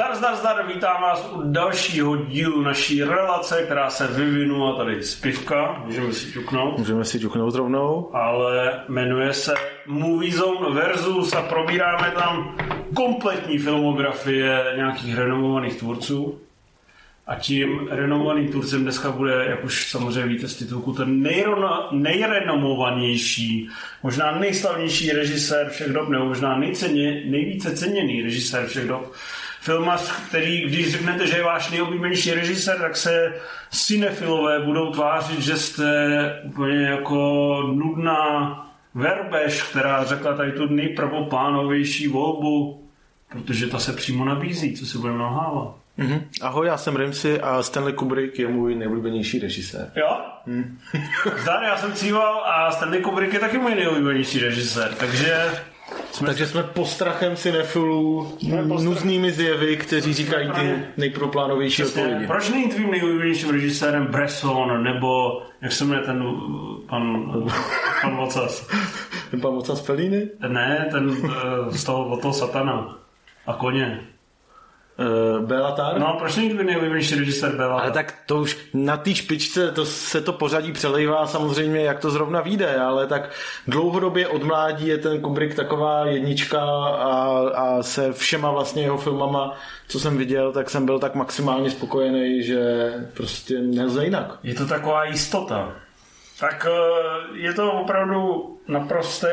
Zdar, zdar, zdar, vítám vás u dalšího dílu naší relace, která se vyvinula tady z pivka, můžeme si ťuknout. Můžeme si ťuknout rovnou. Ale jmenuje se Movie Zone Versus a probíráme tam kompletní filmografie nějakých renomovaných tvůrců. A tím renomovaným tvůrcem dneska bude, jak už samozřejmě víte z titulku, ten nejrona, nejrenomovanější, možná nejslavnější režisér všech dob, nebo možná nejceně, nejvíce ceněný režisér všech dob. Filmař, který, když řeknete, že je váš nejoblíbenější režisér, tak se cinefilové budou tvářit, že jste úplně jako nudná verbež, která řekla tady tu nejprvoplánovější volbu, protože ta se přímo nabízí, co si budeme nahávat. Mm-hmm. Ahoj, já jsem Ramsey a Stanley Kubrick je můj nejoblíbenější režisér. Jo? Mm. Zdar, já jsem Cíval a Stanley Kubrick je taky můj nejoblíbenější režisér, takže... Jsme Takže jsme postrachem cinefilů, nuznými zjevy, kteří říkají ty nejproplánovější odpovědi. Proč není tvým nejoblíbenějším režisérem Bresson, nebo jak se jmenuje ten pan, pan Vocas? Pan Vocas Fellini? Ne, ten eh, z toho, od toho satana a koně. Uh, Belatar? No, proč někdy nejoblíbenější režisér Belatar? Ale tak to už na té špičce to se to pořadí přelejvá samozřejmě, jak to zrovna vyjde, ale tak dlouhodobě od mládí je ten Kubrick taková jednička a, a se všema vlastně jeho filmama, co jsem viděl, tak jsem byl tak maximálně spokojený, že prostě nelze jinak. Je to taková jistota. Tak eh, je to opravdu naprostý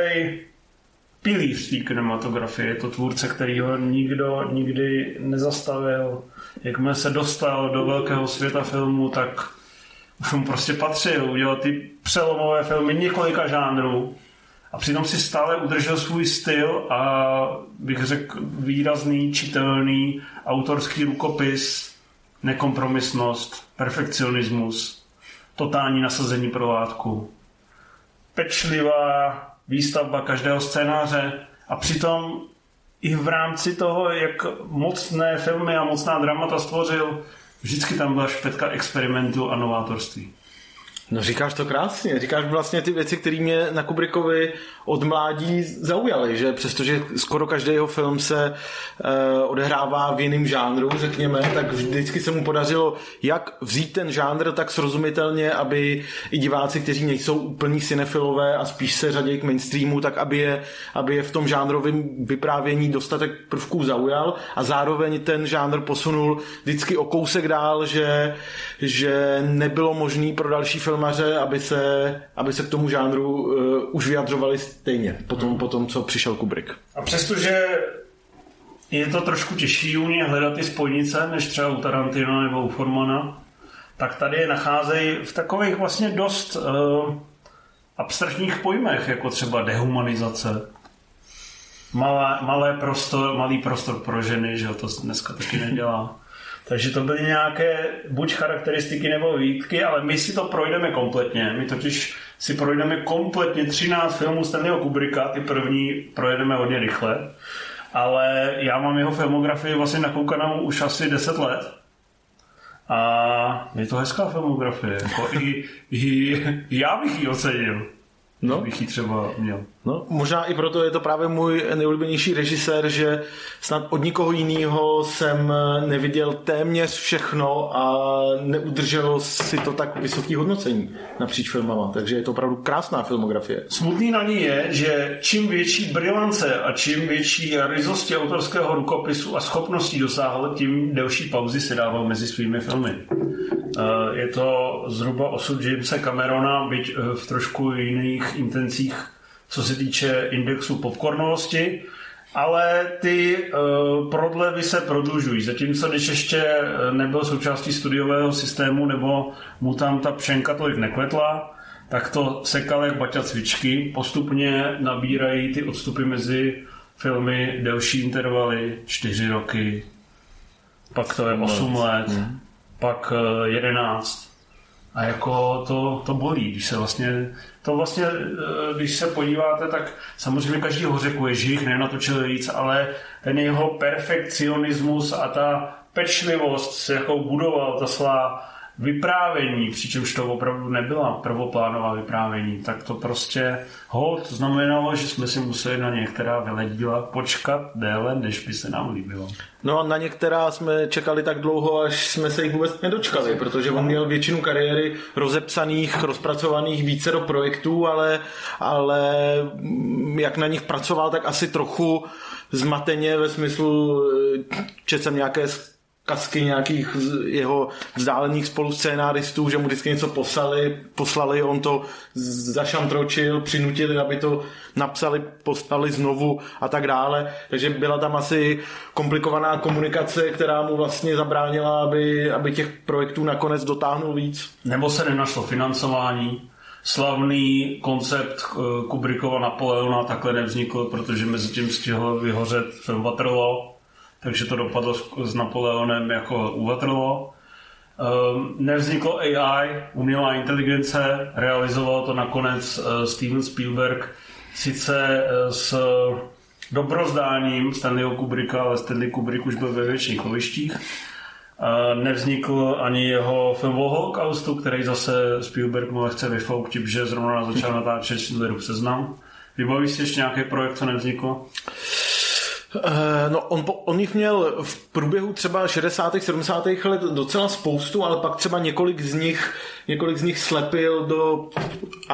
pilíř té kinematografie. Je to tvůrce, který ho nikdo nikdy nezastavil. Jakmile se dostal do velkého světa filmu, tak už mu prostě patřil udělat ty přelomové filmy několika žánrů. A přitom si stále udržel svůj styl a bych řekl výrazný, čitelný autorský rukopis, nekompromisnost, perfekcionismus, totální nasazení pro látku. Pečlivá výstavba každého scénáře a přitom i v rámci toho, jak mocné filmy a mocná dramata stvořil, vždycky tam byla špetka experimentu a novátorství. No říkáš to krásně, říkáš vlastně ty věci, které mě na Kubrickovi od mládí zaujaly, že přestože skoro každý jeho film se uh, odehrává v jiném žánru, řekněme, tak vždycky se mu podařilo jak vzít ten žánr tak srozumitelně, aby i diváci, kteří nejsou úplní cinefilové a spíš se řadí k mainstreamu, tak aby je, aby je v tom žánrovém vyprávění dostatek prvků zaujal a zároveň ten žánr posunul vždycky o kousek dál, že, že nebylo možné pro další filmaře, aby se, aby se k tomu žánru uh, už vyjadřovali stejně, potom, hmm. potom, co přišel Kubrick. A přestože je to trošku těžší u mě hledat ty spojnice, než třeba u Tarantino nebo u Formana, tak tady je nacházejí v takových vlastně dost uh, abstraktních pojmech, jako třeba dehumanizace, malé, malé prostor, malý prostor pro ženy, že to dneska taky nedělá. Takže to byly nějaké buď charakteristiky nebo výtky, ale my si to projdeme kompletně. My totiž si projdeme kompletně 13 filmů Stanleyho Kubricka, ty první projedeme hodně rychle, ale já mám jeho filmografii vlastně nakoukanou už asi 10 let. A je to hezká filmografie. Jako i, i, já bych ji ocenil. No. Bych ji třeba měl. No, možná i proto je to právě můj nejoblíbenější režisér, že snad od nikoho jiného jsem neviděl téměř všechno a neudrželo si to tak vysoké hodnocení napříč filmama, takže je to opravdu krásná filmografie. Smutný na ní je, že čím větší brilance a čím větší rizosti autorského rukopisu a schopností dosáhl, tím delší pauzy se dával mezi svými filmy. Eh, je to zhruba osud Jamesa Camerona, byť eh, v trošku jiných intencích co se týče indexu popcornovosti, ale ty uh, prodlevy se prodlužují. Zatímco když ještě eh, nebyl součástí studiového systému nebo mu tam ta pšenka tolik nekvetla, tak to sekal jak baťa cvičky. Postupně nabírají ty odstupy mezi filmy delší intervaly, čtyři roky, pak to je 8 let, hmm. Pak 11 a jako to, to bolí, když se vlastně, to vlastně, eh, když se podíváte, tak samozřejmě každý ho řekuje, jich nenatočil víc, ale ten jeho perfekcionismus a ta pečlivost, s jakou budoval ta svá vyprávění, přičemž to opravdu nebyla prvoplánová vyprávění, tak to prostě hold znamenalo, že jsme si museli na některá vyledíla počkat déle, než by se nám líbilo. No a na některá jsme čekali tak dlouho, až jsme se jich vůbec nedočkali, protože on měl většinu kariéry rozepsaných, rozpracovaných více do projektů, ale, ale jak na nich pracoval, tak asi trochu zmateně ve smyslu, že jsem nějaké kasky nějakých jeho vzdálených spoluscénáristů, že mu vždycky něco poslali, poslali, on to zašantročil, přinutili, aby to napsali, poslali znovu a tak dále. Takže byla tam asi komplikovaná komunikace, která mu vlastně zabránila, aby, aby těch projektů nakonec dotáhnul víc. Nebo se nenašlo financování, slavný koncept eh, Kubrickova Napoleona takhle nevznikl, protože mezi tím stihl vyhořet film Waterloo, takže to dopadlo s Napoleonem jako u Waterloo. Um, nevzniklo AI, umělá inteligence, realizoval to nakonec uh, Steven Spielberg, sice uh, s dobrozdáním Stanleyho Kubricka, ale Stanley Kubrick už byl ve větších lovištích. Uh, nevznikl ani jeho film o holokaustu, který zase Spielberg mu lehce vyfouk, že zrovna začal natáčet Schindlerův seznam. Vybavíš si ještě nějaký projekt, co nevzniklo? Uh, no, on, on jich měl v průběhu třeba 60. 70. let docela spoustu, ale pak třeba několik z nich několik z nich slepil do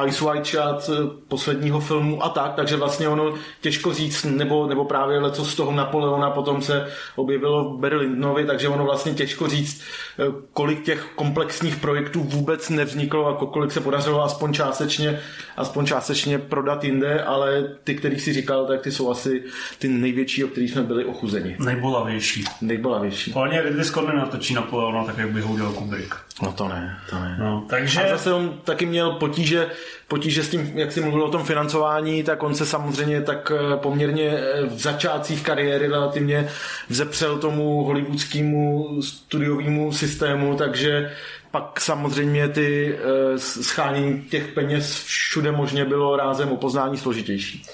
Ice White Shot eh, posledního filmu a tak, takže vlastně ono těžko říct, nebo, nebo právě leco z toho Napoleona potom se objevilo v Berlinovi, takže ono vlastně těžko říct, eh, kolik těch komplexních projektů vůbec nevzniklo a kolik se podařilo aspoň částečně, aspoň částečně prodat jinde, ale ty, který si říkal, tak ty jsou asi ty největší, o kterých jsme byli ochuzeni. Nejbolavější. Nejbolavější. Hlavně Ridley Scott natočí Napoleona tak, jak by ho udělal Kubrick. No to ne, to ne. No, takže... A zase on taky měl potíže, potíže s tím, jak jsi mluvil o tom financování, tak on se samozřejmě tak eh, poměrně eh, v začátcích kariéry relativně vzepřel tomu hollywoodskému studiovému systému, takže pak samozřejmě ty eh, schánění těch peněz všude možně bylo rázem o poznání složitější.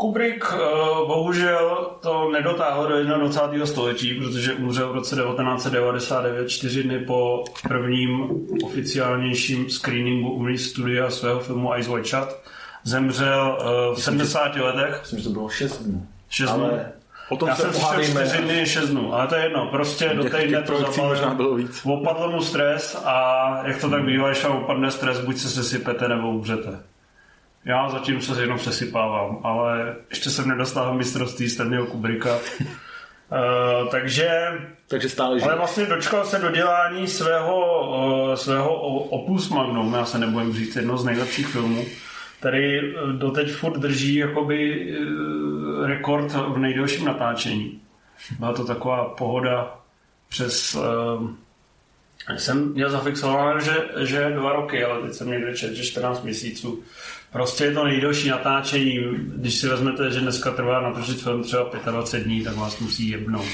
Kubrick uh, bohužel to nedotáhl do 21. století, protože umřel v roce 1999, čtyři dny po prvním oficiálnějším screeningu uvnitř studia svého filmu Ice White Shot. Zemřel uh, v 70 letech. Myslím, že to bylo 6 dnů. 6 dnů. Ale... O tom Já se jsem slyšel 4 dny, 6 dnů, ale to je jedno, prostě do týdne to možná bylo víc. Opadl mu stres a jak to tak bývá, když vám opadne stres, buď se sesypete nebo umřete. Já zatím se jenom sesypávám, ale ještě jsem nedostal mistrovství Stanleyho Kubricka. Uh, takže, takže stále ale vlastně dočkal se dodělání svého, uh, svého opus magnum, já se nebojím říct, jedno z nejlepších filmů, který eh, doteď furt drží jakoby uh, rekord v nejdelším natáčení. Byla to taková pohoda přes... Uh, jsem měl zafixované, že, že dva roky, ale teď jsem někde čet, že 14 měsíců. Prostě je to nejdelší natáčení. Když si vezmete, že dneska trvá natočit film třeba 25 dní, tak vás musí jebnout.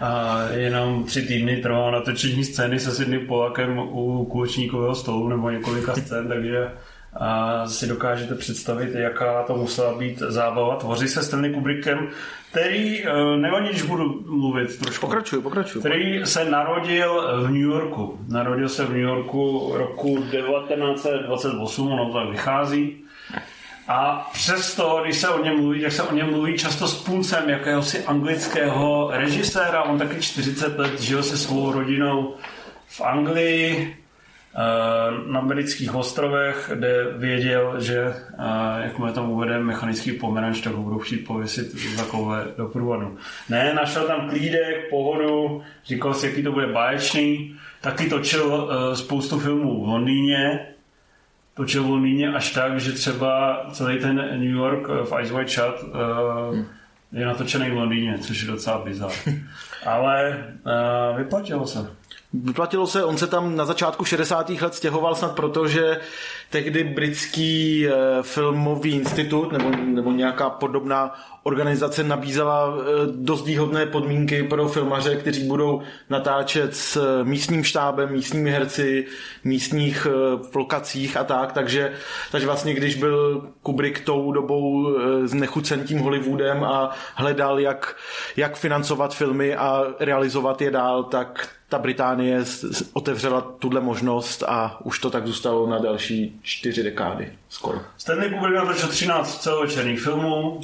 A jenom tři týdny trvalo natočení scény se Sidney Polakem u kulečníkového stolu nebo několika scén, takže a si dokážete představit, jaká to musela být zábava. Tvoří se Stanley Kubrickem, který, eh, nevadí, když budu mluvit trošku. Pokračuju, pokračuju. Který se narodil v New Yorku. Narodil se v New Yorku roku 1928, ono tak vychází. A přesto, když se o něm mluví, tak se o něm mluví často s půlcem jakéhosi anglického režiséra. On taky 40 let žil se svou rodinou v Anglii, na amerických ostrovech, kde věděl, že eh, jak mu tam uvede mechanický pomeranč, tak ho budou chtít pověsit za koule do průvodu. Ne, našel tam klídek, pohodu, říkal si, jaký to bude báječný. Taky točil eh, spoustu filmů v Londýně, točil v Londýně až tak, že třeba celý ten New York v Ice White Shot je natočený v Londýně, což je docela bizar. Ale vyplatilo se. Vyplatilo se, on se tam na začátku 60. let stěhoval snad proto, že tehdy britský eh, filmový institut nebo, nebo nějaká podobná organizace nabízela eh, dost výhodné podmínky pro filmaře, kteří budou natáčet s místním štábem, místními herci, místních eh, lokacích a tak, takže, takže vlastně když byl Kubrick tou dobou znechucen tím Hollywoodem a hledal, jak, jak financovat filmy a realizovat je dál, tak ta Británie otevřela tuhle možnost a už to tak zůstalo na další čtyři dekády skoro. Stanley Kubrick natočil 13 celovečerních filmů,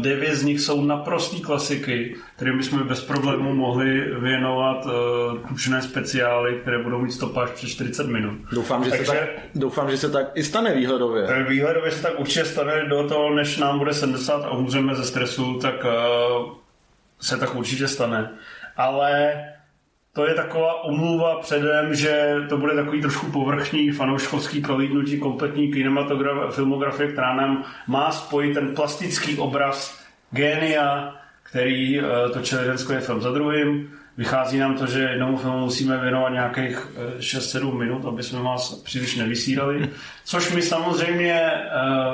devět z nich jsou naprostý klasiky, kterým bychom bez problémů mohli věnovat uh, tučné speciály, které budou mít stopáž přes 40 minut. Doufám, že, Takže, se tak, doufám, že se tak i stane výhledově. Tak výhledově se tak určitě stane do toho, než nám bude 70 a umřeme ze stresu, tak uh, se tak určitě stane. Ale to je taková omluva předem, že to bude takový trošku povrchní fanouškovský prolídnutí kompletní kinematografie, filmografie, která nám má spojit ten plastický obraz génia, který točil jeden skvělý film za druhým. Vychází nám to, že jednomu filmu musíme věnovat nějakých 6-7 eh, minut, aby jsme vás příliš nevysírali. Což my samozřejmě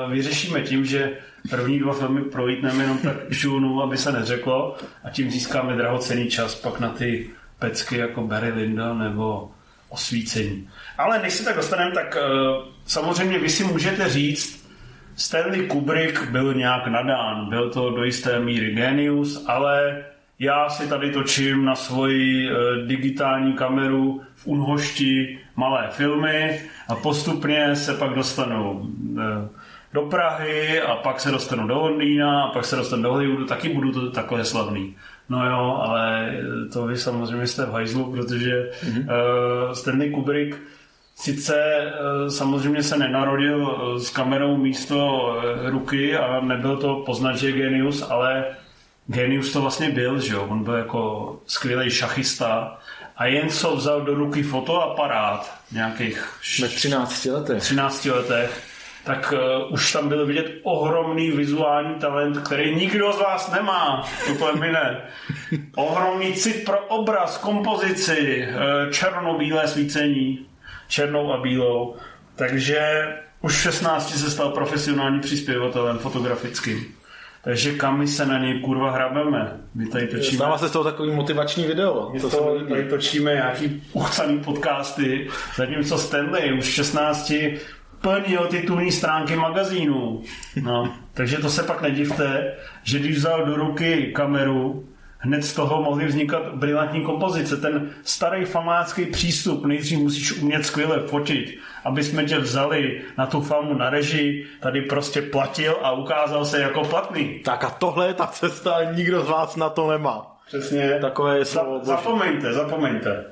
uh, vyřešíme tím, že první dva filmy prolítneme jenom tak šunu, aby se neřeklo a tím získáme drahocený čas pak na ty pecky jako Barry Lyndon nebo osvícení. Ale než se tak dostaneme, tak uh, samozřejmě vy si můžete říct, Stanley Kubrick byl nějak nadán, byl to do jisté míry genius, ale já si tady točím na svoji uh, digitální kameru v Unhošti malé filmy a postupně se pak dostanu uh, do Prahy a pak se dostanu do Londýna a pak se dostanu do Hollywoodu, taky budu to takhle slavný. No jo, ale to vy samozřejmě jste v hajzlu, protože mm-hmm. uh, Stanley Kubrick sice uh, samozřejmě se nenarodil uh, s kamerou místo ruky a nebyl to poznat, že je genius, ale genius to vlastně byl, že jo? On byl jako skvělý šachista a jen co vzal do ruky fotoaparát nějakých... Ve 13 letech. 13 letech tak uh, už tam byl vidět ohromný vizuální talent, který nikdo z vás nemá, to mi ne. Ohromný cit pro obraz, kompozici, uh, černobílé svícení, černou a bílou. Takže už v 16 se stal profesionální přispěvatelem fotografickým. Takže kam my se na něj kurva hrabeme? My tady točíme... Stává se z toho takový motivační video. My to tady točíme nějaký uchcaný podcasty, zatímco Stanley už v 16 plný jeho titulní stránky magazínů. No, takže to se pak nedivte, že když vzal do ruky kameru, hned z toho mohly vznikat brilantní kompozice. Ten starý famácký přístup, nejdřív musíš umět skvěle fotit, aby jsme tě vzali na tu famu na režii, tady prostě platil a ukázal se jako platný. Tak a tohle je ta cesta, nikdo z vás na to nemá. Přesně. Takové je slovo. Zapomeňte, zapomeňte.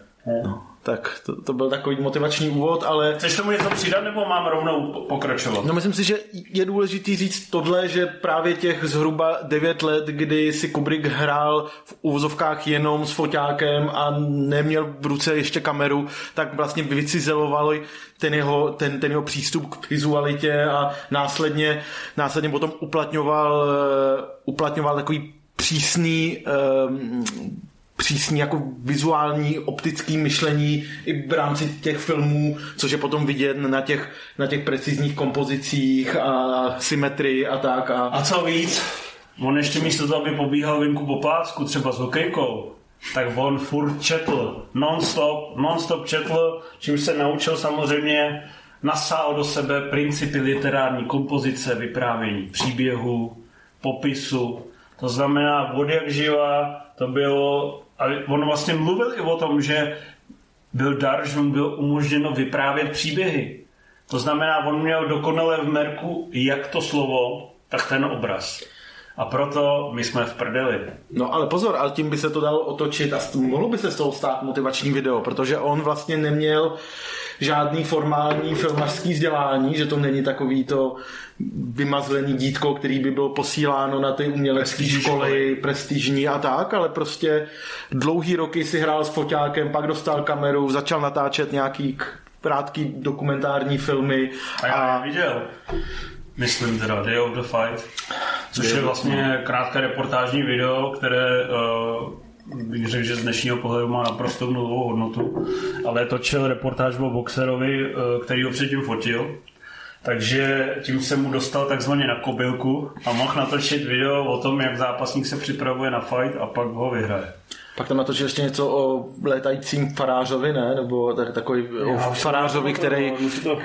No. Tak to, to byl takový motivační úvod, ale... Chceš tomu něco přidat, nebo mám rovnou pokračovat? No myslím si, že je důležitý říct tohle, že právě těch zhruba 9 let, kdy si Kubrick hrál v úvozovkách jenom s foťákem a neměl v ruce ještě kameru, tak vlastně vycizelovali ten jeho, ten, ten jeho přístup k vizualitě a následně, následně potom uplatňoval, eh, uplatňoval takový přísný um, přísný jako vizuální, optický myšlení i v rámci těch filmů, což je potom vidět na těch, na těch precizních kompozicích a symetrii a tak. A... a co víc, on ještě místo toho, aby pobíhal venku po plácku, třeba s hokejkou, tak on furt četl, non-stop, non-stop četl, čím se naučil samozřejmě, nasál do sebe principy literární kompozice, vyprávění, příběhu, popisu. To znamená, od jak živa to bylo a on vlastně mluvil i o tom, že byl dar, že mu bylo umožněno vyprávět příběhy. To znamená, on měl dokonale v merku jak to slovo, tak ten obraz. A proto my jsme v prdeli. No ale pozor, ale tím by se to dalo otočit a mohlo by se z toho stát motivační video, protože on vlastně neměl žádný formální filmařský vzdělání, že to není takový to vymazlený dítko, který by bylo posíláno na ty umělecké školy, prestižní a tak, ale prostě dlouhý roky si hrál s foťákem, pak dostal kameru, začal natáčet nějaký krátký dokumentární filmy. A já a... viděl. Myslím teda Day of the Fight, což je vlastně krátké reportážní video, které uh, bych řekl, že z dnešního pohledu má naprosto nulovou hodnotu, ale točil reportáž o boxerovi, eh, který ho předtím fotil takže tím se mu dostal takzvaně na kobylku a mohl natočit video o tom, jak zápasník se připravuje na fight a pak ho vyhraje. Pak tam natočil ještě něco o létajícím farářovi, ne? Nebo tak, takový o farářovi, který,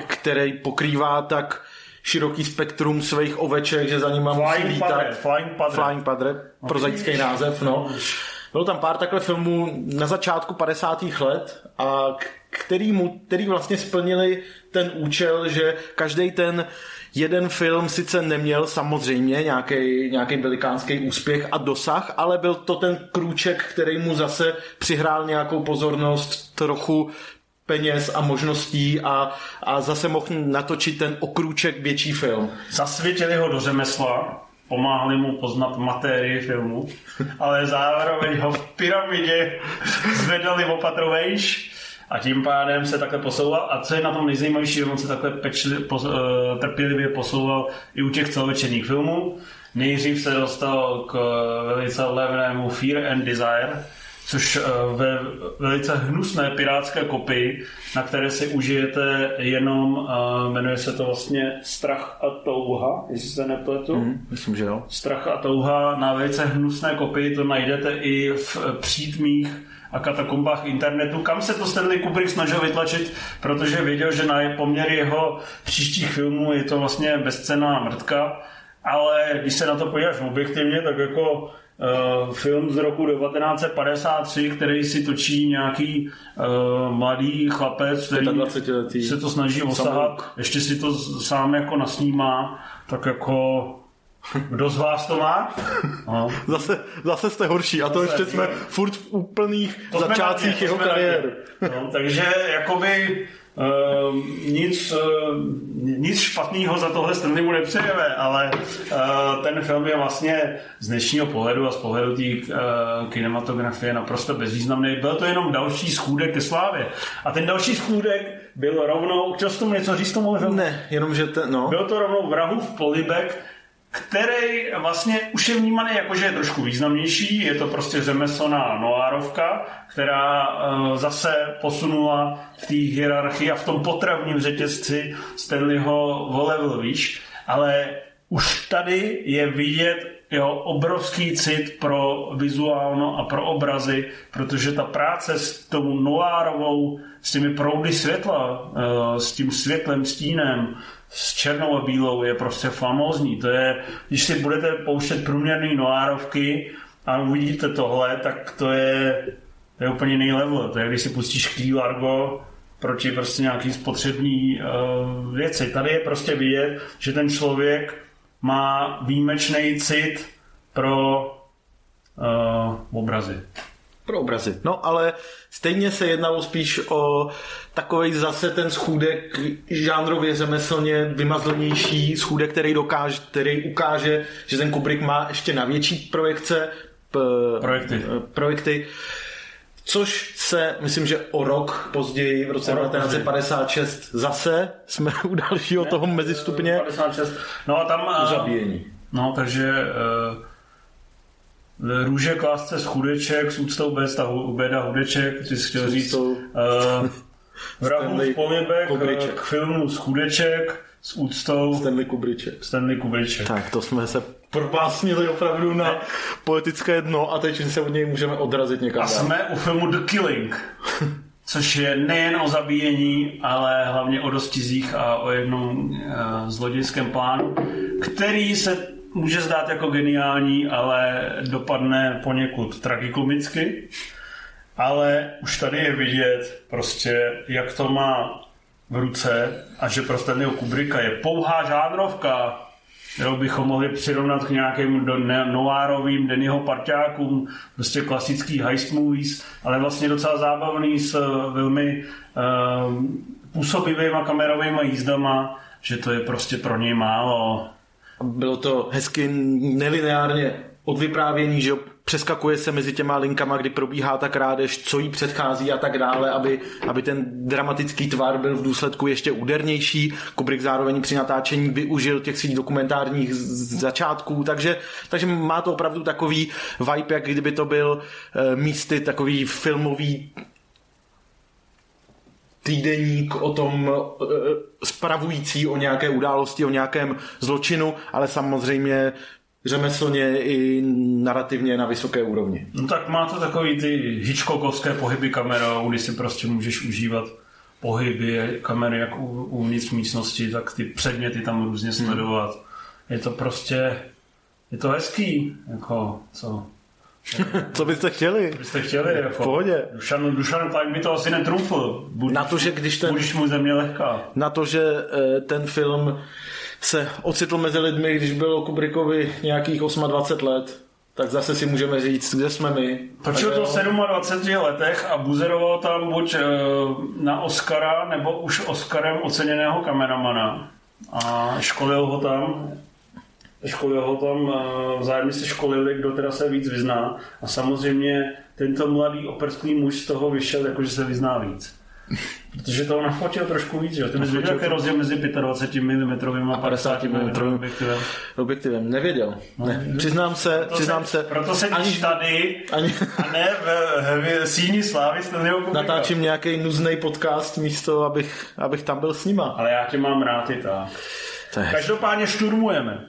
který pokrývá tak široký spektrum svých oveček, že za ním musí Flying lítat. Padre, Flying Padre. Flying Padre, prozaický název, no. Bylo tam pár takhle filmů na začátku 50. let a který, mu, který vlastně splnili ten účel, že každý ten jeden film sice neměl samozřejmě nějaký, velikánský úspěch a dosah, ale byl to ten krůček, který mu zase přihrál nějakou pozornost, trochu peněz a možností a, a zase mohl natočit ten okrůček větší film. Zasvětili ho do řemesla, pomáhali mu poznat matérii filmu, ale zároveň ho v pyramidě zvedali opatro vejš a tím pádem se takhle posouval. A co je na tom nejzajímavější, on se takhle pečli, pos, uh, trpělivě posouval i u těch celovečerních filmů. Nejdřív se dostal k eh, velice levnému Fear and Desire, což eh, ve velice hnusné pirátské kopii, na které si užijete jenom, jmenuje se to vlastně Strach a touha, jestli se nepletu. Mm. Myslím, že jo. Strach a touha na velice hnusné kopii, to najdete i v přítmích a katakombách internetu, kam se to Stanley Kubrick snažil vytlačit, protože věděl, že na poměry jeho příštích filmů je to vlastně bezcená mrtka, ale když se na to podíváš objektivně, tak jako uh, film z roku 1953, který si točí nějaký uh, mladý chlapec, který 25letý. se to snaží osahat, ještě si to sám jako nasnímá, tak jako kdo z vás to má? No. Zase, zase jste horší a to Zase, ještě jsme jo. furt v úplných To začátcích jeho kariéry. No, takže jakoby Uh, nic, uh, nic špatného za tohle Stanleymu nepřejeme, ale uh, ten film je vlastně z dnešního pohledu a z pohledu té uh, kinematografie naprosto bezvýznamný. Byl to jenom další schůdek ke slávě. A ten další schůdek byl rovnou, chtěl jsi tomu něco říct tomu filmu? Ne, jenom že ten, no. Byl to rovnou vrahův polibek, který vlastně už je vnímaný jako, že je trošku významnější. Je to prostě řemeslná noárovka, která uh, zase posunula v té hierarchii a v tom potravním řetězci Stanleyho o level výš. Ale už tady je vidět jeho obrovský cit pro vizuálno a pro obrazy, protože ta práce s tou noárovou, s těmi proudy světla, eh, s tím světlem, stínem, s černou a bílou je prostě famózní. To je, když si budete pouštět průměrný noárovky a uvidíte tohle, tak to je, to je úplně jiný level. To je, když si pustíš Key Largo proti prostě nějaký spotřební uh, věci. Tady je prostě vidět, že ten člověk má výjimečný cit pro uh, obrazy. Pro obrazy. No, ale stejně se jednalo spíš o takový zase ten schůdek žánrově řemeslně vymazlenější schůdek, který dokáže, který ukáže, že ten Kubrick má ještě na větší projekce p, Projekty. projekty Což se, myslím, že o rok později, v roce O rok 1956, zase jsme u dalšího toho mezistupně 56. No a tam... uh, zabíjení. No, takže uh, růže klásce z chudeček, s úctou Beda, Beda Hudeček, ty jsi chtěl říct, uh, Vrahův polibek Kubriček. k filmu z chudeček s úctou Stanley Kubriček. Stanley Kubriček. Tak, to jsme se propásnili opravdu na poetické dno a teď se od něj můžeme odrazit někam A dál. jsme u filmu The Killing, což je nejen o zabíjení, ale hlavně o dostizích a o jednom uh, zlodějském plánu, který se může zdát jako geniální, ale dopadne poněkud tragikomicky. Ale už tady je vidět prostě, jak to má v ruce a že pro Stanleyho Kubricka je pouhá žánrovka, kterou bychom mohli přirovnat k nějakým noárovým Dennyho parťákům, prostě klasický heist movies, ale vlastně docela zábavný s eh, velmi um, působivýma kamerovými jízdama, že to je prostě pro něj málo. Bylo to hezky nelineárně odvyprávění, že přeskakuje se mezi těma linkama, kdy probíhá ta krádež, co jí předchází a tak dále, aby, aby ten dramatický tvar byl v důsledku ještě údernější. Kubrick zároveň při natáčení využil těch svých dokumentárních začátků, takže, takže má to opravdu takový vibe, jak kdyby to byl eh, místy takový filmový týdeník o tom e, spravující o nějaké události, o nějakém zločinu, ale samozřejmě řemeslně i narrativně na vysoké úrovni. No tak má to takový ty Hitchcockovské pohyby kamerou, kdy si prostě můžeš užívat pohyby kamery jak uvnitř místnosti, tak ty předměty tam různě hmm. sledovat. Hmm. Je to prostě, je to hezký, jako co, Co byste chtěli? Co byste chtěli, jako. V pohodě. Dušan, Dušan tak by to asi netrumfl. Buď, na to, že když ten... Budeš mu země lehká. Na to, že eh, ten film se ocitl mezi lidmi, když bylo Kubrickovi nějakých 28 let, tak zase si můžeme říct, kde jsme my. Točil to v 27 letech a buzeroval tam buď eh, na Oscara, nebo už Oscarem oceněného kameramana. A školil ho tam školil ho tam, eh, vzájemně se školili, kdo teda se víc vyzná. A samozřejmě tento mladý operský muž z toho vyšel, jakože se vyzná víc. Protože to nafotil trošku víc, že? Ty bys viděl, jaký rozdíl mezi 25 mm a 50 mm objektivem? Objektivem, nevěděl. No, ne. Přiznám se, proto přiznám se. Proto se ani tady ani, a ne v, v síni slávy Natáčím nějaký nuzný podcast místo, abych, abych tam byl s nima. Ale já tě mám rád i tak. Každopádně šturmujeme.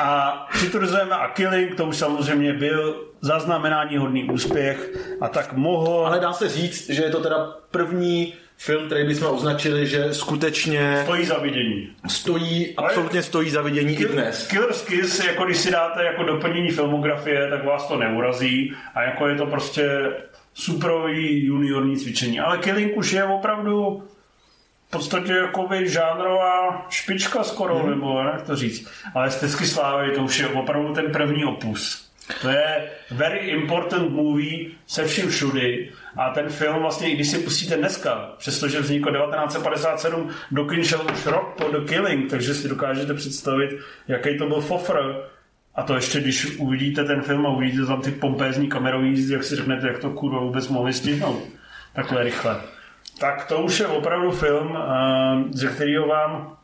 A přitvrzujeme a Killing, to už samozřejmě byl zaznamenání hodný úspěch a tak mohl... Ale dá se říct, že je to teda první film, který bychom označili, že skutečně... Stojí za vidění. Stojí, Ale absolutně stojí za vidění Kill, i dnes. Killer's Kiss, jako když si dáte jako doplnění filmografie, tak vás to neurazí a jako je to prostě superový juniorní cvičení. Ale Killing už je opravdu v podstatě jakoby žánrová špička skoro, hmm. nebo jak to říct. Ale Stezky slávy, to už je opravdu ten první opus. To je very important movie se vším všudy a ten film vlastně, i když si pustíte dneska, přestože vznikl 1957, do kin šel už rok po The Killing, takže si dokážete představit, jaký to byl fofr. A to ještě, když uvidíte ten film a uvidíte tam ty pompézní kamerový jízdy, jak si řeknete, jak to kurva vůbec mohli stihnout takhle rychle tak to už je opravdu film, eh, ze kterého vám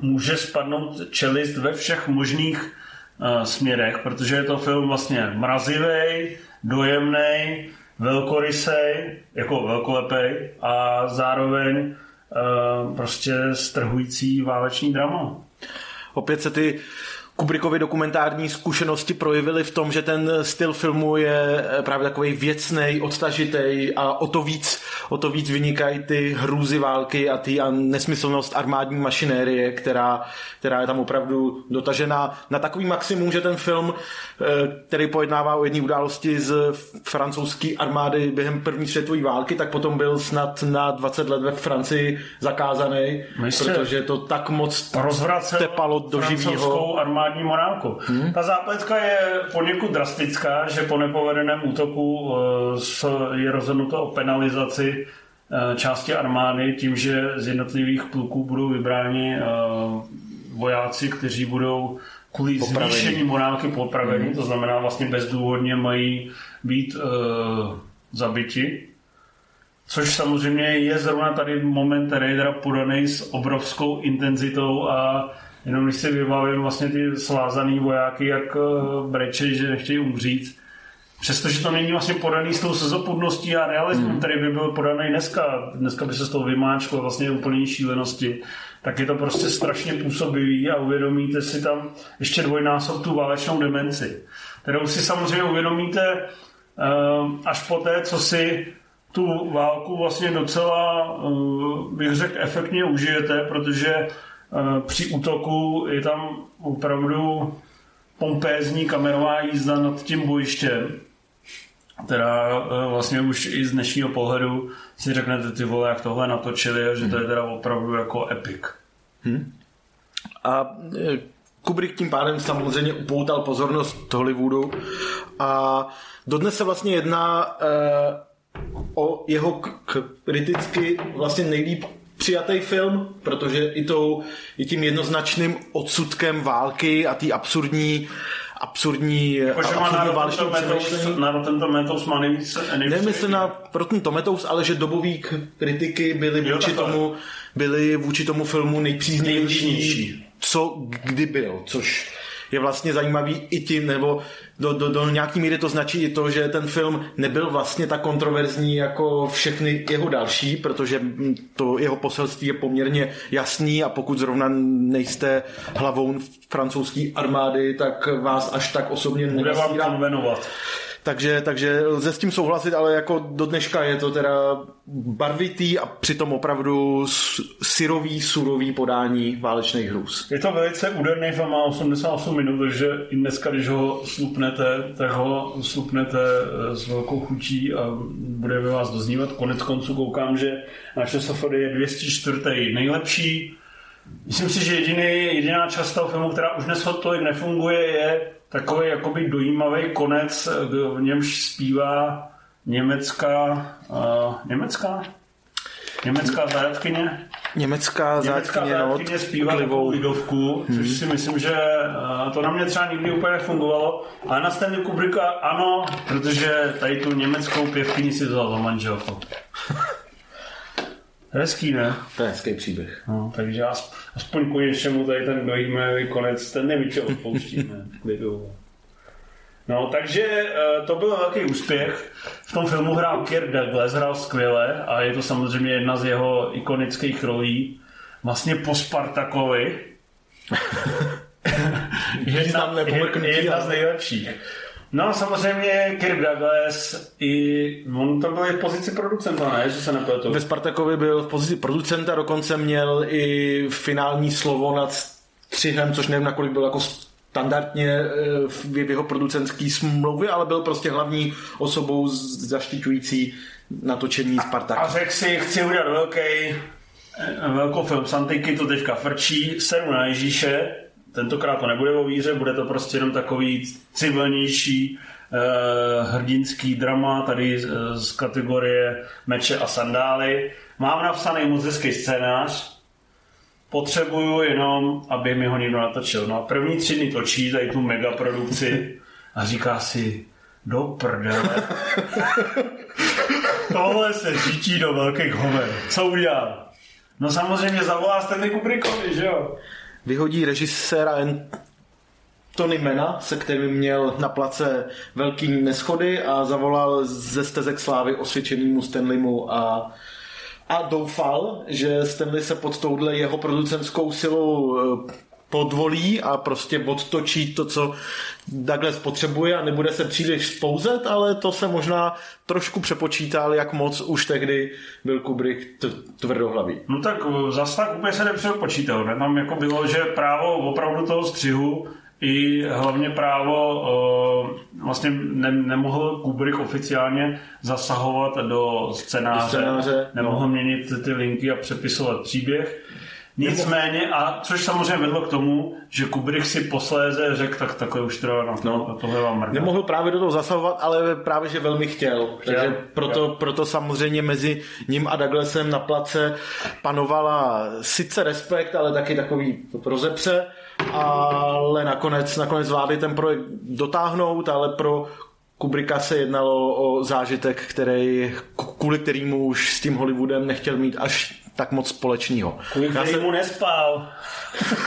může spadnout čelist ve všech možných eh, směrech, protože je to film vlastně mrazivý, dojemný, velkorysej, jako velkolepej a zároveň eh, prostě strhující váleční drama. Opět se ty Kubrickovy dokumentární zkušenosti projevily v tom, že ten styl filmu je eh, právě takový věcný, odtažitý a o to víc, o to víc vynikají ty hrůzy války a ty a nesmyslnost armádní mašinérie, která, která je tam opravdu dotažená. Na takový maximum, že ten film, eh, který pojednává o jedné události z francouzské armády během první světové války, tak potom byl snad na 20 let ve Francii zakázaný, Myslím, protože to tak moc tepalo do živého armádní morálku. Hmm. Ta zápletka je poněkud drastická, že po nepovedeném útoku eh, je rozhodnuto o penalizaci eh, části armády tím, že z jednotlivých pluků budou vybráni eh, vojáci, kteří budou kvůli popravení. zvýšení morálky popravení, hmm. to znamená vlastně bezdůvodně mají být uh, zabiti. Což samozřejmě je zrovna tady moment Raidera podaný s obrovskou intenzitou a Jenom když si vybavím vlastně ty svázaný vojáky, jak eh, brečej, že nechtějí umřít, Přestože to není vlastně podaný s tou sezopudností a realismem, mm. který by byl podaný dneska, dneska by se z toho vymáčklo vlastně úplný šílenosti, tak je to prostě strašně působivý a uvědomíte si tam ještě dvojnásob tu válečnou demenci, kterou si samozřejmě uvědomíte uh, až po té, co si tu válku vlastně docela, uh, bych řekl, efektně užijete, protože při útoku je tam opravdu pompézní kamerová jízda nad tím bojištěm. Teda e, vlastně už i z dnešního pohledu si řeknete ty vole, jak tohle natočili a že to je teda opravdu jako epic. Hmm. A e, Kubrick tím pádem samozřejmě upoutal pozornost Hollywoodu a dodnes se vlastně jedná e, o jeho kriticky vlastně nejlíp přijatý film, protože i, tou, i tím jednoznačným odsudkem války a té absurdní absurdní, Jakože má na Rotten Tomatoes, na Rotten Tomatoes má nejvíc, nejvíc Nemyslím na Rotten Tomatoes, ale že dobový kritiky byly vůči tomu, byly vůči tomu filmu nejpříznivější, co kdy byl, což je vlastně zajímavý i tím, nebo do, do, do nějaký míry to značí i to, že ten film nebyl vlastně tak kontroverzní jako všechny jeho další, protože to jeho poselství je poměrně jasný a pokud zrovna nejste hlavou francouzské armády, tak vás až tak osobně Bude vám konvenovat. Takže, takže lze s tím souhlasit, ale jako do dneška je to teda barvitý a přitom opravdu syrový, surový podání válečných hrůz. Je to velice úderný film, má 88 minut, takže i dneska, když ho slupnete, tak ho slupnete eh, s velkou chutí a bude ve vás doznívat. Konec konců koukám, že naše Safari je 204. nejlepší. Myslím si, že jediný, jediná část toho filmu, která už dnes tolik nefunguje, je takový jakoby dojímavý konec, v němž zpívá německá, uh, německá? Německá zajatkyně? Německá zajatkyně, no, zpívá takovou lidovku, hmm. což si myslím, že uh, to na mě třeba nikdy úplně nefungovalo, ale na Stanley Kubricka ano, protože tady tu německou pěvkyni si vzal za manželku. Hezký, ne? To je hezký příběh. No, takže aspoň k něčemu tady ten dojímavý konec, ten neví, co odpouštíme. No, takže eh, to byl velký úspěch. V tom filmu hrál Kirk Douglas, hrál skvěle a je to samozřejmě jedna z jeho ikonických rolí. Vlastně po Spartakovi. jedna, jedna z nejlepších. No samozřejmě Kirk Douglas i on to byl i v pozici producenta, ne? Že se nepletu. Ve Spartakovi byl v pozici producenta, dokonce měl i finální slovo nad střihem, což nevím, nakolik byl jako standardně eh, v jeho producentské smlouvě, ale byl prostě hlavní osobou zaštiťující natočení Spartak. A řekl si, chci udělat velký, eh, velkou film Santiky, to teďka frčí, seru na Ježíše, tentokrát to nebude o víře, bude to prostě jenom takový civilnější eh, hrdinský drama, tady z, z kategorie meče a sandály. Mám napsaný moc hezký scénář, potřebuju jenom, aby mi ho někdo natočil. No a první tři dny točí tady tu megaprodukci a říká si, do prdele. Tohle se řítí do velkých hoven. Co udělá? No samozřejmě zavolá Stanley Kubrickovi, že jo? Vyhodí režiséra Tony Mena, se kterým měl na place velký neschody a zavolal ze stezek slávy osvědčenýmu Stanleymu a a doufal, že Stanley se pod touhle jeho producentskou silou eh, podvolí a prostě odtočí to, co Douglas potřebuje a nebude se příliš spouzet, ale to se možná trošku přepočítal, jak moc už tehdy byl Kubrick tvrdohlavý. No tak eh, zase tak úplně se nepřepočítal. Ne? Tam jako bylo, že právo opravdu toho střihu i hlavně právo uh, vlastně ne, nemohl Kubrick oficiálně zasahovat do scénáře, do scénáře nemohl no. měnit ty linky a přepisovat příběh Nicméně, a což samozřejmě vedlo k tomu, že Kubrick si posléze řekl, tak takhle už teda no, no, tohle vám mrká. Nemohl právě do toho zasahovat, ale právě, že velmi chtěl. Takže proto, chtěl. proto samozřejmě mezi ním a Douglasem na place panovala sice respekt, ale taky takový rozepře, ale nakonec, nakonec zvládli ten projekt dotáhnout, ale pro Kubricka se jednalo o zážitek, který, kvůli kterýmu už s tím Hollywoodem nechtěl mít až tak moc společného. Kvůli Já jsem mu nespal.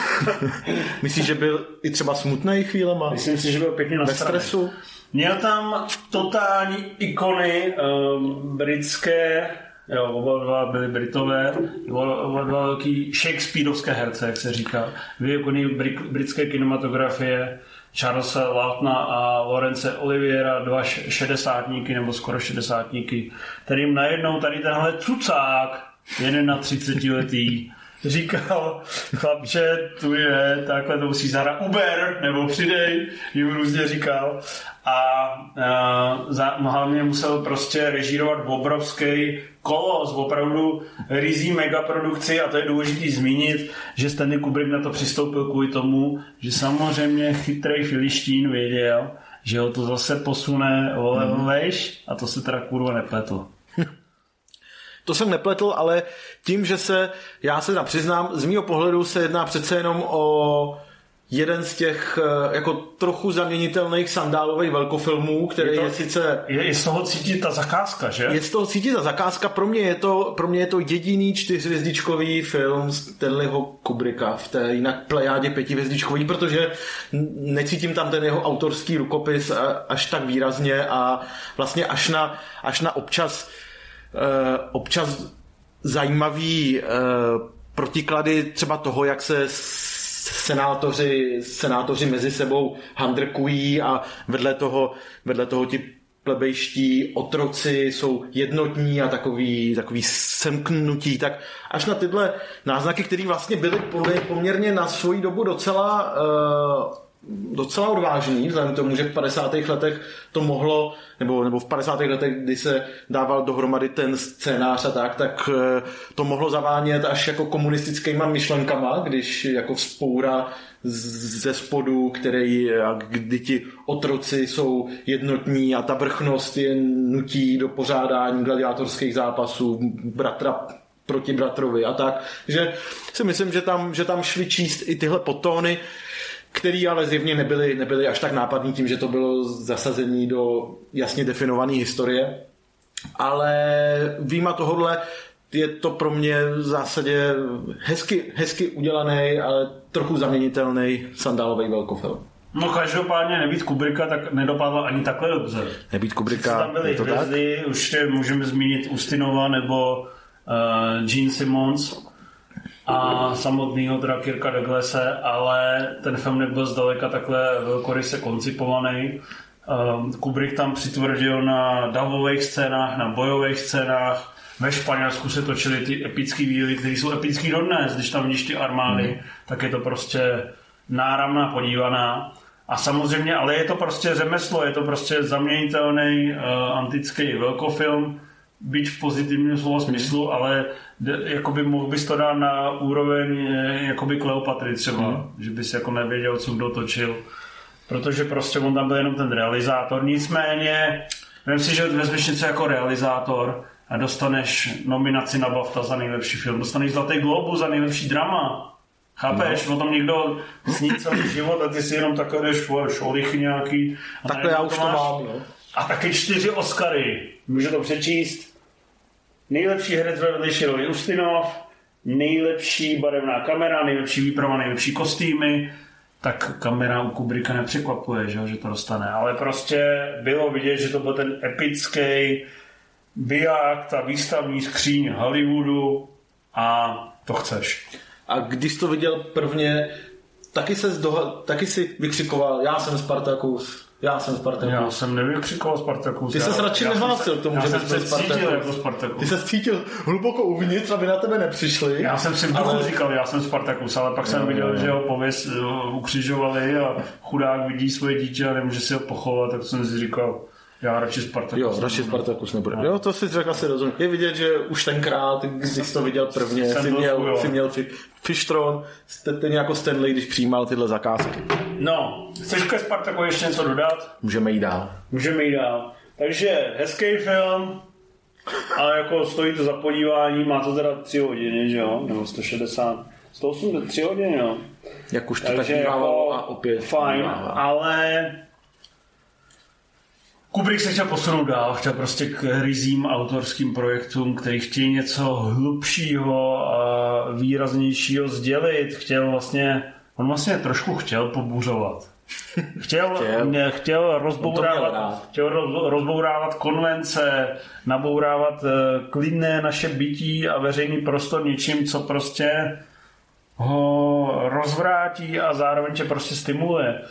Myslíš, že byl i třeba smutný chvílema? Myslím si, že byl pěkně na stresu. Měl tam totální ikony um, britské, jo, oba dva byli Britové, oba dva velký Shakespeareovské herce, jak se říká. Dvě ikony britské kinematografie, Charlesa Lautna a Lorence Oliviera, dva šedesátníky nebo skoro šedesátníky, kterým najednou tady tenhle cucák jeden na 30 letý říkal, chlapče, tu je, takhle to musí zahrát Uber, nebo přidej, jim různě říkal. A, a za, hlavně musel prostě režírovat obrovský kolos, opravdu rizí megaprodukci a to je důležité zmínit, že Stanley Kubrick na to přistoupil kvůli tomu, že samozřejmě chytrý filištín věděl, že ho to zase posune o level mm. a to se teda kurva nepletl. To jsem nepletl, ale tím, že se, já se přiznám, z mého pohledu se jedná přece jenom o jeden z těch eh, jako trochu zaměnitelných sandálových velkofilmů, který je, to, je sice... Je, je z toho cítit ta zakázka, že? Je z toho cítit ta zakázka. Pro mě je to, pro mě je to jediný čtyřhvězdičkový film Stanleyho Kubricka v té jinak plejádě pětihvězdičkový, protože necítím tam ten jeho autorský rukopis až tak výrazně a vlastně až na, až na občas občas zajímavý uh, protiklady třeba toho, jak se senátoři, senátoři mezi sebou handrkují a vedle toho, vedle toho ti plebejští otroci jsou jednotní a takový, takový semknutí, tak až na tyhle náznaky, které vlastně byly poměrně na svoji dobu docela uh, docela odvážný, vzhledem k tomu, že v 50. letech to mohlo, nebo, nebo v 50. letech, kdy se dával dohromady ten scénář a tak, tak eh, to mohlo zavánět až jako komunistickýma myšlenkama, když jako vzpoura ze spodu, který, kdy ti otroci jsou jednotní a ta vrchnost je nutí do pořádání gladiátorských zápasů bratra proti bratrovi a tak, že si myslím, že tam, že tam šli číst i tyhle potóny, který ale zjevně nebyly, nebyly až tak nápadný tím, že to bylo zasazení do jasně definované historie. Ale výjima tohohle je to pro mě v zásadě hezky, hezky udělaný, ale trochu zaměnitelný sandálový velkofilm. No každopádně nebýt Kubrika, tak nedopadla ani takhle dobře. Nebýt Kubrika, tam byly hvězdy, už můžeme zmínit Ustinova nebo uh, Gene Simmons, a samotného teda Kirka Douglase, ale ten film nebyl zdaleka takhle velkoryse koncipovaný. Um, Kubrick tam přitvrdil na davových scénách, na bojových scénách, ve Španělsku se točily ty epické výjevy, které jsou epický dodnes, když tam vidíš ty armády, mm. tak je to prostě náramná podívaná. A samozřejmě, ale je to prostě řemeslo, je to prostě zaměnitelný uh, antický velkofilm, byť v pozitivním slova smyslu, mm. ale jakoby mohl bys to dát na úroveň eh, jakoby Kleopatry třeba, mm. že bys jako nevěděl, co kdo točil. Protože prostě on tam byl jenom ten realizátor. Nicméně, vím si, že vezmeš něco jako realizátor a dostaneš nominaci na BAFTA za nejlepší film, dostaneš Zlatý globu za nejlepší drama. Chápeš? No. O tom někdo sní celý život a ty si jenom takhle jdeš šolich nějaký. Takhle já už to mám, no. A taky čtyři Oscary. Můžu to přečíst. Nejlepší herec ve vedlejší roli Ustinov, nejlepší barevná kamera, nejlepší výprava, nejlepší kostýmy, tak kamera u Kubricka nepřekvapuje, že, že to dostane. Ale prostě bylo vidět, že to byl ten epický biják, ta výstavní skříň Hollywoodu a to chceš. A když to viděl prvně, taky, se zdoha, taky si vykřikoval, já jsem Spartakus, já jsem Spartakus. Já jsem nevykřikoval Spartakus. Ty se radši nehlásil k tomu, že jsem se cítil jako Spartakus. Ty se cítil hluboko uvnitř, aby na tebe nepřišli. Já jsem si v duchu ale... říkal, já jsem Spartakus, ale pak no, jsem viděl, no, že ho pověs ukřižovali a chudák vidí svoje dítě a nemůže si ho pochovat, tak jsem si říkal, já radši Spartakus. Jo, radši Spartakus nebude. No. Jo, to si řekl asi rozumím. Je vidět, že už tenkrát, když jsi to viděl prvně, jsi měl, jsi měl Fishtron, ten jako Stanley, když přijímal tyhle zakázky. No, chceš ke Spartaku ještě něco dodat? Můžeme jít dál. Můžeme jít dál. Takže hezký film, ale jako stojí to za podívání, má to teda 3 hodiny, že jo? Nebo 160, 183 hodiny, jo? Jak už to Takže tak jako a opět fajn, ale Kubrick se chtěl posunout dál, chtěl prostě k rizím autorským projektům, který chtějí něco hlubšího a výraznějšího sdělit. Chtěl vlastně, on vlastně trošku chtěl pobuřovat. Chtěl, chtěl. chtěl, rozbourávat, chtěl rozbourávat konvence, nabourávat eh, klidné naše bytí a veřejný prostor něčím, co prostě ho rozvrátí a zároveň tě prostě stimuluje.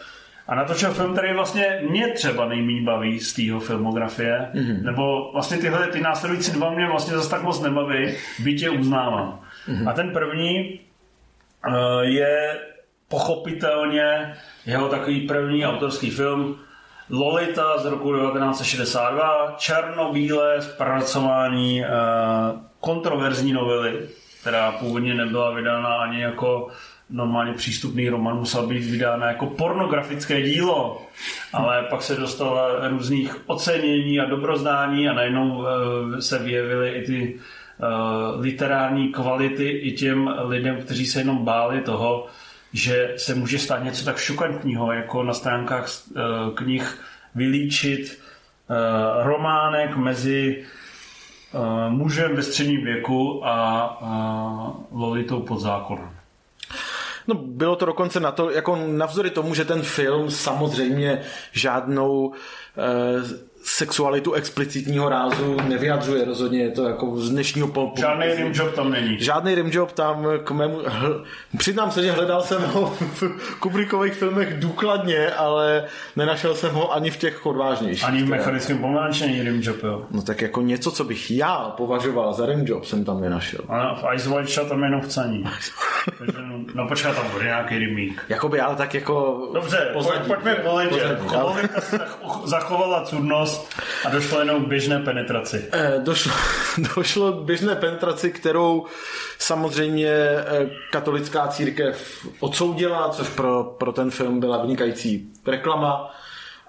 A natočil film, který vlastně mě třeba nejméně baví z tého filmografie, mm-hmm. nebo vlastně tyhle ty následující dva mě vlastně zase tak moc nebaví, byť je uznávám. Mm-hmm. A ten první uh, je pochopitelně jeho takový první autorský film Lolita z roku 1962, černobílé zpracování uh, kontroverzní novely, která původně nebyla vydána ani jako normálně přístupný román musel být vydán jako pornografické dílo, ale pak se dostalo různých ocenění a dobrozdání a najednou uh, se vyjevily i ty uh, literární kvality i těm lidem, kteří se jenom báli toho, že se může stát něco tak šokantního, jako na stránkách uh, knih vylíčit románek mezi mužem ve středním věku a Lolitou pod zákonem. No, bylo to dokonce na to, jako navzory tomu, že ten film samozřejmě žádnou eh, sexualitu explicitního rázu nevyjadřuje rozhodně, je to jako z dnešního pol... Žádný rimjob tam není. Žádný rimjob tam k mému... Hl... Přiznám se, že hledal jsem ho v Kubrickových filmech důkladně, ale nenašel jsem ho ani v těch odvážnějších. Ani v mechanickém pomarači není rimjob, jo. No tak jako něco, co bych já považoval za rimjob, jsem tam nenašel. A v Ice White Shot tam je jenom. Takže, no, no počká, tam bude nějaký remake. Jakoby, ale tak jako... Dobře, pozadí, pojďme Kovolika se zachovala cudnost a došlo jenom k běžné penetraci. Eh, došlo, došlo k běžné penetraci, kterou samozřejmě eh, katolická církev odsoudila, což pro, pro ten film byla vynikající reklama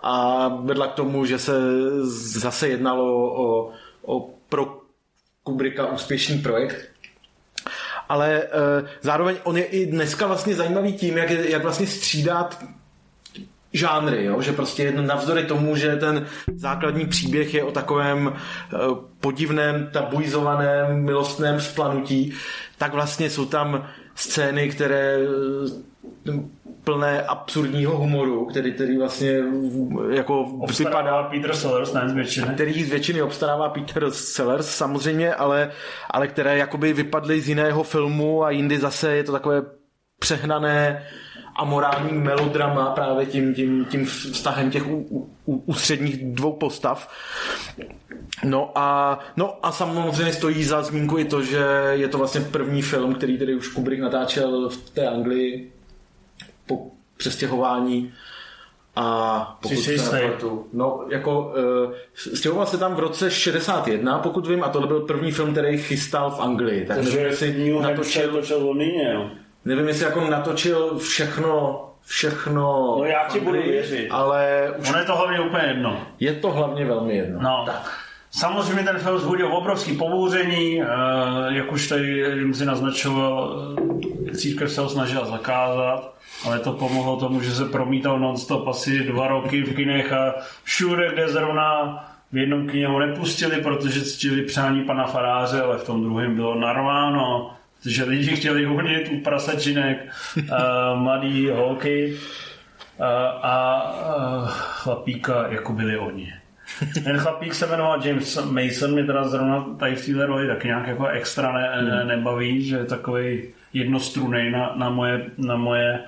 a vedla k tomu, že se zase jednalo o, o pro Kubricka úspěšný projekt. Ale e, zároveň on je i dneska vlastně zajímavý tím, jak, jak vlastně střídá žánry, jo? že prostě navzdory tomu, že ten základní příběh je o takovém eh, podivném, tabuizovaném, milostném splanutí, tak vlastně jsou tam scény, které eh, plné absurdního humoru, který, který vlastně jako obstarává vypadá... Peter Sellers, ne z většiny. Který z většiny obstarává Peter Sellers samozřejmě, ale, ale které jakoby vypadly z jiného filmu a jindy zase je to takové přehnané amorální melodrama právě tím, tím, tím vztahem těch ústředních dvou postav. No a, no a samozřejmě stojí za zmínku i to, že je to vlastně první film, který tedy už Kubrick natáčel v té Anglii po přestěhování a pokud se nepletu, no jako uh, stěhoval se tam v roce 61, pokud vím, a tohle byl první film, který chystal v Anglii. Tak Takže jestli natočil, točil v Londýně, jo. Nevím, jestli jako natočil všechno všechno. No já ti budu věřit. Ale už... Ono je to hlavně úplně jedno. Je to hlavně velmi jedno. No. Tak. Samozřejmě ten film zbudil obrovský pobouření, eh, jak už tady jim si naznačoval, eh, církev se ho snažila zakázat, ale to pomohlo tomu, že se promítal non-stop asi dva roky v kinech a všude, kde zrovna v jednom kině ho nepustili, protože ctili přání pana faráře, ale v tom druhém bylo narváno že lidi chtěli honit u prasačinek uh, mladý holky uh, a uh, chlapíka, jako byli oni. Ten chlapík se jmenoval James Mason, mě teda zrovna tady v téhle roli tak nějak jako extra ne, ne, hmm. nebaví, že je takový jednostrunej na, na, moje, na, moje,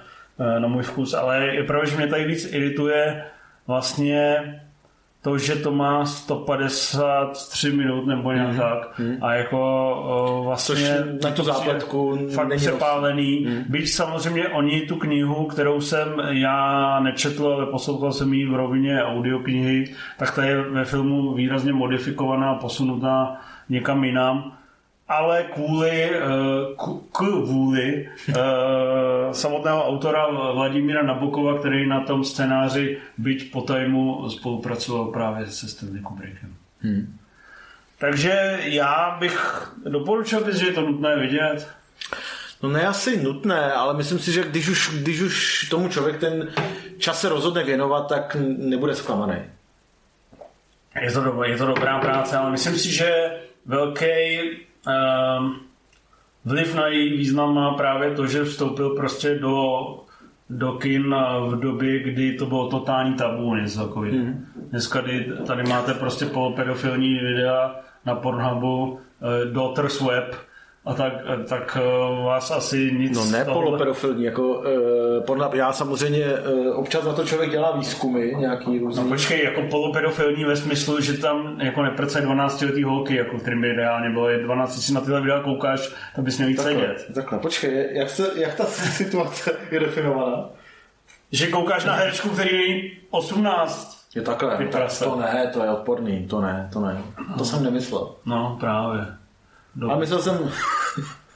na můj vkus, ale je pravda, že mě tady víc irituje vlastně to, že to má 153 minut nebo nějak mm. tak mm. a jako o, vlastně Což na tu zápletku fakt přepálený. Mm. Byť samozřejmě oni tu knihu, kterou jsem já nečetl, ale poslouchal jsem ji v rovině audioknihy, tak ta je ve filmu výrazně modifikovaná, posunutá někam jinam ale kvůli, eh, k vůli eh, samotného autora Vladimíra Nabokova, který na tom scénáři byť po tajmu spolupracoval právě se Stanley Kubrickem. Hmm. Takže já bych doporučil že je to nutné vidět. No ne asi nutné, ale myslím si, že když už, když už tomu člověk ten čas se rozhodne věnovat, tak nebude zklamaný. Je to, do, je to dobrá práce, ale myslím si, že velký vliv na její význam má právě to, že vstoupil prostě do, do kin v době, kdy to bylo totální tabu, něco takový. Mm. Dneska tady máte prostě polopedofilní videa na Pornhubu, uh, Daughter's Web, a tak, tak eh, vás asi nic... No ne polopedofilní, jako uh, podle, já samozřejmě uh, občas na to člověk dělá výzkumy nějaký různý. No počkej, jako polopedofilní ve smyslu, že tam jako neprce 12 letý holky, jako kterým by ideálně bylo, 12, si na tyhle videa koukáš, tak bys měl jít takhle, sedět. Takhle, počkej, jak, se, jak ta situace je definovaná? Že koukáš na herečku, který je 18. Je takhle, no, tak to ne, to je odporný, to ne, to ne. To no. jsem nemyslel. No, právě. Do... A myslel jsem...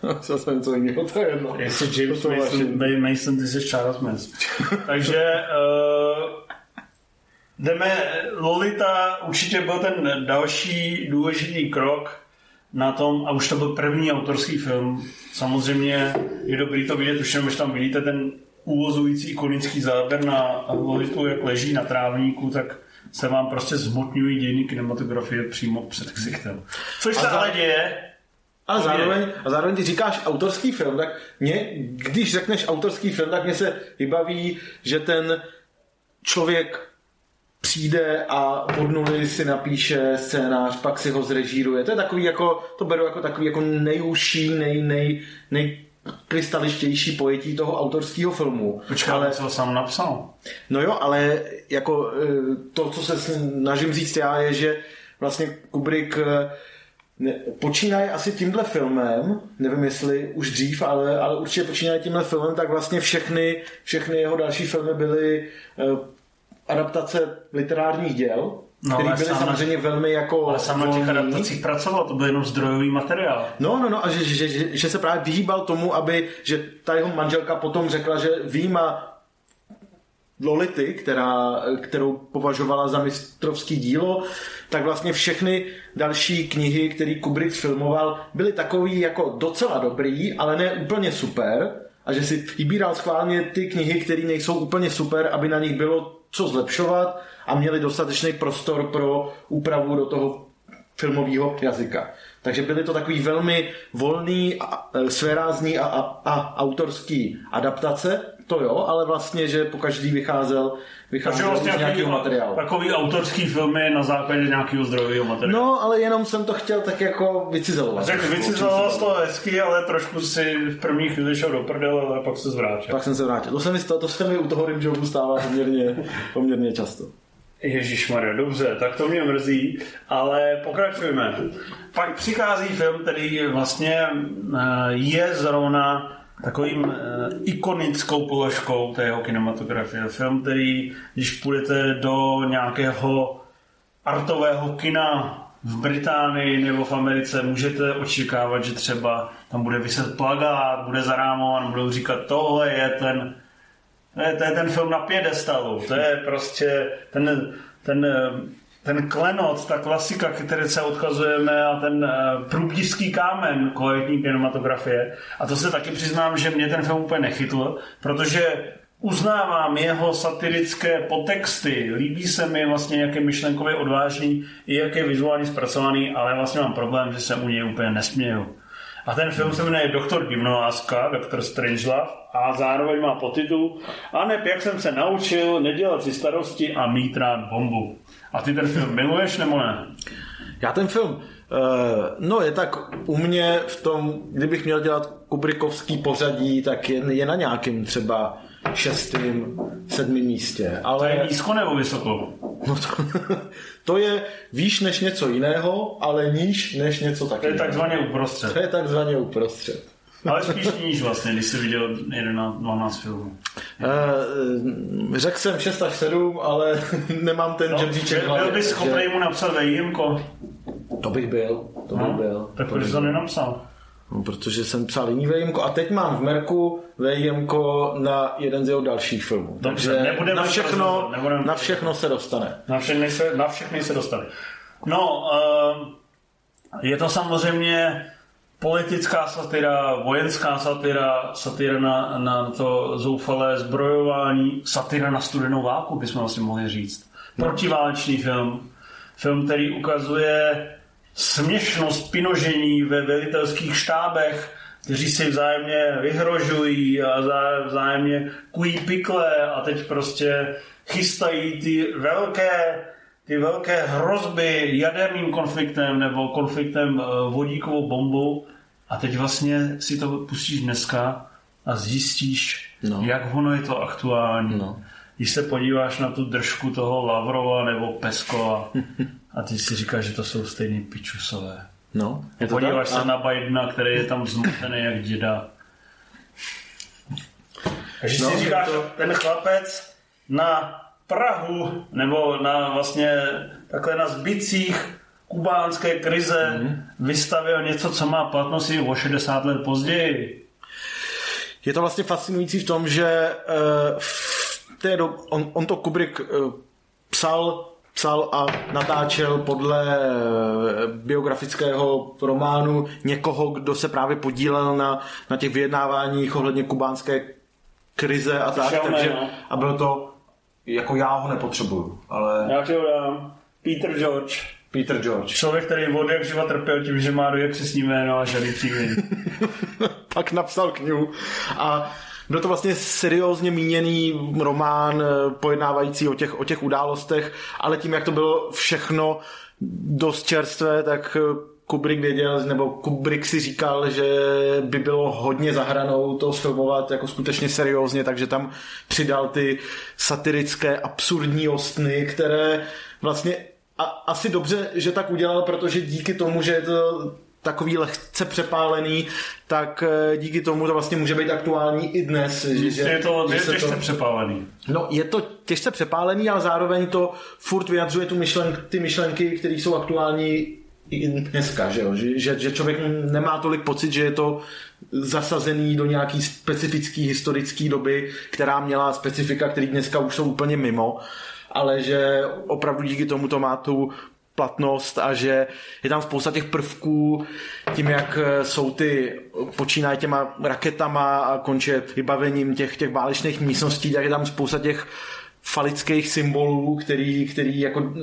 myslel jsem něco jiného, to je jedno. Jestli James Mason, Mason, Mason, ty jsi Charles Manson. Takže uh, jdeme, Lolita určitě byl ten další důležitý krok na tom, a už to byl první autorský film. Samozřejmě je dobrý to vidět, už jenom, když tam vidíte ten uvozující ikonický záběr na Lolitu, jak leží na trávníku, tak se vám prostě zmotňují dějiny kinematografie přímo před ksichtem. Což se ale děje, a zároveň, a zároveň, když říkáš autorský film, tak mě, když řekneš autorský film, tak mě se vybaví, že ten člověk přijde a pod nuly si napíše scénář, pak si ho zrežíruje. To je takový jako, to beru jako takový jako nejužší, nej, nej, nej, krystaličtější pojetí toho autorského filmu. Počkej, ale co sám napsal? No jo, ale jako e, to, co se snažím říct já, je, že vlastně Kubrick e, ne, počínaje asi tímhle filmem, nevím jestli už dřív, ale, ale určitě počínaje tímhle filmem, tak vlastně všechny, všechny jeho další filmy byly e, adaptace literárních děl, No, který byly samozřejmě velmi jako... Ale sám na těch adaptacích pracoval, to byl jenom zdrojový materiál. No, no, no, a že, že, že, že se právě vyhýbal tomu, aby, že ta jeho manželka potom řekla, že výjima Lolity, která, kterou považovala za mistrovský dílo, tak vlastně všechny další knihy, které Kubrick filmoval, byly takový jako docela dobrý, ale ne úplně super. A že si vybíral schválně ty knihy, které nejsou úplně super, aby na nich bylo co zlepšovat a měli dostatečný prostor pro úpravu do toho filmového jazyka. Takže byly to takový velmi volný, e, svérázný a, a, a autorský adaptace, to jo, ale vlastně, že po každý vycházel, vycházel vlastně z nějakého materiálu. Takový autorský filmy na základě nějakého zdrojového materiálu. No, ale jenom jsem to chtěl tak jako vycizelovat. Řekl, vycizeloval z toho hezky, ale trošku si v první chvíli šel do prdele, ale pak se zvrátil. Pak jsem se vrátil. To se mi, to, to se mi u toho rimjobu stává poměrně, poměrně často. Ježíš Maria, dobře, tak to mě mrzí, ale pokračujeme. Pak přichází film, který vlastně eh, je zrovna takovým uh, ikonickou položkou té jeho kinematografie. Film, který, když půjdete do nějakého artového kina v Británii nebo v Americe, můžete očekávat, že třeba tam bude vyset plagát, bude zarámovan, budou říkat, tohle je ten to je, to je ten film na pědestalu, to je prostě ten, ten ten klenot, ta klasika, které se odkazujeme a ten uh, průbdivský kámen kvalitní kinematografie. A to se taky přiznám, že mě ten film úplně nechytl, protože uznávám jeho satirické potexty, líbí se mi vlastně, jak je myšlenkově odvážný, i jak je vizuálně zpracovaný, ale vlastně mám problém, že se u něj úplně nesměju. A ten film se jmenuje Doktor Gymnoláska, Doktor Strangelove a zároveň má potitul Anep, jak jsem se naučil nedělat si starosti a mít rád bombu. A ty ten film miluješ nebo ne? Já ten film, uh, no je tak u mě v tom, kdybych měl dělat kubrikovský pořadí, tak je, je na nějakým třeba šestým, sedmým místě. Ale... To je nízko nebo vysoko? No to, to je výš než něco jiného, ale níž než něco takového. To je takzvaně uprostřed. To je takzvaně uprostřed. Ale spíš níž vlastně, když jsi viděl 11, 12 filmů. Uh, řekl jsem 6 až 7, ale nemám ten no, žebříček Byl bys schopný mu napsat vejímko? To bych byl, to bych no, byl. Tak proč to nenapsal? No, protože jsem psal jiný VMko a teď mám v Merku VMko na jeden z jeho dalších filmů. Dobře, Takže na všechno, na všechno se dostane. Na všechny se, na všechny se dostane. No, uh, je to samozřejmě politická satira, vojenská satira, satira na, na to zoufalé zbrojování, satira na studenou válku, bychom vlastně mohli říct. Protiválečný film. Film, který ukazuje směšnost pinožení ve velitelských štábech, kteří si vzájemně vyhrožují a vzájemně kují pikle a teď prostě chystají ty velké, ty velké hrozby jaderným konfliktem nebo konfliktem eh, vodíkovou bombou a teď vlastně si to pustíš dneska a zjistíš, no. jak ono je to aktuální. No. Když se podíváš na tu držku toho Lavrova nebo Peskova a ty si říkáš, že to jsou stejný pičusové. No, je to Podíváš tak? se a... na Bidena, který je tam zmotený jak děda. Takže no, si říkáš, to... ten chlapec na Prahu, nebo na vlastně takhle na zbycích kubánské krize mm. vystavil něco, co má platnost i o 60 let později. Je to vlastně fascinující v tom, že uh, v té do, on, on to Kubrick uh, psal psal a natáčel podle eh, biografického románu někoho, kdo se právě podílel na, na těch vyjednáváních ohledně kubánské krize a tak, Šelné, takže no. a bylo to, jako já ho nepotřebuju, ale Já ti ho dám. Peter George. Peter George. Člověk, který od jak živa trpěl tím, že má doje křesní jméno a žádný příjmení. pak napsal knihu a byl to vlastně seriózně míněný román eh, pojednávající o těch, o těch událostech, ale tím, jak to bylo všechno dost čerstvé, tak eh, Kubrick věděl, nebo Kubrick si říkal, že by bylo hodně za hranou to sfilmovat jako skutečně seriózně, takže tam přidal ty satirické, absurdní ostny, které vlastně a, asi dobře, že tak udělal, protože díky tomu, že je to takový lehce přepálený, tak eh, díky tomu to vlastně může být aktuální i dnes. Že, je to že je těžce přepálený. No, je to těžce přepálený, ale zároveň to furt vyjadřuje tu myšlen, ty myšlenky, které jsou aktuální i dneska, že, jo? Že, že, že člověk nemá tolik pocit, že je to zasazený do nějaký specifický historické doby, která měla specifika, které dneska už jsou úplně mimo, ale že opravdu díky tomu to má tu platnost a že je tam spousta těch prvků, tím jak jsou ty, počínají těma raketama a končí vybavením těch, těch válečných místností, tak je tam spousta těch falických symbolů, který, který jako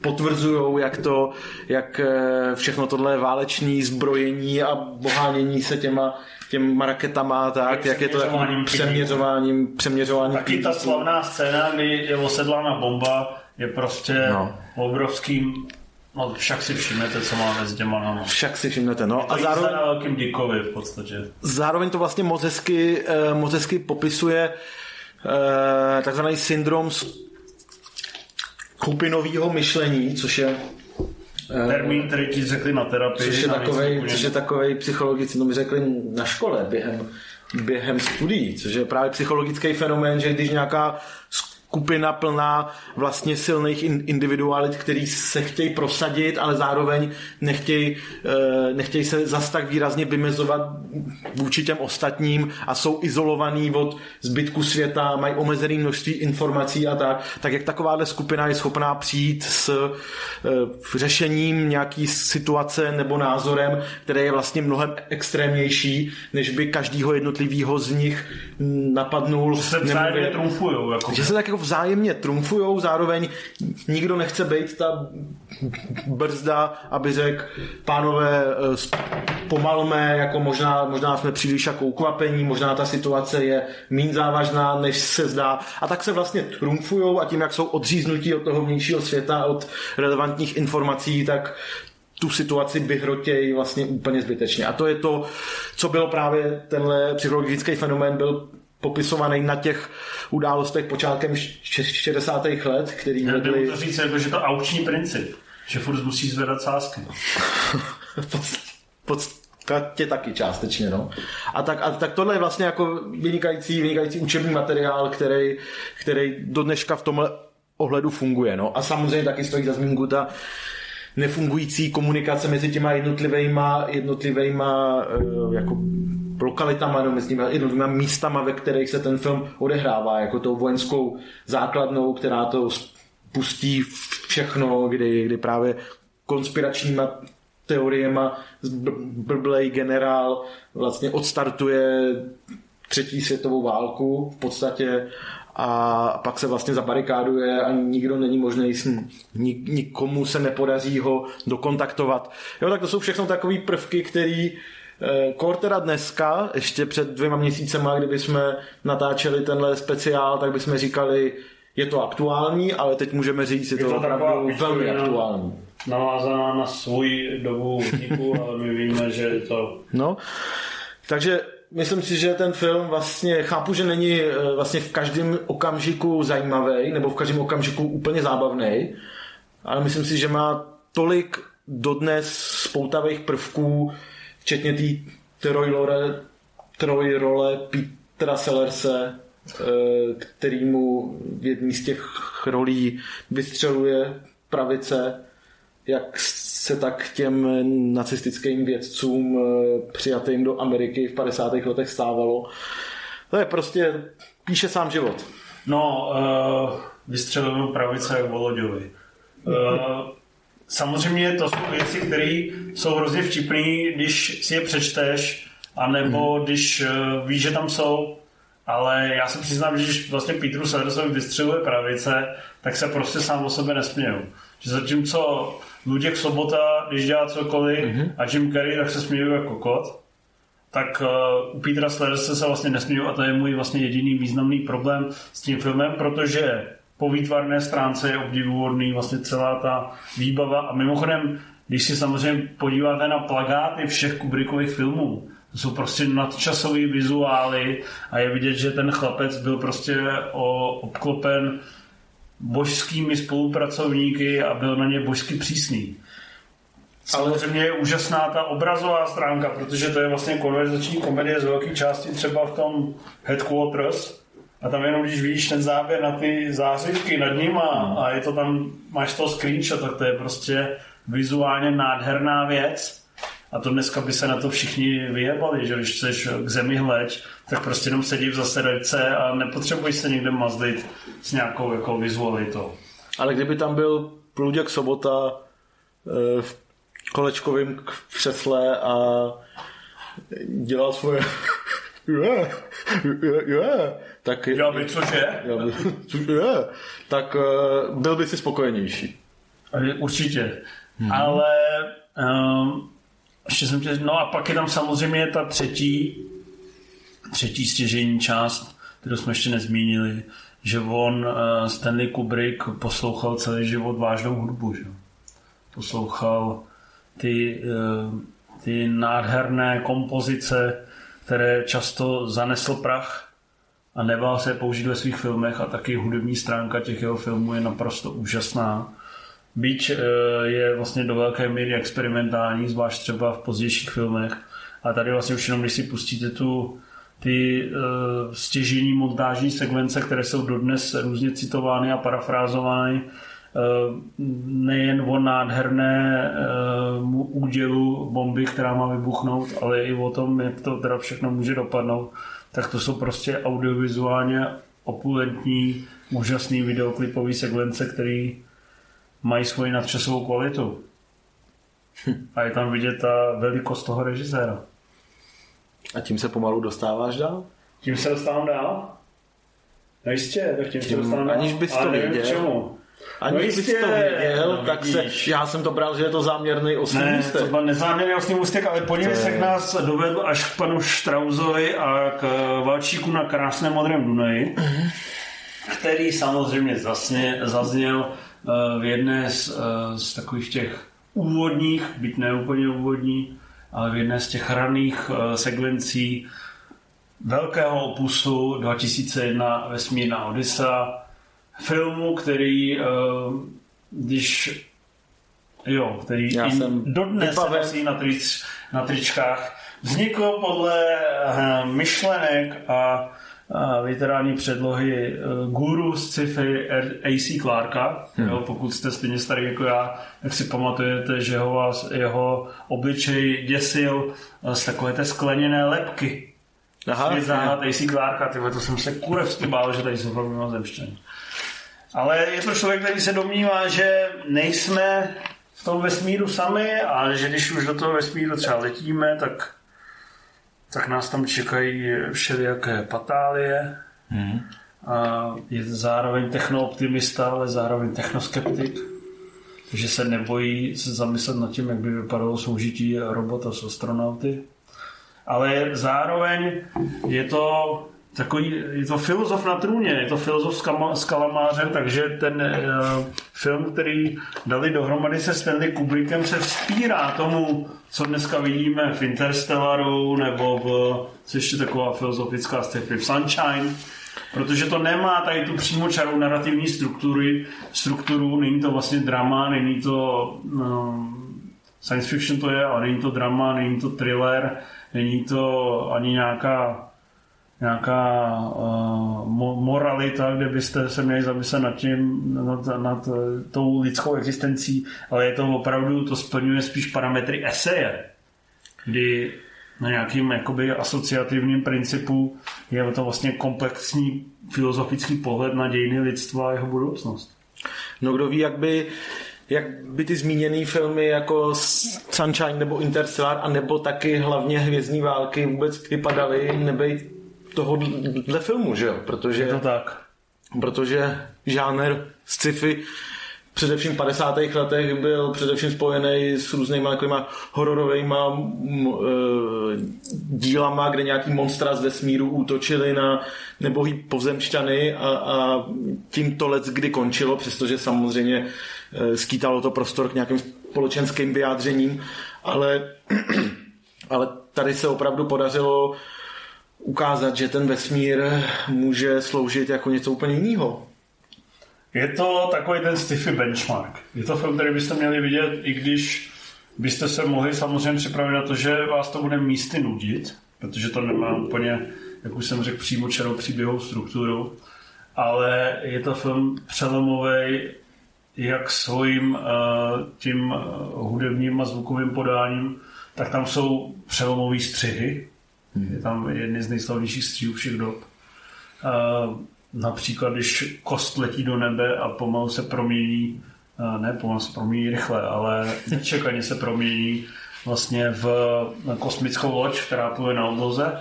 potvrzují, jak to, jak eh, všechno tohle válečný zbrojení a bohánění se těma, těma raketama, tak, jak je to Přeměřováním přeměřováním, přeměřováním Taky ta slavná scéna, kdy je osedlána bomba, je prostě No. obrovským No však si všimnete, co máme s těma no. Však si všimnete, no. A zároveň, na velkým dikovi v podstatě. zároveň to vlastně moc hezky, eh, moc hezky popisuje eh, takzvaný syndrom skupinového myšlení, což je Termín, který ti řekli na terapii. Což je takovej, což je takovej psychologický, no mi řekli na škole během, během studií, což je právě psychologický fenomén, že když nějaká skupina plná vlastně silných in, individualit, který se chtějí prosadit, ale zároveň nechtějí, eh, nechtějí se zas tak výrazně vymezovat vůči těm ostatním a jsou izolovaný od zbytku světa, mají omezené množství informací a tak, tak jak takováhle skupina je schopná přijít s eh, řešením nějaký situace nebo názorem, který je vlastně mnohem extrémnější, než by každýho jednotlivého z nich napadnul. Se nebo vzájemně trumfujou. Jako. že se tak jako vzájemně trumfujou, zároveň nikdo nechce být ta brzda, aby řekl, pánové, eh, pomalme, jako možná, možná jsme příliš jako ukvapení, možná ta situace je méně závažná, než se zdá. A tak se vlastně trumfujou a tím, jak jsou odříznutí od toho vnějšího světa, od relevantních informací, tak tu situaci vyhrotějí vlastně úplně zbytečně. A to je to, co bylo právě tenhle psychologický fenomén byl popisovaný na těch událostech počátkem š- 60. let, který vedli... mu to říct, jako, že to auční princip. Že furt musí zvedat sásky. v podstatě taky částečně, no. A tak, a tak tohle je vlastně jako vynikající, vynikající učební materiál, který, který do dneška v tomhle ohledu funguje, no. A samozřejmě taky stojí za zmínku ta nefungující komunikace mezi těma jednotlivýma, jednotlivýma eh, jako lokalitama, no, mezi těma jednotlivýma místama, ve kterých se ten film odehrává, jako tou vojenskou základnou, která to pustí všechno, kdy, kdy právě konspiračníma teoriema blblej generál vlastně odstartuje třetí světovou válku v podstatě a pak se vlastně zabarikáduje a nikdo není možný. Nik, nikomu se nepodaří ho dokontaktovat. Jo, tak to jsou všechno takové prvky, které Kor teda dneska, ještě před dvěma měsícema, kdyby jsme natáčeli tenhle speciál, tak bychom říkali, je to aktuální, ale teď můžeme říct, je, Je to, to opravdu velmi píčovina. aktuální. Navázaná na svůj dobu vzniku, ale my víme, že je to... No, takže myslím si, že ten film vlastně, chápu, že není eh, vlastně v každém okamžiku zajímavý, nebo v každém okamžiku úplně zábavný, ale myslím si, že má tolik dodnes spoutavých prvků, včetně té trojrole, trojrole Petra Sellerse, eh, který mu v jedné z těch rolí vystřeluje pravice, jak se tak těm nacistickým vědcům eh, přijatým do Ameriky v 50. letech stávalo. To je prostě, píše sám život. No, uh, vystřelil pravice jak Voloďovi. Uh, samozřejmě to jsou věci, které jsou hrozně vtipné, když si je přečteš, anebo když uh, víš, že tam jsou. ale já se přiznám, že když vlastně Petru Sellersovi vystřeluje pravice, tak se prostě sám o sebe nesmějou. Že zatímco Luděk Sobota, když dělá cokoliv mm-hmm. a Jim Carrey, tak se smějí jako kot, tak uh, u Petra Sellerse se vlastně nesměju a to je můj vlastně jediný významný problém s tím filmem, protože po výtvarné stránce je obdivuhodný vlastně celá ta výbava a mimochodem, když si samozřejmě podíváte na plagáty všech Kubrickových filmů, to jsou prostě nadčasové vizuály a je vidět, že ten chlapec byl prostě obklopen božskými spolupracovníky a byl na ně božsky přísný. Samozřejmě je úžasná ta obrazová stránka, protože to je vlastně konverzační komedie z velké části třeba v tom Headquarters, a tam jenom, když vidíš ten záběr na ty zářivky nad ním a, a je to tam, máš to screenshot, tak to je prostě vizuálně nádherná věc. A to dneska by se na to všichni vyjebali, že když chceš k zemi hleď, tak prostě jenom sedí v zasedačce a nepotřebuješ se někde mazlit s nějakou jako vizualitou. Ale kdyby tam byl Průděk Sobota eh, v kolečkovém křesle a dělal svoje yeah, yeah, yeah, tak... Já by, cože? Já by, yeah, tak uh, byl by si spokojenější. Určitě. Hmm. Ale um, ještě jsem tě, no a pak je tam samozřejmě ta třetí, třetí stěžení část, kterou jsme ještě nezmínili, že on, uh, Stanley Kubrick, poslouchal celý život vážnou hudbu, že? Poslouchal ty, uh, ty nádherné kompozice, které často zanesl prach a nebál se použít ve svých filmech a taky hudební stránka těch jeho filmů je naprosto úžasná. Byť eh, je vlastně do velké míry experimentální, zvlášť třeba v pozdějších filmech. A tady vlastně už jenom, když si pustíte tu, ty uh, stěžení montážní sekvence, které jsou dodnes různě citovány a parafrázovány, nejen o nádherné uh, údělu bomby, která má vybuchnout, ale i o tom, jak to teda všechno může dopadnout, tak to jsou prostě audiovizuálně opulentní, úžasný videoklipový sekvence, který mají svoji nadčasovou kvalitu. A je tam vidět ta velikost toho režiséra. A tím se pomalu dostáváš dál? Tím se dostávám dál? No jistě, tak tím, tím se dostávám dál. Aniž bys to věděl. Čemu. Aniž no bys to věděl, no, tak vidíš. se, já jsem to bral, že je to záměrný osmý ne, můstek. to byl nezáměrný osmý můstek, ale podívej se, jak nás dovedl až k panu Štrauzovi a k Valčíku na krásném modrém Dunaji, který samozřejmě zasně, zazněl v jedné z, eh, z takových těch úvodních, byť ne úplně úvodní, ale v jedné z těch raných eh, sekvencí velkého opusu 2001 Vesmírná Odysa, filmu, který, eh, když jo, který Já jsem dodnes se na, trič, na tričkách, vznikl podle myšlenek a literární předlohy eh, guru z sci-fi A.C. Clarka. Hmm. Jo, pokud jste stejně starý jako já, tak si pamatujete, že ho vás, jeho obličej děsil eh, z takové té skleněné lepky. Aha, zahrát A.C. Clarka, tyhle, to jsem se kurevsky bál, že tady jsou fakt zemštění. Ale je to člověk, který se domnívá, že nejsme v tom vesmíru sami a že když už do toho vesmíru třeba letíme, tak tak nás tam čekají všelijaké patálie. Hmm. A je zároveň technooptimista, ale zároveň technoskeptik. Takže se nebojí se zamyslet nad tím, jak by vypadalo soužití robota s astronauty. Ale zároveň je to takový, je to filozof na trůně, je to filozof s, kama, s kalamářem, takže ten uh, film, který dali dohromady se Stanley Kubrickem, se vzpírá tomu, co dneska vidíme v Interstellaru nebo v, co ještě taková filozofická sci-fi, v Sunshine, protože to nemá tady tu přímočarou narrativní struktury, strukturu, není to vlastně drama, není to um, science fiction to je, ale není to drama, není to thriller, není to ani nějaká nějaká uh, moralita, kde byste se měli zamyslet nad tím, nad, nad tou lidskou existencí, ale je to opravdu, to splňuje spíš parametry eseje, kdy na nějakým jakoby asociativním principu je to vlastně komplexní filozofický pohled na dějiny lidstva a jeho budoucnost. No kdo ví, jak by jak by ty zmíněné filmy jako Sunshine nebo Interstellar a nebo taky hlavně Hvězdní války vůbec vypadaly, nebej tohohle filmu, že jo? Protože, Je to tak. protože žánr sci-fi především v 50. letech byl především spojený s různýma takovýma hororovými dílama, kde nějaký monstra z vesmíru útočili na nebohý pozemšťany a, a tím to let kdy končilo, přestože samozřejmě e, skýtalo to prostor k nějakým společenským vyjádřením, ale, ale tady se opravdu podařilo ukázat, že ten vesmír může sloužit jako něco úplně jiného. Je to takový ten sci-fi benchmark. Je to film, který byste měli vidět, i když byste se mohli samozřejmě připravit na to, že vás to bude místy nudit, protože to nemá úplně, jak už jsem řekl, přímo čerou příběhovou strukturu, ale je to film přelomový jak svým uh, tím uh, hudebním a zvukovým podáním, tak tam jsou přelomové střihy. Hmm. Je tam jedny z nejslavnějších střihů všech dob. Uh, Například, když kost letí do nebe a pomalu se promění, ne pomalu se promění rychle, ale nečekaně se promění vlastně v kosmickou loď, která pluje na obloze.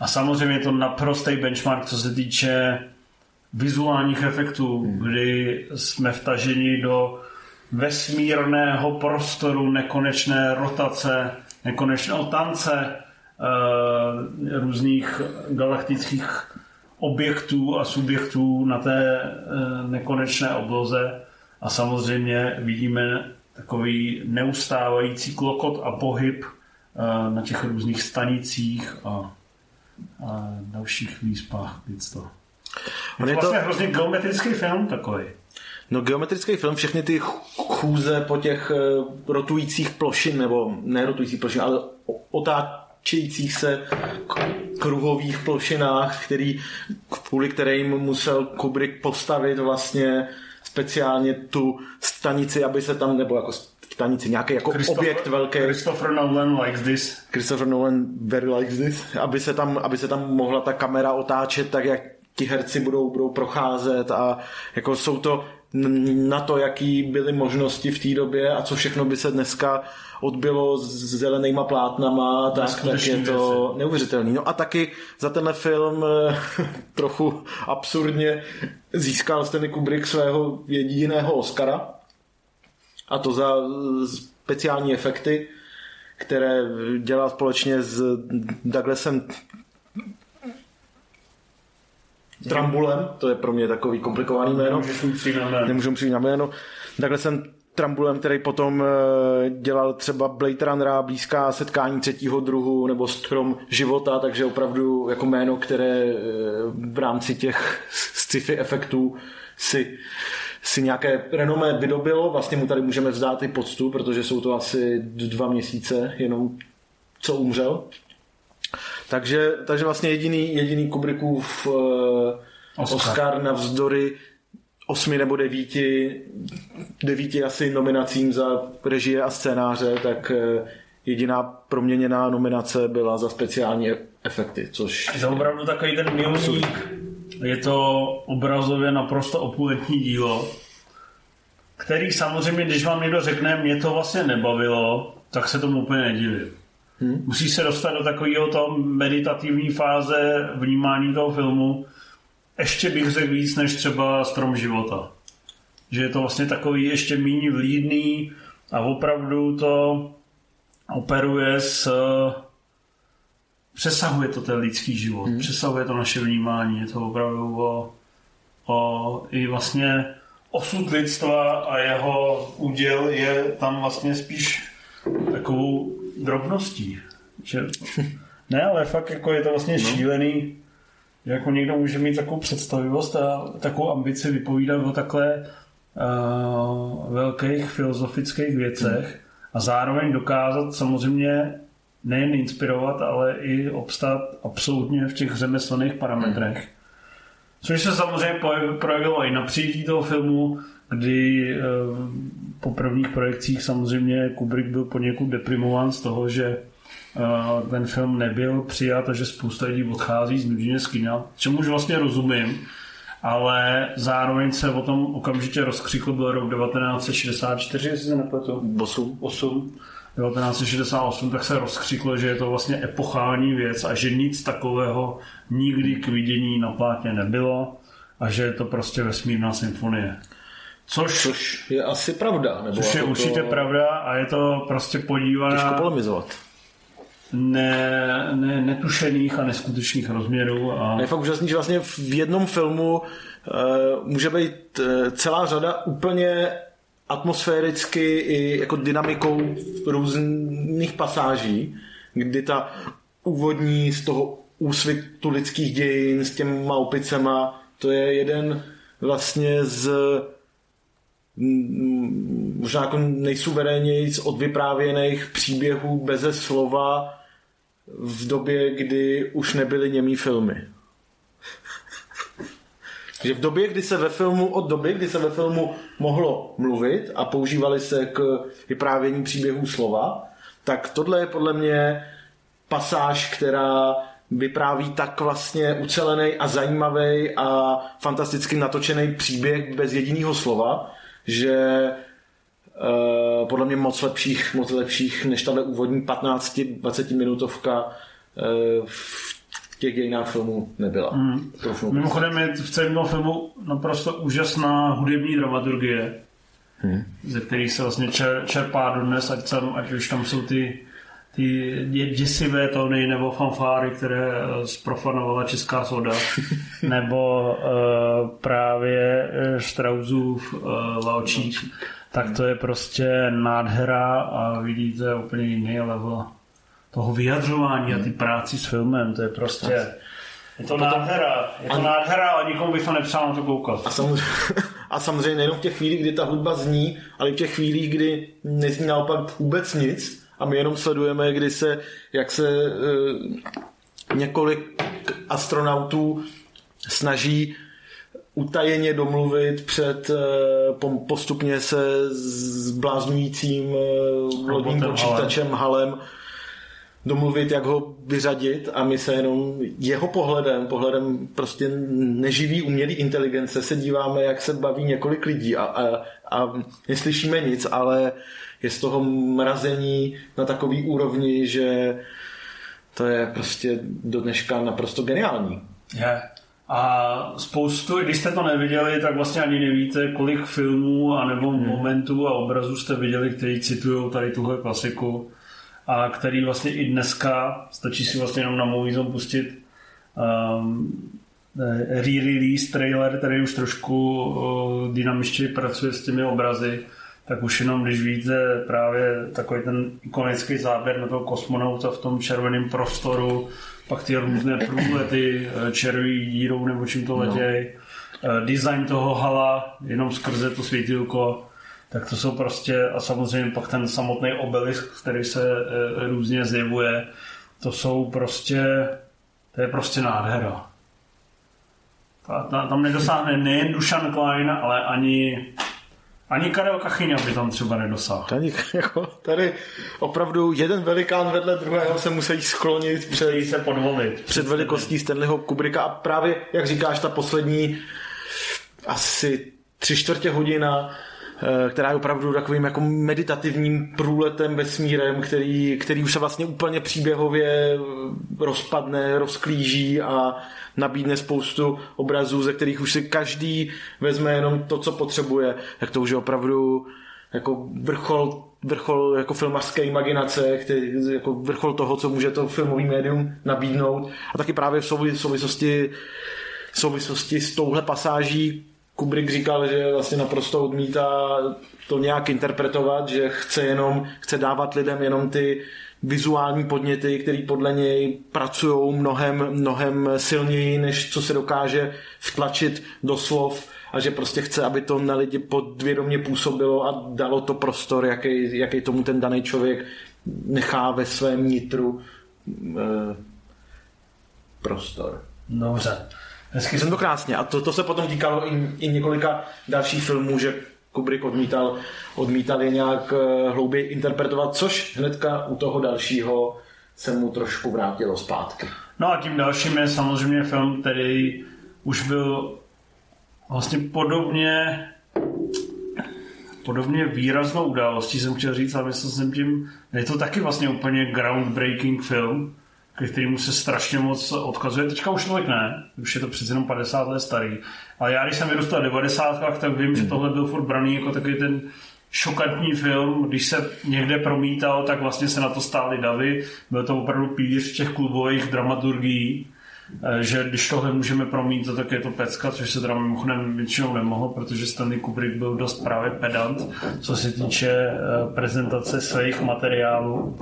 A samozřejmě je to naprostý benchmark, co se týče vizuálních efektů, kdy jsme vtaženi do vesmírného prostoru, nekonečné rotace, nekonečného tance, různých galaktických objektů a subjektů na té eh, nekonečné obloze a samozřejmě vidíme takový neustávající klokot a pohyb eh, na těch různých stanicích a, a dalších výspách lidstva. Je to vlastně to... hrozně geometrický film takový. No geometrický film, všechny ty chůze po těch eh, rotujících plošin, nebo ne rotujících plošin, ale otáčejících se kruhových plošinách, který, kvůli kterým musel Kubrick postavit vlastně speciálně tu stanici, aby se tam, nebo jako stanici, nějaký jako objekt velký. Christopher Nolan likes this. Christopher Nolan very likes this. Aby se tam, aby se tam mohla ta kamera otáčet tak, jak ti herci budou, budou procházet a jako jsou to na to, jaký byly možnosti v té době a co všechno by se dneska odbylo s zelenýma plátnama, tak, tak je to věci. neuvěřitelný. No a taky za tenhle film eh, trochu absurdně získal Stanley Kubrick svého jediného Oscara a to za speciální efekty, které dělal společně s Douglasem Trambulem, to je pro mě takový komplikovaný jméno. Nemůžu přijít na jméno. Takhle jsem Trambulem, který potom eh, dělal třeba Blade Runnera, blízká setkání třetího druhu nebo Strom života, takže opravdu jako jméno, které eh, v rámci těch sci-fi efektů si, si nějaké renomé vydobilo. Vlastně mu tady můžeme vzdát i poctu, protože jsou to asi dva měsíce jenom co umřel. Takže, takže vlastně jediný, jediný Kubrickův uh, Oscar. Oscar navzdory osmi nebo devíti, devíti asi nominacím za režie a scénáře, tak uh, jediná proměněná nominace byla za speciální efekty, což... Je to opravdu takový ten milník. Je to obrazově naprosto opulentní dílo, který samozřejmě, když vám někdo řekne, mě to vlastně nebavilo, tak se tomu úplně nedivím. Hmm. Musí se dostat do takového toho meditativní fáze vnímání toho filmu. Ještě bych řekl víc než třeba Strom života. Že je to vlastně takový ještě méně vlídný a opravdu to operuje s přesahuje to ten lidský život, hmm. přesahuje to naše vnímání, je to opravdu o, o i vlastně osud lidstva a jeho úděl je tam vlastně spíš takovou drobností. Že, ne, ale fakt jako je to vlastně no. šílený, jako někdo může mít takovou představivost a takovou ambici vypovídat o takhle uh, velkých filozofických věcech a zároveň dokázat samozřejmě nejen inspirovat, ale i obstát absolutně v těch řemeslných parametrech. Což se samozřejmě projevilo i na přijetí toho filmu, kdy eh, po prvních projekcích samozřejmě Kubrick byl poněkud deprimován z toho, že ten film nebyl přijat a že spousta lidí odchází z nuděně z kina, čemuž vlastně rozumím, ale zároveň se o tom okamžitě rozkřikl, byl rok 1964, jestli se nepletu. 8. 8. 1968, tak se rozkřiklo, že je to vlastně epochální věc a že nic takového nikdy k vidění na plátně nebylo a že je to prostě vesmírná symfonie. Což, což je asi pravda. Nebo což je jako určitě to... pravda a je to prostě podívaná... Těžko polemizovat. Ne, ne, netušených a neskutečných rozměrů. A... Je fakt úžasný, že vlastně v jednom filmu uh, může být uh, celá řada úplně atmosféricky i jako dynamikou různých pasáží, kdy ta úvodní z toho úsvitu lidských dějin s těma opicema, to je jeden vlastně z možná jako nejsuverénněji od vyprávěných příběhů beze slova v době, kdy už nebyly němý filmy. že v době, kdy se ve filmu, od doby, kdy se ve filmu mohlo mluvit a používali se k vyprávění příběhů slova, tak tohle je podle mě pasáž, která vypráví tak vlastně ucelený a zajímavý a fantasticky natočený příběh bez jediného slova, že uh, podle mě moc lepších, moc lepších než tahle úvodní 15-20 minutovka uh, v těch dějinách filmu nebyla. Mm. Mimochodem je v celém filmu naprosto úžasná hudební dramaturgie, hmm. ze kterých se vlastně čer, čerpá dnes, ať, tam, ať už tam jsou ty ty děsivé tóny nebo fanfáry, které eh, zprofanovala Česká soda, nebo uh, právě Strausův uh, Laučík, tak to je prostě nádhera a vidíte úplně jiný level toho vyjadřování a ty práci s filmem, to je prostě... Je to nádhera, je to nádhera, ale nikomu bych to nepřál na to koukat. A samozřejmě, a samozřejmě nejenom v těch chvílích, kdy ta hudba zní, ale i v těch chvílích, kdy nezní naopak vůbec nic a my jenom sledujeme, kdy se, jak se e, několik astronautů snaží utajeně domluvit před e, postupně se zbláznujícím e, lodním počítačem halem, domluvit, jak ho vyřadit. A my se jenom jeho pohledem, pohledem prostě neživý umělý inteligence se díváme, jak se baví několik lidí. A, a, a neslyšíme nic, ale je z toho mrazení na takový úrovni, že to je prostě do dneška naprosto geniální. Je. A spoustu, když jste to neviděli, tak vlastně ani nevíte, kolik filmů a nebo hmm. momentů a obrazů jste viděli, který citují tady tuhle klasiku a který vlastně i dneska, stačí si vlastně jenom na Movie Zone pustit um, re-release trailer, který už trošku uh, dynamičtěji pracuje s těmi obrazy, tak už jenom když víte právě takový ten ikonický záběr na toho kosmonauta v tom červeném prostoru, pak ty různé průlety eh, červí dírou nebo čím to letěj, no. design toho hala jenom skrze to světilko, tak to jsou prostě, a samozřejmě pak ten samotný obelisk, který se e, různě zjevuje, to jsou prostě, to je prostě nádhera. Ta, tam nedosáhne nejen Dušan Klein, ale ani ani Karel Kachyňa by tam třeba nedosáhl. Ani, jako, tady opravdu jeden velikán vedle druhého se musí sklonit před, se podvolit. před velikostí Stanleyho Kubricka a právě, jak říkáš, ta poslední asi tři čtvrtě hodina která je opravdu takovým jako meditativním průletem vesmírem, který, který už se vlastně úplně příběhově rozpadne, rozklíží a nabídne spoustu obrazů, ze kterých už si každý vezme jenom to, co potřebuje. Tak to už je opravdu jako vrchol, vrchol jako filmařské imaginace, který, jako vrchol toho, co může to filmový médium nabídnout. A taky právě v souvislosti, v souvislosti s touhle pasáží Kubrick říkal, že vlastně naprosto odmítá to nějak interpretovat, že chce jenom, chce dávat lidem jenom ty vizuální podněty, které podle něj pracují mnohem, mnohem silněji, než co se dokáže vtlačit do slov a že prostě chce, aby to na lidi podvědomě působilo a dalo to prostor, jaký, jaký tomu ten daný člověk nechá ve svém nitru e, prostor. Dobře. Hezky jsem to krásně. A to, to se potom týkalo i, i několika dalších filmů, že Kubrick odmítal, odmítal je nějak eh, hlouběji interpretovat, což hnedka u toho dalšího se mu trošku vrátilo zpátky. No a tím dalším je samozřejmě film, který už byl vlastně podobně podobně výraznou událostí, jsem chtěl říct, ale myslel jsem tím, je to taky vlastně úplně groundbreaking film, ke kterému se strašně moc odkazuje. Teďka už tolik ne, už je to přece jenom 50 let starý. Ale já, když jsem vyrůstal v 90. tak vím, že hmm. tohle byl furt braný jako takový ten šokantní film, když se někde promítal, tak vlastně se na to stály davy. Byl to opravdu pilíř těch klubových dramaturgií, eh, že když tohle můžeme promítat, tak je to pecka, což se teda mimochodem většinou nemohlo, protože Stanley Kubrick byl dost právě pedant, co se týče eh, prezentace svých materiálů.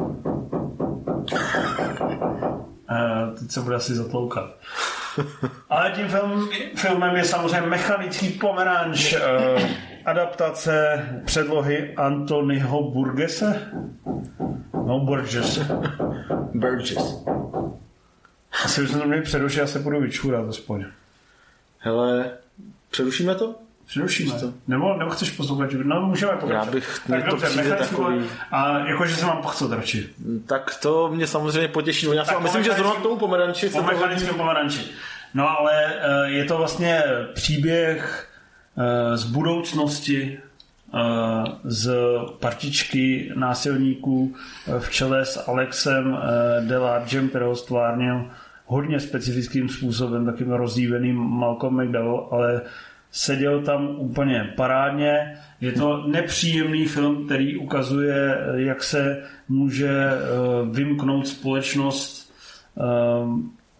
Uh, teď se bude asi zatloukat. Ale tím film, filmem je samozřejmě mechanický pomeranč, uh, adaptace předlohy Antonyho Burgese. No, Burgess. Burgess. Asi bychom to měli přerušit, já se budu vyčůrat aspoň. Hele, přerušíme to? Přerušíme. To? Nebo, nebo chceš poslouchat? No, můžeme pokračovat. Já bych, tak dobře, to takový... A jakože se mám pochcet radši. Tak to mě samozřejmě potěší. Já tak myslím, že zrovna k tomu pomeranči po mechanickém pomeranči. No ale eh, je to vlastně příběh eh, z budoucnosti eh, z partičky násilníků v čele s Alexem Delargem, kterého stvárnil hodně specifickým způsobem, takým rozdíveným Malcolm McDowell, ale seděl tam úplně parádně. Je to nepříjemný film, který ukazuje, jak se může eh, vymknout společnost eh,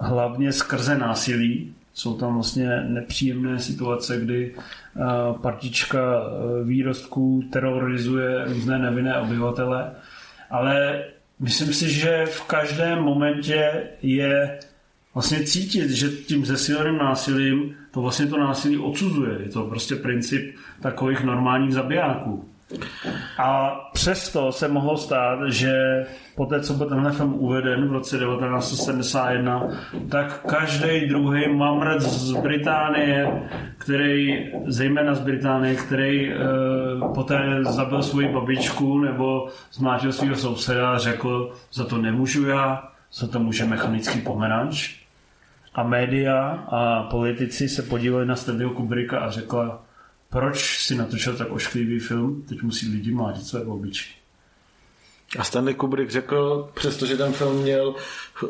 hlavně skrze násilí. Jsou tam vlastně nepříjemné situace, kdy eh, partička výrostků terorizuje různé nevinné obyvatele, ale myslím si, že v každém momentě je vlastně cítit, že tím zesíleným násilím to vlastně to násilí odsuzuje. Je to prostě princip takových normálních zabijáků. A přesto se mohlo stát, že po té, co byl tenhle film uveden v roce 1971, tak každý druhý mamrc z Británie, který, zejména z Británie, který e, poté zabil svoji babičku nebo zmáčil svého souseda, řekl, za to nemůžu já, za to může mechanický pomeranč a média a politici se podívali na Stanleyho Kubricka a řekla, proč si natočil tak ošklivý film, teď musí lidi mládit své obličky. A Stanley Kubrick řekl, přestože ten film měl eh,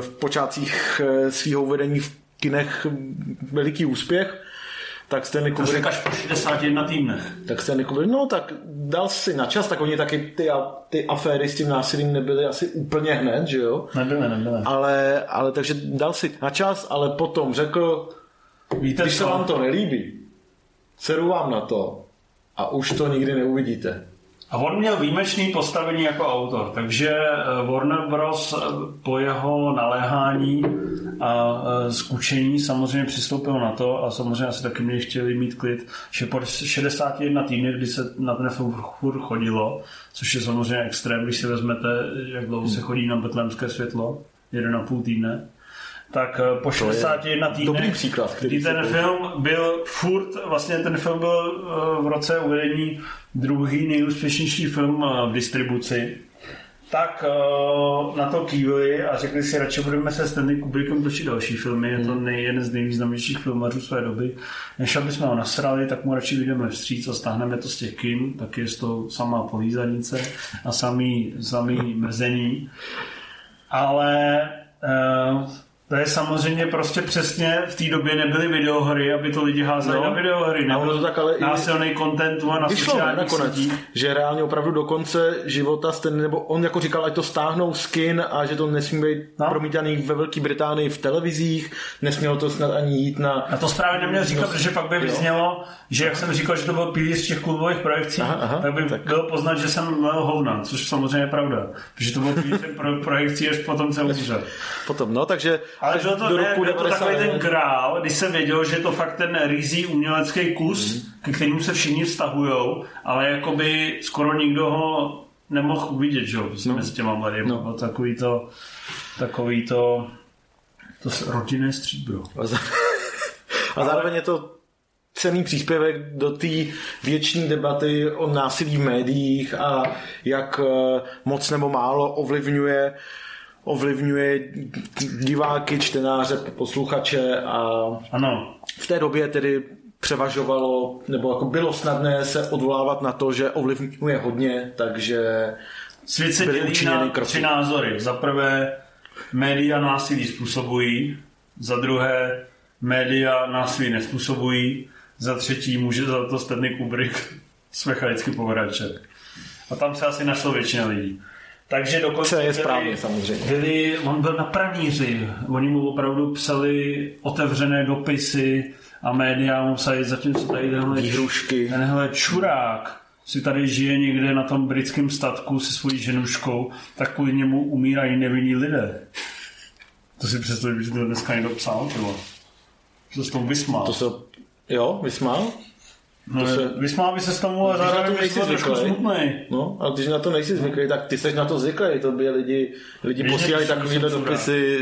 v počátcích eh, svého uvedení v kinech veliký úspěch, tak Stanley Kubrick... To až po 61 týdnech. Tak Stanley Kubrick, no tak dal si na čas, tak oni taky ty, ty aféry s tím násilím nebyly asi úplně hned, že jo? Nebyly, nebyly. Ale, ale takže dal si na čas, ale potom řekl, Víte když co? se vám to nelíbí, seru vám na to a už to nikdy neuvidíte. A on měl výjimečný postavení jako autor, takže eh, Warner Bros. Po jeho naléhání a eh, zkučení samozřejmě přistoupil na to a samozřejmě asi taky mě chtěli mít klid, že po 61 týdny, kdy se na ten film furt chodilo, což je samozřejmě extrém, když si vezmete, jak dlouho se chodí na betlémské světlo, 1,5 týdne, tak po 61 týdnech, dobrý příklad, kdy ten film byl furt, vlastně ten film byl v roce uvedení druhý nejúspěšnější film eh, v distribuci, tak na to kývili a řekli si, radši budeme se Stanley Kubrickem točit další filmy, je to hmm. nej, jeden z nejvýznamnějších filmařů své doby. Než aby jsme ho nasrali, tak mu radši vyjdeme vstříc a stáhneme to z těch kin, tak je to samá polízanice a samý, samý mrzení. Ale uh, to je samozřejmě prostě přesně v té době nebyly videohry, aby to lidi házeli no, na videohry. Nebyl to tak ale násilný i... content na Vyšlo nakonec, sítí. že reálně opravdu do konce života ten, nebo on jako říkal, ať to stáhnou skin a že to nesmí být no. promítaný ve Velké Británii v televizích, nesmělo to snad ani jít na... A to správně neměl říkat, no, protože pak by vyznělo, že jak jsem říkal, že to byl pilíř těch klubových projekcí, aha, aha, tak by tak. bylo poznat, že jsem mlel hovna, což samozřejmě je pravda. Protože to byl pilíř pro projekcí až potom celý Potom, no, takže ale byl to, do ne, roku byl to takový ten král, když se věděl, že je to fakt ten rizí umělecký kus, mm. ke kterému se všichni vztahujou, ale jakoby skoro nikdo ho nemohl uvidět, že jo, no. mezi těma mladými. No. Byl takový to, takový to, to rodinné stříbro. A, za... a zároveň je to cený příspěvek do té věční debaty o násilí v médiích a jak eh, moc nebo málo ovlivňuje ovlivňuje diváky, čtenáře, posluchače a ano. v té době tedy převažovalo, nebo jako bylo snadné se odvolávat na to, že ovlivňuje hodně, takže Svět se dělí na kroky. tři názory. Za prvé, média násilí způsobují, za druhé, média násilí nespůsobují, za třetí může za to Stanley Kubrick s mechanicky povračem. A tam se asi našlo většina lidí. Takže dokonce je byli, správně, samozřejmě. Byli, on byl na praníři, oni mu opravdu psali otevřené dopisy a média mu psali, zatímco tady tenhle, Výhrušky. tenhle čurák si tady žije někde na tom britském statku se svojí ženuškou, tak kvůli němu umírají nevinní lidé. To si představím, že to dneska někdo psal, třeba. Že se tomu vysmál. To se, jo, vysmál? No, se... Vysmál by se s tomu, ale zároveň nejsi zvyklý. No, ale když na to nejsi zvyklý, tak ty jsi na to zvyklý. To by lidi, lidi posílali takovýhle dopisy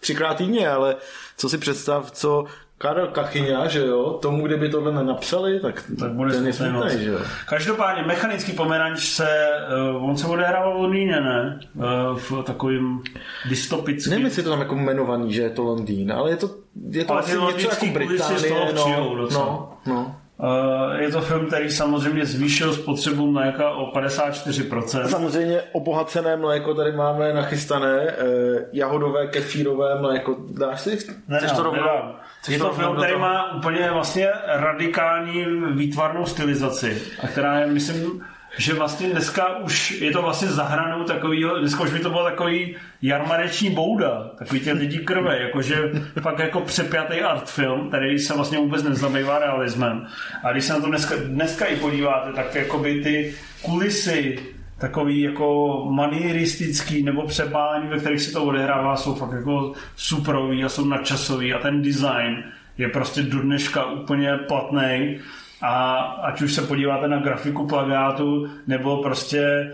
třikrát týdně, ale co si představ, co Karel Kachyňa, že jo, tomu, kdyby tohle nenapsali, tak, tak bude ten je smutný, že jo. Každopádně, mechanický pomeranč se, uh, on se odehrával v Londýně, ne? Uh, v takovým dystopickým... Nevím, jestli je to tam jako jmenovaný, že je to Londýn, ale je to, je to ale asi něco jako Británie, no, no, no. Uh, je to film, který samozřejmě zvýšil spotřebu mléka o 54%. Samozřejmě obohacené mléko tady máme nachystané, uh, jahodové, kefírové mléko. Dáš si? Ne, to rovnou? Je to film, který má úplně vlastně radikální výtvarnou stylizaci, a která je, myslím, že vlastně dneska už je to vlastně zahranou takovýho, dneska už by to bylo takový jarmareční bouda, takový těch lidí krve, jakože fakt jako přepjatý art film, který se vlastně vůbec nezabývá realismem. A když se na to dneska, dneska i podíváte, tak jakoby ty kulisy, takový jako manieristický nebo přepálení, ve kterých se to odehrává, jsou fakt jako suprový a jsou nadčasový a ten design je prostě do dneška úplně platný a ať už se podíváte na grafiku plagátu, nebo prostě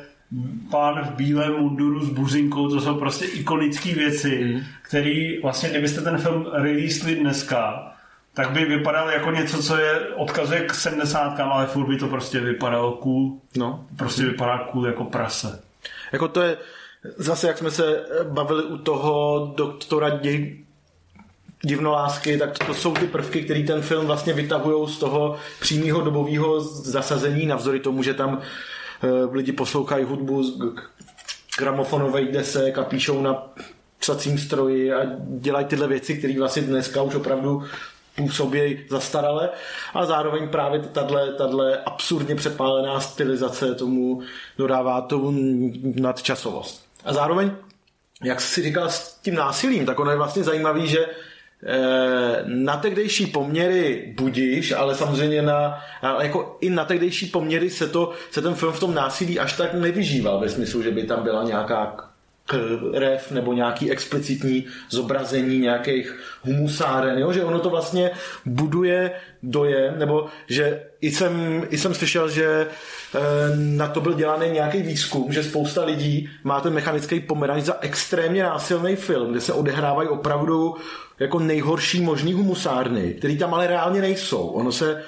pán v bílém munduru s buzinkou, to jsou prostě ikonické věci, mm. které vlastně, kdybyste ten film releasli dneska, tak by vypadal jako něco, co je odkazuje k 70 ale furt by to prostě vypadalo cool. No. Prostě vypadá cool jako prase. Jako to je, zase jak jsme se bavili u toho doktora divnolásky, tak to jsou ty prvky, které ten film vlastně vytahují z toho přímého dobového zasazení, navzory tomu, že tam eh, lidi poslouchají hudbu z gramofonové desek a píšou na psacím stroji a dělají tyhle věci, které vlastně dneska už opravdu působí zastarale a zároveň právě tato absurdně přepálená stylizace tomu dodává tomu nadčasovost. A zároveň, jak jsi říkal s tím násilím, tak ono je vlastně zajímavý, že na tehdejší poměry budíš, ale samozřejmě na, jako i na tehdejší poměry se, to, se ten film v tom násilí až tak nevyžíval ve smyslu, že by tam byla nějaká krev nebo nějaký explicitní zobrazení nějakých humusáren, jo? že ono to vlastně buduje dojem, nebo že i jsem, i jsem slyšel, že eh, na to byl dělaný nějaký výzkum, že spousta lidí má ten mechanický pomeranč za extrémně násilný film, kde se odehrávají opravdu jako nejhorší možný humusárny, který tam ale reálně nejsou. Ono se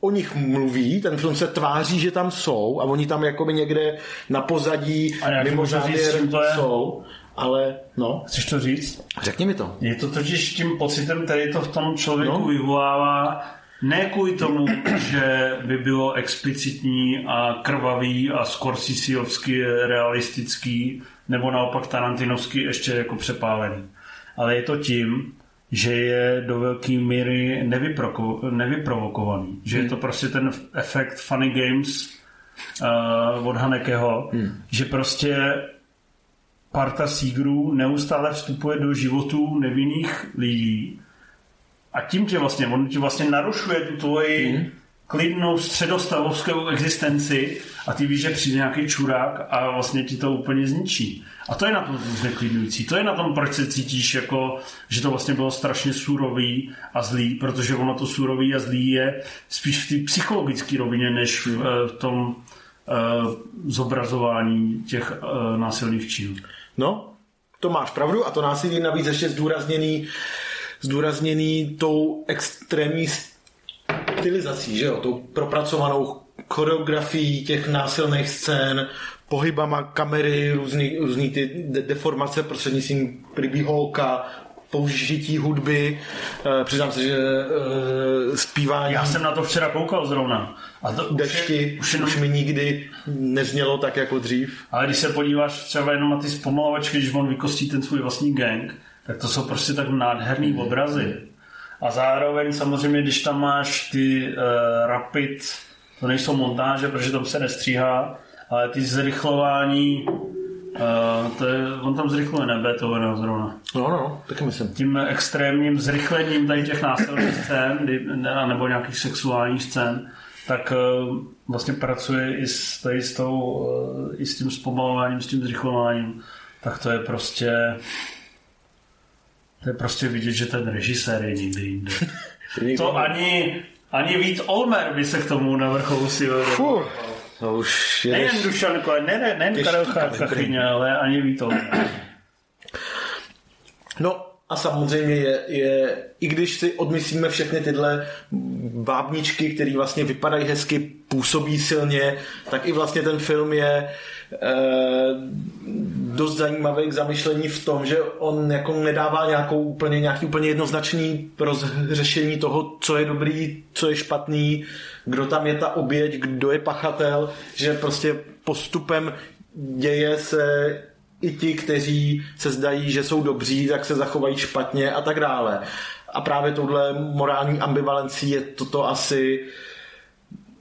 o nich mluví, ten film se tváří, že tam jsou a oni tam jakoby někde na pozadí mimo závěr jsou. Ale no. Chceš to říct? Řekni mi to. Je to totiž tím pocitem, který to v tom člověku no. vyvolává, ne kvůli tomu, že by bylo explicitní a krvavý a scorsisiovsky realistický, nebo naopak Tarantinovský ještě jako přepálený ale je to tím, že je do velké míry nevyprovokovaný. Že hmm. je to prostě ten efekt Funny Games uh, od Hanekeho, hmm. že prostě parta sígrů neustále vstupuje do životů nevinných lidí a tím tě vlastně, on ti vlastně narušuje tu tvoji hmm klidnou středostavovskou existenci a ty víš, že přijde nějaký čurák a vlastně ti to úplně zničí. A to je na tom zneklidňující. To je na tom, proč se cítíš jako, že to vlastně bylo strašně surový a zlý, protože ono to surový a zlý je spíš v té psychologické rovině, než v, eh, tom uh, zobrazování těch uh, násilných činů. No, to máš pravdu a to násilí navíc ještě zdůrazněný zdůrazněný tou extrémní stylizací, že jo, tou propracovanou choreografií těch násilných scén, pohybama kamery, různý, různý ty de- deformace prostřednictvím holka, použití hudby, uh, přiznám se, že uh, zpívání... Já jsem na to včera koukal zrovna. A to dešti už, je, už, už mi nikdy neznělo tak jako dřív. Ale když se podíváš třeba jenom na ty zpomalovačky, když on vykostí ten svůj vlastní gang, tak to jsou prostě tak nádherný obrazy. A zároveň samozřejmě, když tam máš ty uh, rapid, to nejsou montáže, protože tam se nestříhá, ale ty zrychlování, uh, to je, on tam zrychluje nebe, to zrovna. No, no, taky myslím. Tím extrémním zrychlením tady těch násilných scén, nebo nějakých sexuálních scén, tak uh, vlastně pracuje i s, tady s, tou, uh, i s tím zpomalováním, s tím zrychlováním. Tak to je prostě to je prostě vidět, že ten režisér je někde jinde. to ani, ani Vít Olmer by se k tomu na vrcholu si to už je Nejen Dušan ne, ne, ne Karel Kachyně, ale ani Vít Olmer. No, a samozřejmě je, je, i když si odmyslíme všechny tyhle bábničky, které vlastně vypadají hezky, působí silně, tak i vlastně ten film je dost zajímavý k zamyšlení v tom, že on jako nedává nějakou úplně, nějaký úplně jednoznačný rozřešení toho, co je dobrý, co je špatný, kdo tam je ta oběť, kdo je pachatel, že prostě postupem děje se i ti, kteří se zdají, že jsou dobří, tak se zachovají špatně a tak dále. A právě touhle morální ambivalencí je toto asi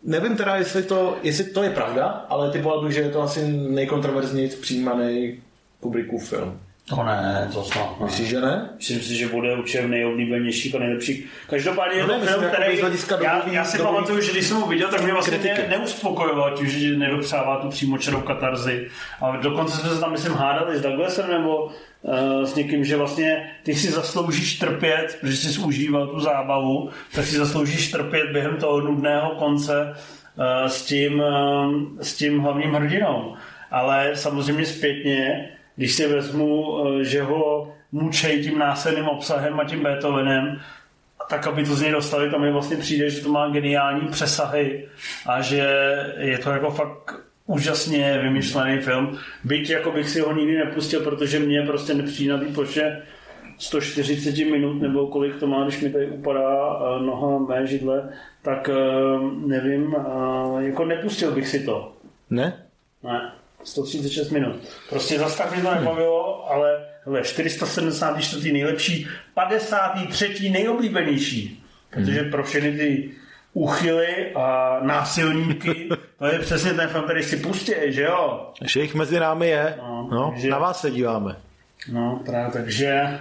Nevím teda, jestli to, jestli to je pravda, ale typoval že je to asi nejkontroverzněji přijímaný Kubrickův film. To ne, to snad ne. Myslíš, že ne? Myslím si, že bude určitě nejoblíbenější a nejlepší. Každopádně no je to film, který... Já, já si pamatuju, že když jsem ho viděl, tak mě vlastně ne, neuspokojoval tím, že nedopřává tu přímočarou katarzi. A dokonce jsme se tam, myslím, hádali s Douglasem nebo uh, s někým, že vlastně ty si zasloužíš trpět, protože jsi užíval tu zábavu, tak si zasloužíš trpět během toho nudného konce uh, s, tím, uh, s tím hlavním hrdinou. Ale samozřejmě zpětně když si vezmu, eh, že ho mučejí tím násilným obsahem a tím Beethovenem, tak aby to z něj dostali, tam mi vlastně přijde, že to má geniální přesahy a že je to jako fakt úžasně vymyšlený film. Byť jako bych si ho nikdy nepustil, protože mě prostě nepřijde na té ploše 140 minut, nebo kolik to má, když mi tady upadá eh, noha mé židle, tak eh, nevím, jako nepustil bych si to. Ne? Ne. 136 minut. Prostě zase tak mě to nebavilo, ale hele, 474. nejlepší, 53. nejoblíbenější. Protože pro všechny ty úchyly a násilníky, to je přesně ten film, který si pustí, že jo? Že jich mezi námi je. No, no že... na vás se díváme. No, právě, takže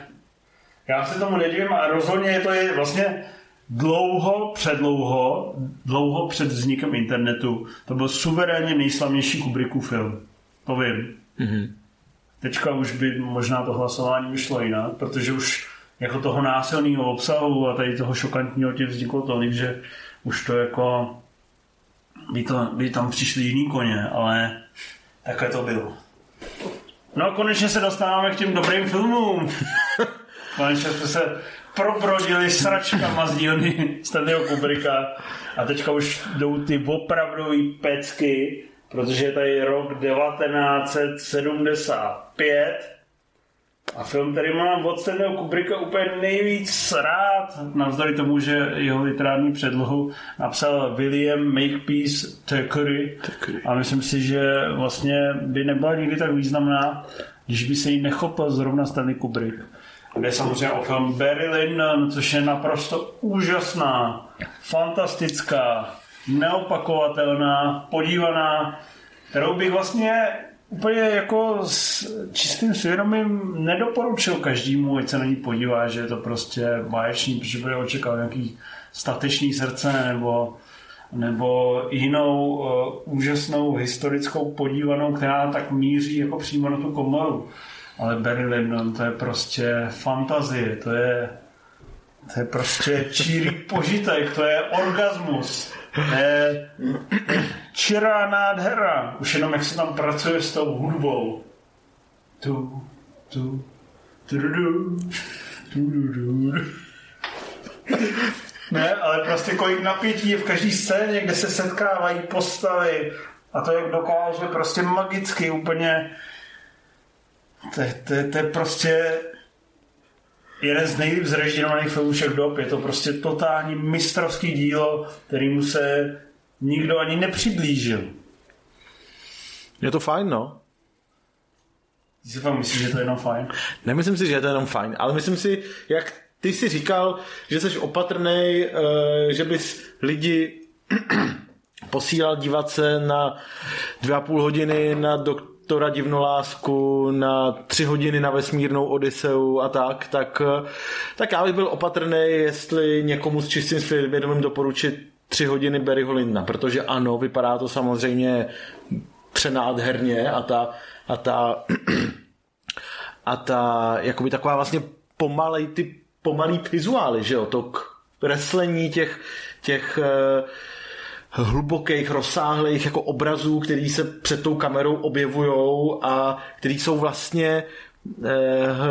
já se tomu nedivím a rozhodně je to je vlastně dlouho, předlouho, dlouho před vznikem internetu, to byl suverénně nejslavnější Kubrickův film. To vím. Mm-hmm. Teďka už by možná to hlasování vyšlo jinak, protože už jako toho násilného obsahu a tady toho šokantního tě vzniklo tolik, že už to jako by, to, by tam přišli jiný koně, ale takhle to bylo. No a konečně se dostáváme k těm dobrým filmům. konečně jsme se probrodili sračkama z dílny Stanleyho Kubricka a teďka už jdou ty opravdový pecky, protože je tady rok 1975 a film, který mám od Stanleyho Kubricka úplně nejvíc rád, navzdory tomu, že jeho literární předlohu napsal William Makepeace Thackeray a myslím si, že vlastně by nebyla nikdy tak významná, když by se jí nechopil zrovna Stanley Kubrick. Je samozřejmě o film Barry Lyndon, což je naprosto úžasná, fantastická, neopakovatelná, podívaná, kterou bych vlastně úplně jako s čistým svědomím nedoporučil každému, ať se na ní podívá, že je to prostě báječný, protože bude očekávat nějaký statečný srdce nebo, nebo jinou uh, úžasnou historickou podívanou, která tak míří jako přímo na tu komoru. Ale Barry Lyndon, to je prostě fantazie, to je, to je prostě čírý požitek, to je orgasmus. Eh, čirá nádhera. Už jenom jak se tam pracuje s tou hudbou. Tu, tu, tu, tu, tu, tu, tu, tu. Ne, ale prostě kolik napětí je v každé scéně, kde se setkávají postavy a to, jak dokáže prostě magicky úplně to, to, to je prostě jeden z nejlíp zrežírovaných filmů všech dob. Je to prostě totální mistrovský dílo, kterýmu se nikdo ani nepřiblížil. Je to fajn, no. Ty si fakt myslíš, že to je jenom fajn? Nemyslím si, že je to jenom fajn, ale myslím si, jak ty si říkal, že jsi opatrný, eh, že bys lidi posílal dívat se na dvě a půl hodiny na doktora divnolásku, na tři hodiny na vesmírnou Odiseu a tak, tak, eh, tak já bych byl opatrný, jestli někomu s čistým svědomím doporučit tři hodiny Barryho Lindna, protože ano, vypadá to samozřejmě přenádherně a ta, a ta, a ta jakoby taková vlastně pomalej, ty pomalý vizuály, že jo, to kreslení těch, těch uh, hlubokých, rozsáhlých jako obrazů, který se před tou kamerou objevují a který jsou vlastně uh,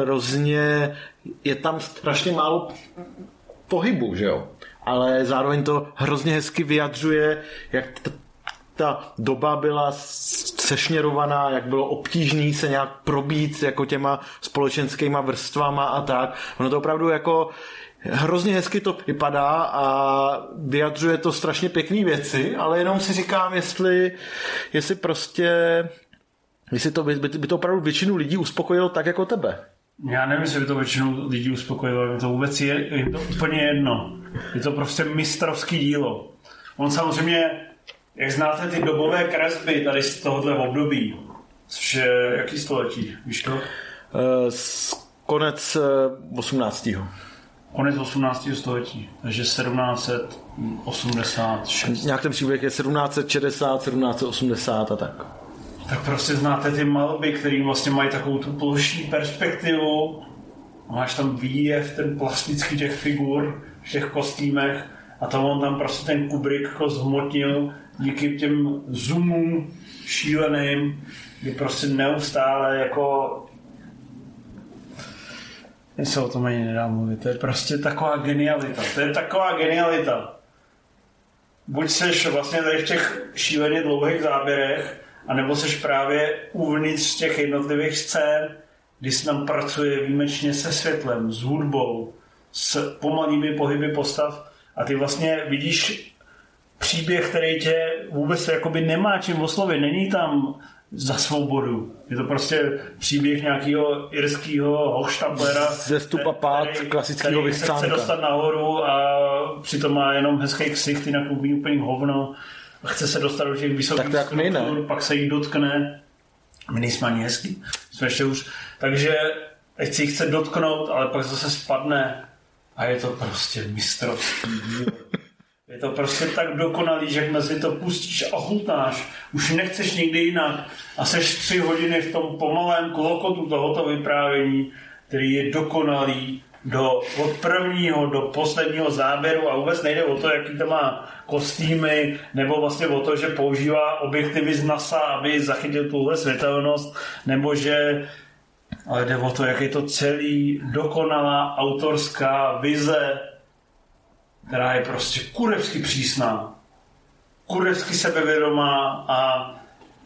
hrozně, je tam strašně málo pohybu, že jo? Ale zároveň to hrozně hezky vyjadřuje, jak t- ta doba byla sešněrovaná, jak bylo obtížný se nějak probít jako těma společenskýma vrstvama a tak. Ono to opravdu jako hrozně hezky to vypadá a vyjadřuje to strašně pěkné věci, ale jenom si říkám, jestli, jestli prostě jestli to by, by to opravdu většinu lidí uspokojilo tak jako tebe. Já nevím, jestli by to většinu lidí uspokojilo, to vůbec je, je to úplně jedno. Je to prostě mistrovský dílo. On samozřejmě, jak znáte ty dobové kresby tady z tohohle období, což je jaký století, víš to? Uh, konec 18. Eh, konec 18. století, takže 1786. Nějak ten příběh je 1760, 1780 a tak. Tak prostě znáte ty malby, které vlastně mají takovou tu plošní perspektivu. Máš tam výjev, ten plastický těch figur, v těch kostýmech a to on tam prostě ten Kubrick jako zhmotnil díky těm zoomům šíleným, kdy prostě neustále jako mně se o tom ani nedá mluvit. To je prostě taková genialita. To je taková genialita. Buď seš vlastně tady v těch šíleně dlouhých záběrech, anebo seš právě uvnitř těch jednotlivých scén, kdy se tam pracuje výjimečně se světlem, s hudbou, s pomalými pohyby postav a ty vlastně vidíš příběh, který tě vůbec jakoby nemá čím oslovit. Není tam za svobodu. Je to prostě příběh nějakého irského hochštaplera. Ze stupa pád klasického vychcánka. chce dostat nahoru a přitom má jenom hezký ksicht, jinak umí úplně hovno. Chce se dostat do těch vysokých tak struktur, my pak se jí dotkne. My nejsme ani hezký, jsme ještě už. Takže teď si chce dotknout, ale pak zase spadne a je to prostě mistrovský díl. Je to prostě tak dokonalý, že jak si to pustíš a chutnáš, už nechceš nikdy jinak a seš tři hodiny v tom pomalém klokotu tohoto vyprávění, který je dokonalý do, od prvního do posledního záběru. A vůbec nejde o to, jaký to má kostýmy, nebo vlastně o to, že používá objektivy z NASA, aby zachytil tuhle světelnost, nebo že ale jde o to, jak je to celý dokonalá autorská vize, která je prostě kurevsky přísná, kurevsky sebevědomá a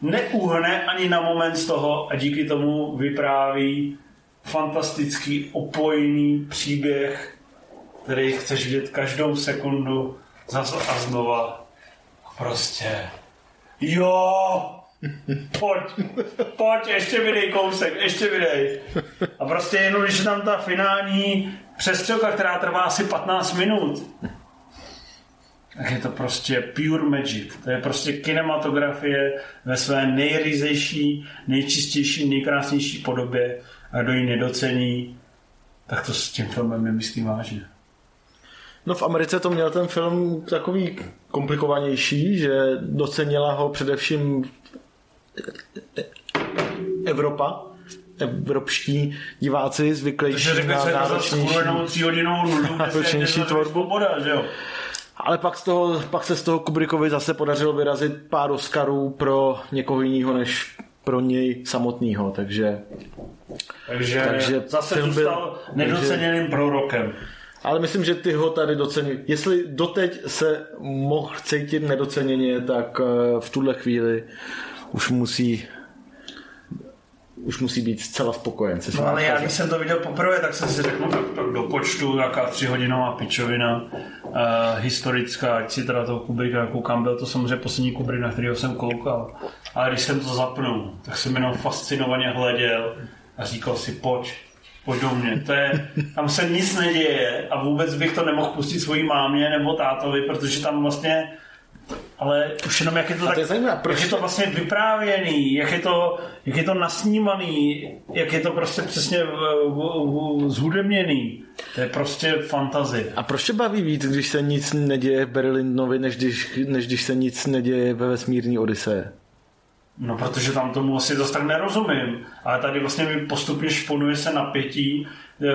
neuhne ani na moment z toho a díky tomu vypráví fantastický, opojný příběh, který chceš vidět každou sekundu zase a znova. Prostě jo, Pojď, pojď, ještě vydej kousek, ještě vydej. A prostě jenom, když tam ta finální přestřelka, která trvá asi 15 minut, tak je to prostě pure magic. To je prostě kinematografie ve své nejryzejší, nejčistější, nejkrásnější podobě a kdo ji nedocení, tak to s tím filmem nemyslí vážně. No v Americe to měl ten film takový komplikovanější, že docenila ho především Evropa, evropští diváci zvyklejší na náročnější, náročnější tvorbu. Svoboda, že jo? Ale pak, z toho, pak se z toho Kubrickovi zase podařilo vyrazit pár Oscarů pro někoho jiného než pro něj samotného, takže... Takže, takže zase zůstal byl, nedoceněným takže, prorokem. Ale myslím, že ty ho tady docení. Jestli doteď se mohl cítit nedoceněně, tak eh, v tuhle chvíli už musí už musí být zcela spokojen. Se no ale já, když jsem to viděl poprvé, tak jsem si řekl, no, tak, tak do počtu, jaká třihodinová pičovina uh, historická, ať si teda toho Kubricka koukám, byl to samozřejmě poslední Kubrick, na kterého jsem koukal. Ale když jsem to zapnul, tak jsem jenom fascinovaně hleděl a říkal si, pojď, pojď do mě. To je, tam se nic neděje a vůbec bych to nemohl pustit svojí mámě nebo tátovi, protože tam vlastně ale už jenom jak je to, tak, to je zajímavé, proč jak je to vlastně vyprávěný, jak je to, jak je to nasnímaný, jak je to prostě přesně zhudebněný. To je prostě fantazie. A proč tě baví víc, když se nic neděje v Berlinovi, než když, než když se nic neděje ve vesmírní Odyseje? No, protože tam tomu asi zase tak nerozumím. Ale tady vlastně mi postupně šponuje se napětí. E,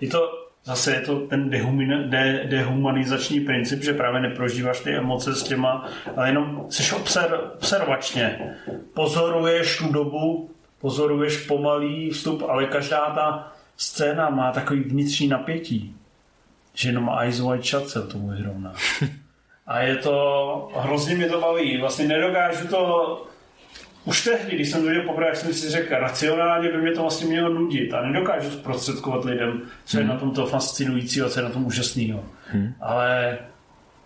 je to, zase je to ten de, dehumanizační princip, že právě neprožíváš ty emoce s těma, ale jenom jsi obser, observačně. Pozoruješ tu dobu, pozoruješ pomalý vstup, ale každá ta scéna má takový vnitřní napětí, že jenom Eyes Wide Shut se tomu vyrovná. A je to, hrozně mě to baví. Vlastně nedokážu to už tehdy, když jsem to viděl poprvé, jak jsem si řekl, racionálně by mě to vlastně mělo nudit a nedokážu zprostředkovat lidem, co je hmm. na tom to fascinující a co je na tom úžasného. Hmm. Ale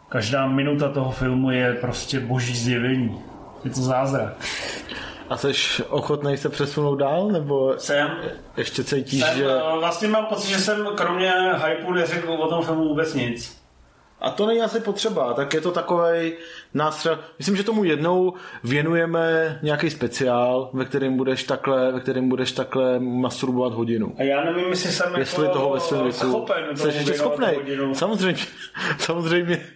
každá minuta toho filmu je prostě boží zjevení. Je to zázrak. A jsi ochotný se přesunout dál, nebo jsem, ještě cítíš, jsem, že... Vlastně mám pocit, že jsem kromě hypeu neřekl o tom filmu vůbec nic. A to není asi potřeba, tak je to takový nástřel. Myslím, že tomu jednou věnujeme nějaký speciál, ve kterém budeš takhle, ve kterém budeš takhle masturbovat hodinu. A já nevím, jestli jsem jestli jako toho ve svém věku. Jsi ještě schopný. Samozřejmě, samozřejmě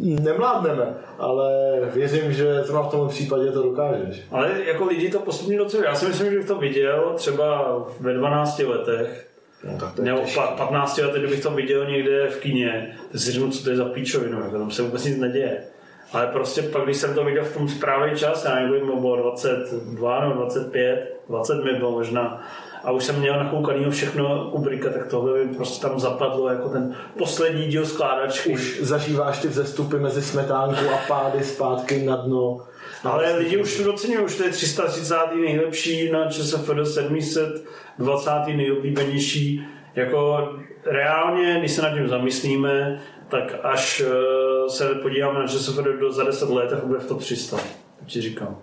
nemládneme, ale věřím, že zrovna v tom případě to dokážeš. Ale jako lidi to postupně docela. Já si myslím, že bych to viděl třeba ve 12 letech, No, tak to Nebo 15 let, kdybych to viděl někde v kině, tak si řeknu, co to je za píčovinu, jako tam se vůbec nic neděje. Ale prostě pak, když jsem to viděl v tom správný čas, já nevím, bylo 22 nebo 25, 20 mi bylo možná, a už jsem měl nakoukanýho všechno Kubricka, tak tohle by prostě tam zapadlo jako ten poslední díl skládačky. Už zažíváš ty vzestupy mezi smetánkou a pády zpátky na dno. Ale lidi už to docenují, už to je 330. nejlepší na ČSFD 700 20. nejoblíbenější. Jako reálně, když se nad tím zamyslíme, tak až eh, se podíváme na ČSFD do za 10 let, tak bude v top 300. Tak ti říkám.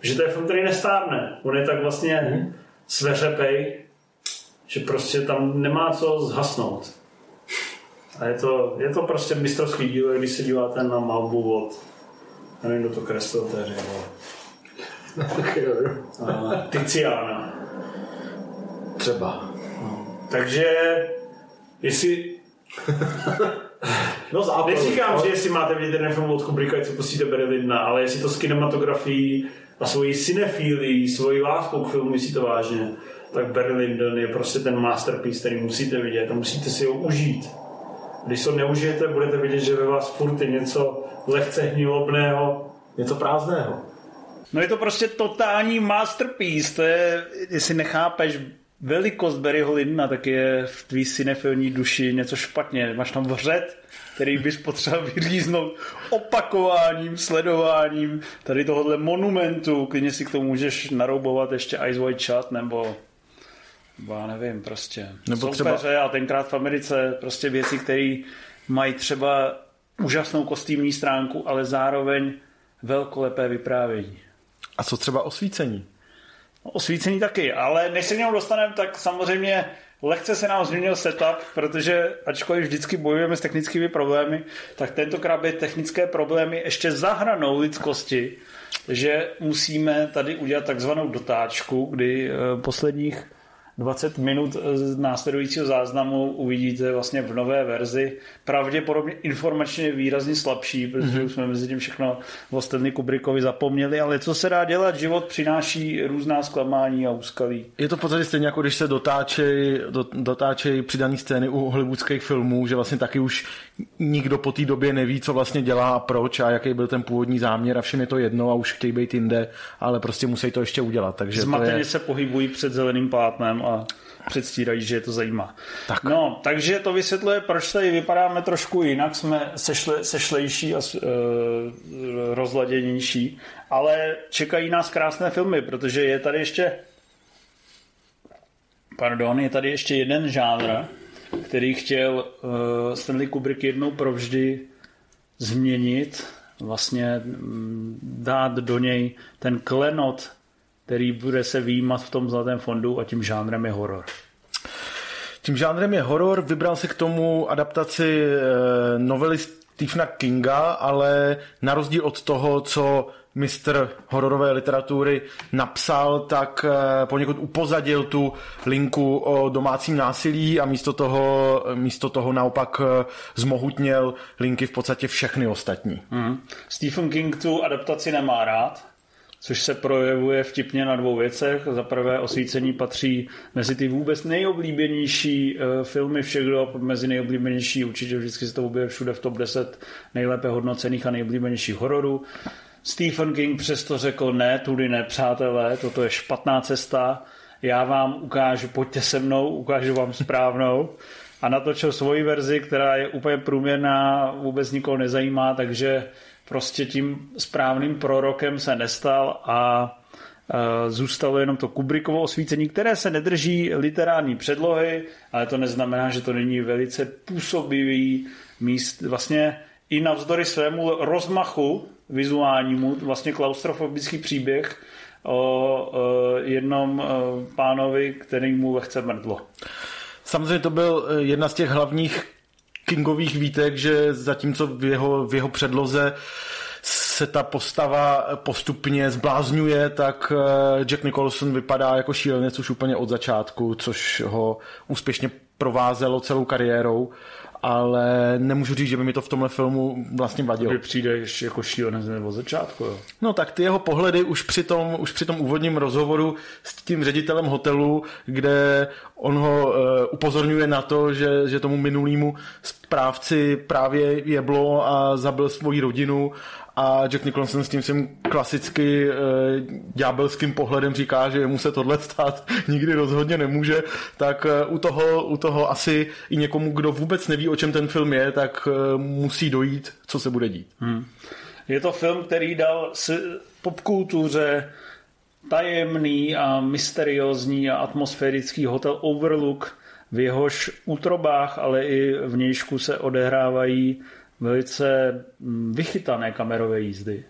Že to je film, který nestárne. On je tak vlastně sveřepej, že prostě tam nemá co zhasnout. A je to, je to prostě mistrovský díl, když se díváte na malbu od nevím, kdo to kreslil, to je Tiziana. Třeba. No. Takže, jestli... no z Neříkám, že jestli máte vidět ten film od Kubricka, co pustíte Berlina, ale jestli to s kinematografií a svojí cinefílí, svojí láskou k filmu myslíte vážně, tak Berlin je prostě ten masterpiece, který musíte vidět a musíte si ho užít. Když to neužijete, budete vidět, že ve vás furt je něco lehce hnilobného, něco prázdného. No je to prostě totální masterpiece, to je, jestli nechápeš velikost Barryho Lindna, tak je v tvý cinefilní duši něco špatně. Máš tam vřet, který bys potřeboval vyříznout opakováním, sledováním tady tohohle monumentu. Klidně si k tomu můžeš naroubovat ještě Ice White Shot nebo já nevím, prostě nebo třeba... a tenkrát v Americe prostě věci, které mají třeba úžasnou kostýmní stránku, ale zároveň velkolepé vyprávění. A co třeba osvícení? Osvícení taky, ale než se k němu dostaneme, tak samozřejmě lehce se nám změnil setup, protože ačkoliv vždycky bojujeme s technickými problémy, tak tentokrát by technické problémy ještě zahranou lidskosti, že musíme tady udělat takzvanou dotáčku, kdy eh, posledních 20 minut z následujícího záznamu uvidíte vlastně v nové verzi. Pravděpodobně informačně výrazně slabší, protože mm-hmm. už jsme mezi tím všechno o Stanley Kubrickovi zapomněli, ale co se dá dělat, život přináší různá zklamání a úskalí. Je to v podstatě stejně jako když se dotáčejí do, dotáčej přidané scény u hollywoodských filmů, že vlastně taky už nikdo po té době neví, co vlastně dělá a proč a jaký byl ten původní záměr a všem je to jedno a už chtějí být jinde, ale prostě musí to ještě udělat. Takže Zmateně to je... se pohybují před zeleným plátnem a předstírají, že je to zajímá. Tak. No, takže to vysvětluje, proč tady vypadáme trošku jinak, jsme sešle, sešlejší a uh, rozladěnější, ale čekají nás krásné filmy, protože je tady ještě Pardon, je tady ještě jeden žánr, který chtěl uh, Stanley Kubrick jednou provždy změnit, vlastně um, dát do něj ten klenot, který bude se výjímat v tom Zlatém fondu a tím žánrem je horor. Tím žánrem je horor, vybral se k tomu adaptaci uh, novely Stephena Kinga, ale na rozdíl od toho, co mistr hororové literatury napsal, tak eh, poněkud upozadil tu linku o domácím násilí a místo toho, místo toho naopak eh, zmohutněl linky v podstatě všechny ostatní. Mm. Stephen King tu adaptaci nemá rád, což se projevuje vtipně na dvou věcech. Za prvé osvícení patří mezi ty vůbec nejoblíbenější uh, filmy všech dob, mezi nejoblíbenější, určitě vždycky se to objeví všude v top 10 nejlépe hodnocených a nejoblíbenějších hororů. Stephen King přesto řekl, ne, tudy ne, přátelé, toto je špatná cesta, já vám ukážu, pojďte se mnou, ukážu vám správnou. A natočil svoji verzi, která je úplně průměrná, vůbec nikoho nezajímá, takže prostě tím správným prorokem se nestal a zůstalo jenom to Kubrickovo osvícení, které se nedrží literární předlohy, ale to neznamená, že to není velice působivý míst. Vlastně i navzdory svému rozmachu vizuálnímu, vlastně klaustrofobický příběh o jednom pánovi, který mu lehce mrdlo. Samozřejmě to byl e, jedna z těch hlavních Kingových výtek, že zatímco v jeho, v jeho předloze se ta postava postupně zblázňuje, tak e, Jack Nicholson vypadá jako šílenec už úplně od začátku, což ho úspěšně provázelo celou kariérou ale nemůžu říct, že by mi to v tomhle filmu vlastně vadilo. By přijde ještě jako šílenec nebo začátku, jo. No tak ty jeho pohledy už při, tom, už při tom úvodním rozhovoru s tím ředitelem hotelu, kde on ho uh, upozorňuje na to, že, že tomu minulýmu správci právě jeblo a zabil svoji rodinu a Jack Nicholson s tím svým klasicky e, ďábelským pohledem říká, že mu se tohle stát nikdy rozhodně nemůže, tak e, u, toho, u toho asi i někomu, kdo vůbec neví, o čem ten film je, tak e, musí dojít, co se bude dít. Hmm. Je to film, který dal popkultuře tajemný a mysteriózní a atmosférický hotel Overlook, v jehož útrobách, ale i v nějšku se odehrávají velice mm, vychytané kamerové jízdy.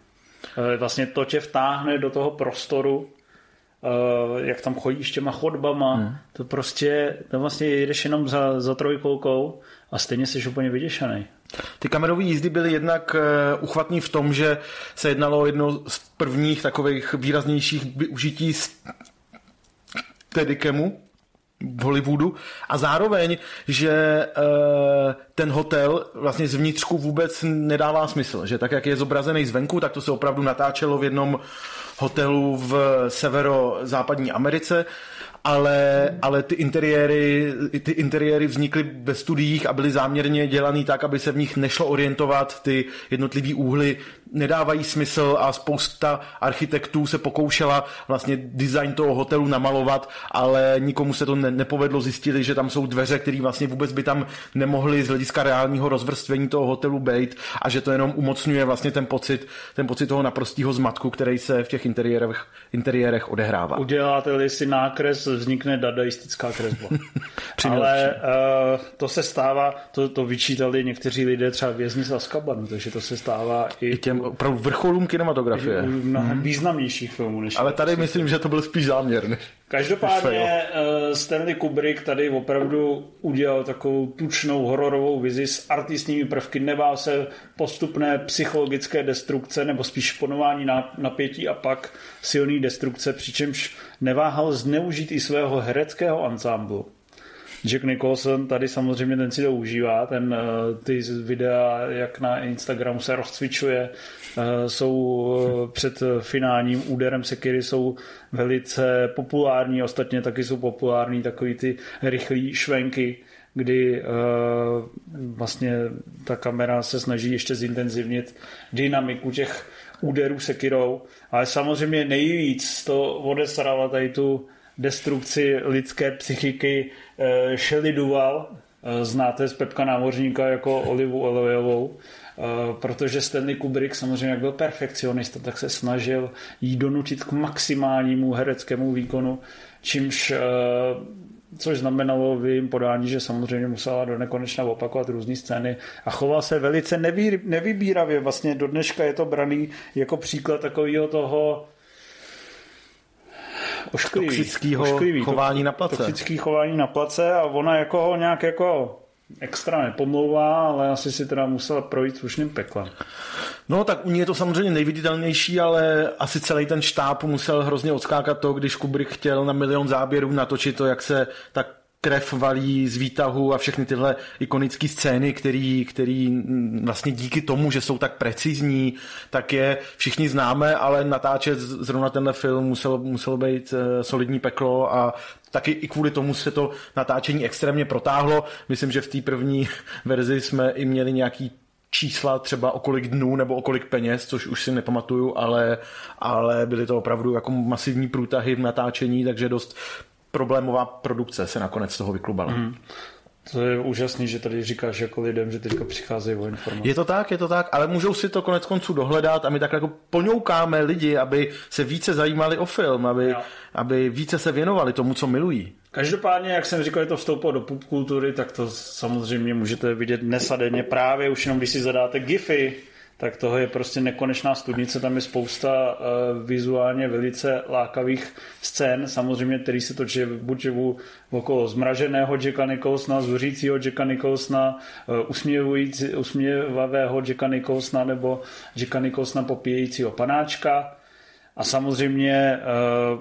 E, vlastně to tě vtáhne do toho prostoru, e, jak tam chodíš těma chodbama, hmm. to prostě, to vlastně jedeš jenom za, za trojkolkou a stejně jsi úplně vyděšený. Ty kamerové jízdy byly jednak e, uchvatní v tom, že se jednalo o jedno z prvních takových výraznějších využití Steadicemu, v Hollywoodu. A zároveň, že e, ten hotel vlastně zvnitřku vůbec nedává smysl, že tak, jak je zobrazený zvenku, tak to se opravdu natáčelo v jednom hotelu v severozápadní Americe ale, ale ty, interiéry, ty interiéry vznikly ve studiích a byly záměrně dělaný tak, aby se v nich nešlo orientovat. Ty jednotlivý úhly nedávají smysl a spousta architektů se pokoušela vlastně design toho hotelu namalovat, ale nikomu se to ne, nepovedlo. Zjistili, že tam jsou dveře, které vlastně vůbec by tam nemohly z hlediska reálního rozvrstvení toho hotelu být a že to jenom umocňuje vlastně ten pocit, ten pocit toho naprostého zmatku, který se v těch interiérech, interiérech odehrává. Uděláte-li si nákres vznikne dadaistická kresba. Ale uh, to se stává, to, to vyčítali někteří lidé třeba vězni z Azkabanu, takže to se stává i, I těm opravdu vrcholům kinematografie. Mnohem mm-hmm. významnějších filmů. Než Ale tady myslím, že to byl spíš záměr. Než Každopádně uh, Stanley Kubrick tady opravdu udělal takovou tučnou hororovou vizi s artistními prvky, nebál se postupné psychologické destrukce nebo spíš ponování napětí a pak silný destrukce, přičemž neváhal zneužít i svého hereckého ansámblu. Jack Nicholson tady samozřejmě ten si to užívá, ten, eh, ty videa, jak na Instagramu se rozcvičuje, eh, jsou eh, před finálním úderem sekiry jsou velice populární, ostatně taky jsou populární takový ty rychlý švenky, kdy vlastně ta kamera se snaží ještě zintenzivnit dynamiku těch úderů sekirou, ale samozřejmě nejvíc to odesrala tady tu destrukci lidské psychiky Shelley Duval, uh, znáte z Pepka námořníka jako Olivu Olejovou, uh, protože Stanley Kubrick samozřejmě jak byl perfekcionista, tak se snažil jí donutit k maximálnímu hereckému výkonu, čímž což znamenalo v jejím podání, že samozřejmě musela do nekonečna opakovat různé scény a choval se velice nevý, nevybíravě. Vlastně do dneška je to braný jako příklad takového toho ošklivý, toxického ošklivý, chování na place. Toxický chování na place a ona jako ho nějak jako extra nepomlouvá, ale asi si teda musela projít slušným peklem. No tak u ní je to samozřejmě nejviditelnější, ale asi celý ten štáb musel hrozně odskákat to, když Kubrick chtěl na milion záběrů natočit to, jak se tak krev valí z výtahu a všechny tyhle ikonické scény, který, který vlastně díky tomu, že jsou tak precizní, tak je všichni známe, ale natáčet zrovna tenhle film muselo, muselo být eh, solidní peklo a taky i kvůli tomu se to natáčení extrémně protáhlo. Myslím, že v té první verzi jsme i měli nějaký čísla třeba o kolik dnů nebo o kolik peněz, což už si nepamatuju, ale, ale byly to opravdu jako masivní průtahy v natáčení, takže dost problémová produkce se nakonec z toho vyklubala. Mm. To je úžasný, že tady říkáš jako lidem, že teďka přicházejí o informace. Je to tak, je to tak, ale můžou si to konec konců dohledat a my tak jako poňoukáme lidi, aby se více zajímali o film, aby, aby více se věnovali tomu, co milují. Každopádně, jak jsem říkal, je to vstoupilo do popkultury, tak to samozřejmě můžete vidět dnes a denně právě už jenom, když si zadáte GIFy, tak toho je prostě nekonečná studnice, tam je spousta uh, vizuálně velice lákavých scén, samozřejmě, který se točí buď v, okolo zmraženého Jacka Nicholsona, zuřícího Jacka Nicholsona, uh, usměvavého Jacka Nicholsona nebo Jacka Nicholsona popíjejícího panáčka. A samozřejmě, uh,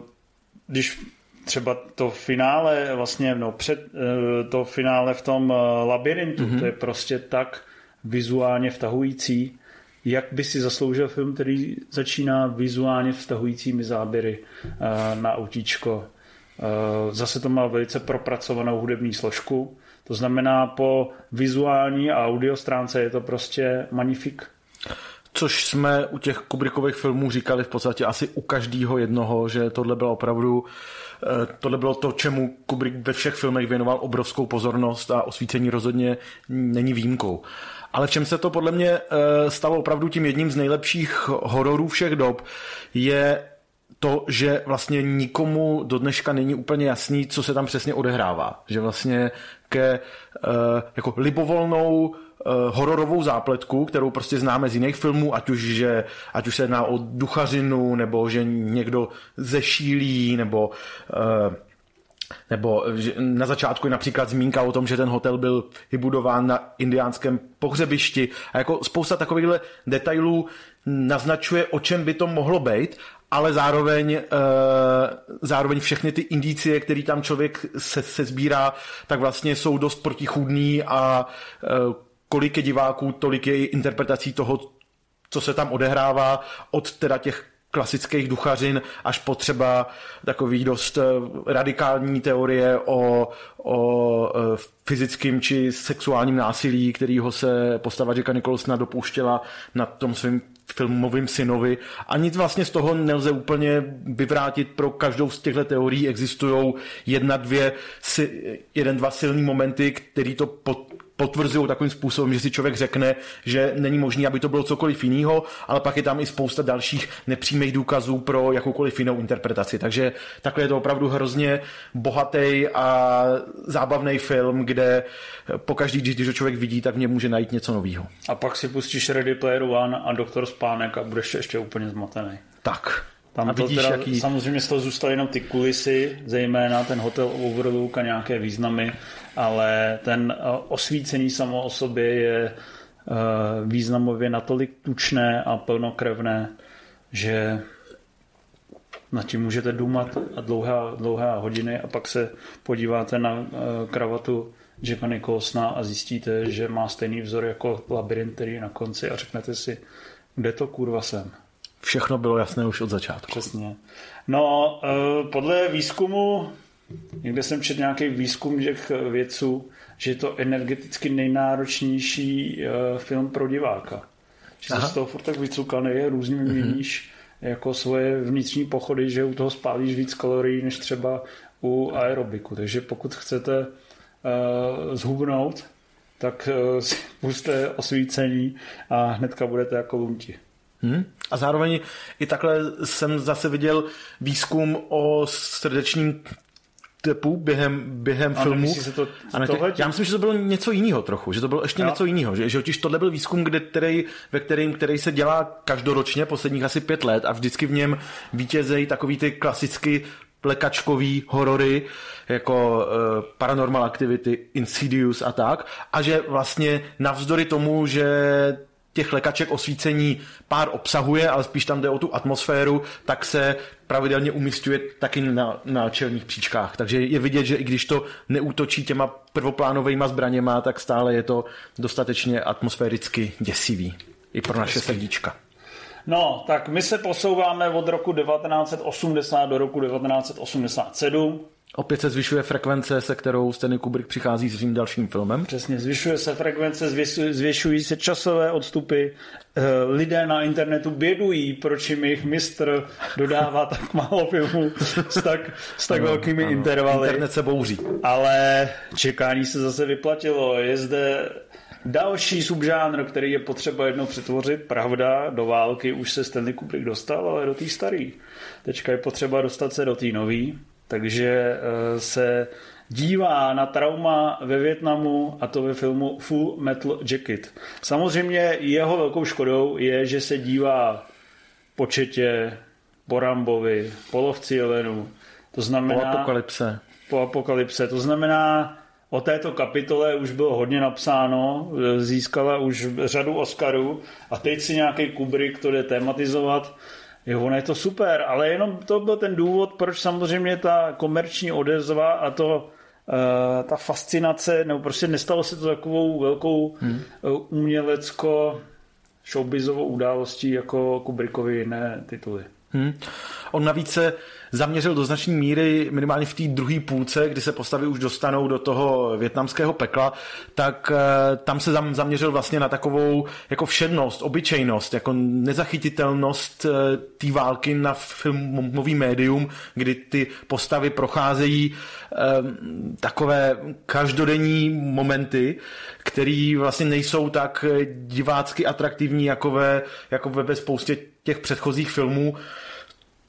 když třeba to finále, vlastně no, před to finále v tom labirintu, mm-hmm. to je prostě tak vizuálně vtahující, jak by si zasloužil film, který začíná vizuálně vztahujícími záběry eh, na autíčko. Eh, zase to má velice propracovanou hudební složku, to znamená po vizuální a audio stránce je to prostě magnifik. Což jsme u těch Kubrickových filmů říkali v podstatě asi u každého jednoho, že tohle bylo opravdu eh, tohle bylo to, čemu Kubrick ve všech filmech věnoval obrovskou pozornost a osvícení rozhodně není výjimkou. Ale v čem se to podle mě eh, stalo opravdu tím jedním z nejlepších hororů všech dob, je to, že vlastně nikomu do dneška není úplně jasný, co se tam přesně odehrává. Že vlastně ke eh, jako libovolnou eh, hororovou zápletku, kterou prostě známe z jiných filmů, ať už, že, ať už se jedná o duchařinu, nebo že někdo zešílí, nebo nebo na začátku je například zmínka o tom, že ten hotel byl vybudován na indiánském pohřebišti. A jako spousta takovýchhle detailů naznačuje, o čem by to mohlo být, ale zároveň, uh, zároveň všechny ty indicie, které tam člověk se, se sbírá, tak vlastně jsou dost protichůdný a uh, kolik je diváků, tolik je interpretací toho, co se tam odehrává, od teda těch klasických duchařin až po třeba takový dost eh, radikální teorie o, o eh, fyzickém či sexuálním násilí, kterýho se postava Jacka Nicholsona dopouštěla na tom svém filmovým synovi. A nic vlastně z toho nelze úplně vyvrátit. Pro každou z těchto teorií existují jedna, dvě, jeden, dva silný momenty, který to pod, potvrzují takovým způsobem, že si člověk řekne, že není možné, aby to bylo cokoliv jiného, ale pak je tam i spousta dalších nepřímých důkazů pro jakoukoliv jinou interpretaci. Takže takhle je to opravdu hrozně bohatý a zábavný film, kde po každý, když ho člověk vidí, tak v něm může najít něco nového. A pak si pustíš Ready Player One a Doktor Spánek a budeš ještě úplně zmatený. Tak. Tam a to vidíš, teda, jaký... samozřejmě z toho zůstaly jenom ty kulisy, zejména ten hotel Overlook a nějaké významy, ale ten eh, osvícení samo o sobě je eh, významově natolik tučné a plnokrevné, že nad tím můžete důmat a dlouhá, dlouhá hodiny a pak se podíváte na eh, kravatu Jacka Nicholsona a zjistíte, že má stejný vzor jako labirint, který je na konci a řeknete si, kde to kurva jsem. Všechno bylo jasné už od začátku. Přesně. No, podle výzkumu Někde jsem četl nějaký výzkum těch vědců, že je to energeticky nejnáročnější uh, film pro diváka. Že se z toho furt tak vycukaný je, různě mm-hmm. měníš jako svoje vnitřní pochody, že u toho spálíš víc kalorií než třeba u aerobiku. Takže pokud chcete uh, zhubnout, tak uh, si puste osvícení a hnedka budete jako lunti. Hmm. A zároveň i takhle jsem zase viděl výzkum o srdečním stepu během, během A filmu. si to A ne, tohle? já myslím, že to bylo něco jiného trochu, že to bylo ještě Jo. něco jiného, že, že totiž tohle byl výzkum, kde, který, ve kterým, který se dělá každoročně posledních asi pět let a vždycky v něm vítězejí takový ty klasicky plekačkový horory, jako uh, Paranormal Activity, Insidious a tak, a že vlastně navzdory tomu, že těch lekaček osvícení pár obsahuje, ale spíš tam jde o tu atmosféru, tak se pravidelně umistuje taky na, na čelních příčkách. Takže je vidět, že i když to neútočí těma prvoplánovými zbraněma, tak stále je to dostatečně atmosféricky děsivý. I pro naše srdíčka. No, tak my se posouváme od roku 1980 do roku 1987. Opět se zvyšuje frekvence, se kterou Stanley Kubrick přichází s svým dalším filmem. Přesně, zvyšuje se frekvence, zvěsu- zvětšují se časové odstupy. Eh, Lidé na internetu bědují, proč jim jejich mistr dodává tak málo filmů s tak, s tak velkými intervaly. Internet se bouří. Ale čekání se zase vyplatilo. Je zde další subžánr, který je potřeba jednou přetvořit. Pravda, do války už se Stanley Kubrick dostal, ale do té staré. Teďka je potřeba dostat se do té nový. Takže eh, se dívá na trauma ve Větnamu a to ve filmu Full Metal Jacket. Samozřejmě jeho velkou škodou je, že se dívá po Četě, po Rambovi, po Lovci Jelenu. To Po znamená apokalypse. po apokalypse. To znamená, o této kapitole už bylo hodně napsáno, získala už řadu Oscarů a teď si nějaký Kubrick to jde tematizovat. Jo, ono je to super, ale jenom to byl ten důvod, proč samozřejmě ta komerční odezva a to uh, ta fascinace, nebo prostě nestalo se to takovou velkou hmm. umělecko showbizovou událostí jako Kubrickovi jiné tituly. Hmm. On navíc se zaměřil do značné míry, minimálně v té druhé půlce, kdy se postavy už dostanou do toho větnamského pekla, tak eh, tam se zam- zaměřil vlastně na takovou jako všednost, obyčejnost, jako nezachytitelnost eh, té války na filmový médium, kdy ty postavy procházejí eh, takové každodenní momenty, které vlastně nejsou tak divácky atraktivní jako ve, jako ve spoustě těch předchozích filmů,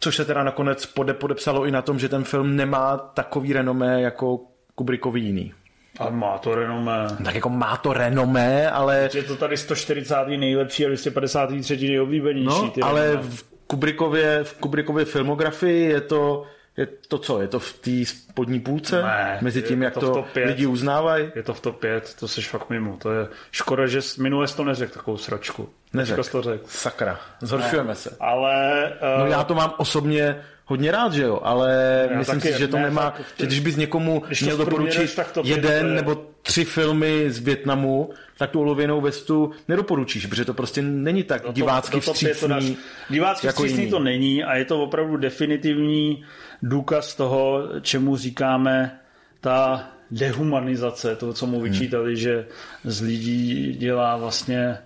což se teda nakonec pode, podepsalo i na tom, že ten film nemá takový renomé jako Kubrickovi jiný. A má to renomé. Tak jako má to renomé, ale, Je to tady 140. nejlepší a 253. nejoblíbenější. no, ty ale renomé. v Kubrickově, v Kubrickově filmografii je to, je to co? Je to v té spodní půlce? Ne, Mezi tím, jak to to, pět. lidi uznávají? Je to v top 5, to seš fakt mimo. To je škoda, že minule jsi to neřekl, takovou sračku. Neřek. Jsi to řekl. Sakra, zhoršujeme se. Ale No uh, já to mám osobně hodně rád, že jo, ale Já myslím taky, si, že to ne, nemá, fakt, že když bys někomu když to měl doporučit tak to to jeden je- nebo tři filmy z Větnamu, tak tu olověnou vestu nedoporučíš, protože to prostě není tak do to- divácky do to vstřícný. Divácky jako vstřícný jiný. to není a je to opravdu definitivní důkaz toho, čemu říkáme ta dehumanizace, to, co mu vyčítali, hmm. že z lidí dělá vlastně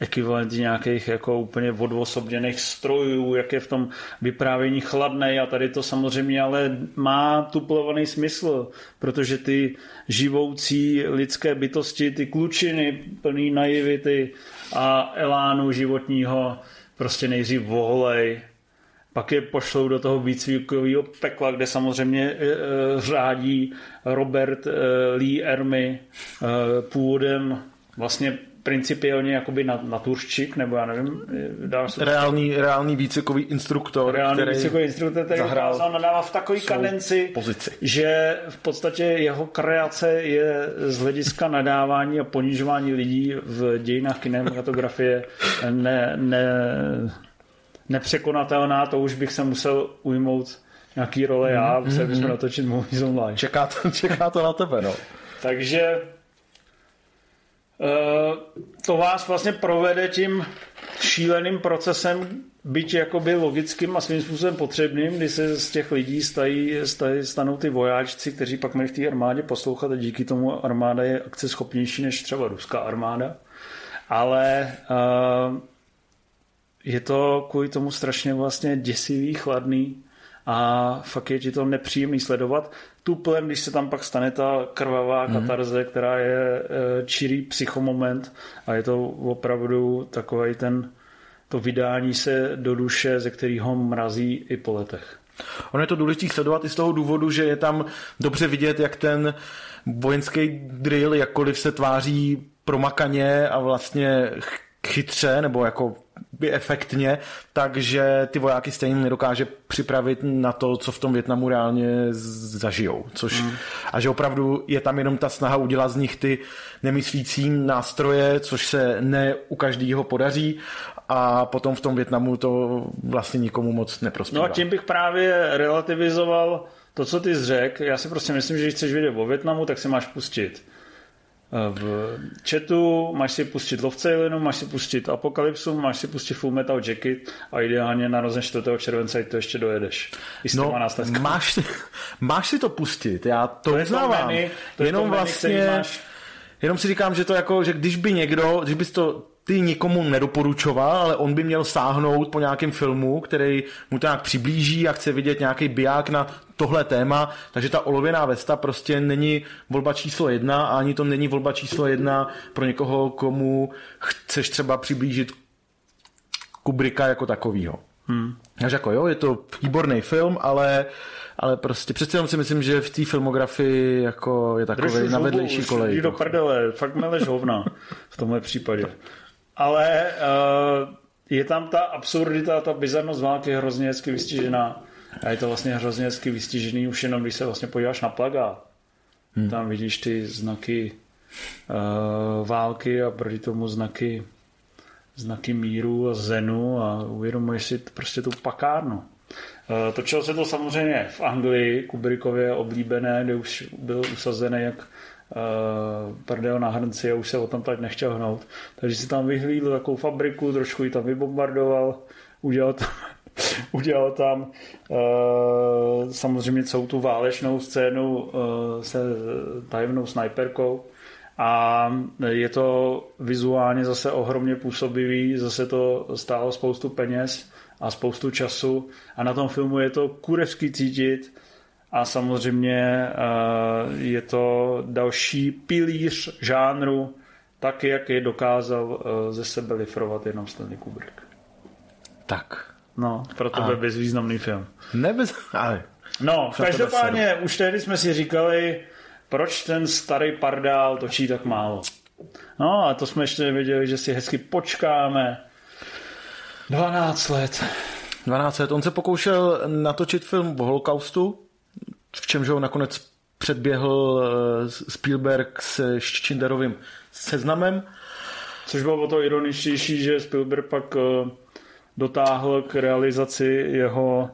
ekvivalenty nějakých jako úplně odvosobněných strojů, jak je v tom vyprávění chladné a tady to samozřejmě ale má tuplovaný smysl, protože ty živoucí lidské bytosti, ty klučiny plný naivity a elánu životního prostě nejdřív voholej, pak je pošlou do toho výcvikového pekla, kde samozřejmě e, e, řádí Robert e, Lee Ermy e, původem vlastně principiálně jakoby na, naturščik, nebo já nevím, dá se Reálný, reálný výcvikový instruktor, reálný který výcvikový instruktor, který zahrál dokázal nadávat v takové kadenci, pozici. že v podstatě jeho kreace je z hlediska nadávání a ponižování lidí v dějinách kinematografie ne, ne, nepřekonatelná, to už bych se musel ujmout nějaký role já, museli bychom natočit Movies Online. Čeká to, čeká to na tebe, no. Takže to vás vlastně provede tím šíleným procesem, byť jakoby logickým a svým způsobem potřebným, kdy se z těch lidí stají, stají, stanou ty vojáčci, kteří pak mají v té armádě poslouchat a díky tomu armáda je akceschopnější než třeba ruská armáda. Ale uh, je to kvůli tomu strašně vlastně děsivý, chladný a fakt je ti to nepříjemný sledovat. Tuplem, když se tam pak stane ta krvavá Mhm. katarze, která je eh, čirý psychomoment a je to opravdu takový ten to vydání se do duše, ze kterého mrazí i po letech. Ono je to důležité sledovat i z toho důvodu, že je tam dobře vidět, jak ten vojenský drill, jakkoliv se tváří promakaně a vlastně chytře, nebo jako by efektně, takže ty vojáky stejně nedokáže připravit na to, co v tom Větnamu reálně zažijou. Což, mm. A že opravdu je tam jenom ta snaha udělat z nich ty nemyslící nástroje, což se ne u každého podaří a potom v tom Větnamu to vlastně nikomu moc neprospívá. No a tím bych právě relativizoval to, co ty zřek. Já si prostě myslím, že když chceš vědět o Větnamu, tak si máš pustit v chatu, máš si pustit Lovce Jelinu, máš si pustit Apokalypsu, máš si pustit Full Metal Jacket a ideálně narozen 4. července, to ještě dojedeš. I s no, máš, máš si to pustit, já to, to uznávám. To, menu, to jenom to menu, vlastně, máš... jenom si říkám, že to jako, že když by někdo, když bys to ty nikomu nedoporučoval, ale on by měl sáhnout po nějakém filmu, který mu to nějak přiblíží a chce vidět nějaký biják na tohle téma, takže ta olověná vesta prostě není volba číslo jedna a ani to není volba číslo jedna pro někoho, komu chceš třeba přiblížit Kubrika jako takovýho. Hmm. Takže jako jo, je to výborný film, ale ale prostě přece jenom si myslím, že v té filmografii jako je takový na vedlejší kolej. do prdele, fakt meleš hovna v tomhle případě ale uh, je tam ta absurdita, ta bizarnost války hrozně hezky vystižená. A je to vlastně hrozně hezky vystižený už jenom, když se vlastně podíváš na plagát. Hmm. Tam vidíš ty znaky uh, války a proti tomu znaky znaky míru a zenu a uvědomuješ si prostě tu pakárnu. Uh, točilo se to samozřejmě v Anglii, Kubrickově oblíbené, kde už byl usazený jak uh, prdel na hrnci a už se o tom tak nechtěl hnout. Takže si tam vyhlídl takovou fabriku, trošku ji tam vybombardoval, udělal tam, udělal tam uh, samozřejmě celou tu válečnou scénu uh, se tajemnou snajperkou a je to vizuálně zase ohromně působivý, zase to stálo spoustu peněz a spoustu času a na tom filmu je to kurevsky cítit, a samozřejmě eh, je to další pilíř žánru, tak jak je dokázal eh, ze sebe lifrovat jenom Stanley Kubrick. Tak. No, proto byl bezvýznamný film. Nebez... Ale... No, každopádně už tehdy jsme si říkali, proč ten starý pardál točí tak málo. No a to jsme ještě nevěděli, že si hezky počkáme 12 let. 12 let. On se pokoušel natočit film o holokaustu, v čemž ho nakonec předběhl eh, Spielberg se Schindlerovým seznamem. Což bylo o to ironičtější, že Spielberg pak eh, dotáhl k realizaci jeho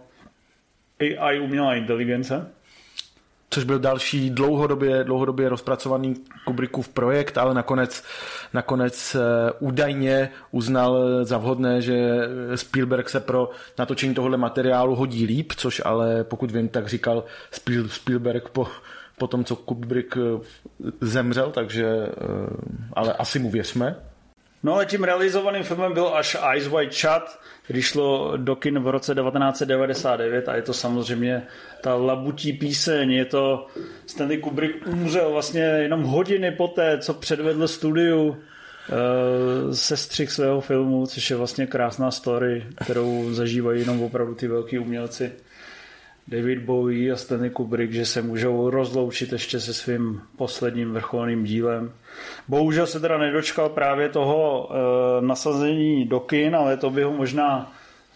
AI umělá inteligence což byl další dlouhodobě, dlouhodobě rozpracovaný Kubrickův projekt, ale nakonec, nakonec eh, údajně uznal za vhodné, že Spielberg se pro natočení tohohle materiálu hodí líp, což ale pokud vím, tak říkal Spielberg po, po tom, co Kubrick eh, zemřel, takže eh, ale asi mu věřme. No ale tím realizovaným filmem byl až Eyes Wide Shut, který šlo do kin v roce 1999 a je to samozřejmě ta labutí píseň, je to Stanley Kubrick umřel vlastně jenom hodiny poté, co předvedl studiu eh, sestřih svého filmu, což je vlastně krásná story, kterou zažívají jenom opravdu ty velký umělci. David Bowie a Stanley Kubrick, že se můžou rozloučit ještě se svým posledním vrcholným dílem. Bohužel se teda nedočkal právě toho e, nasazení do kin, ale to by ho možná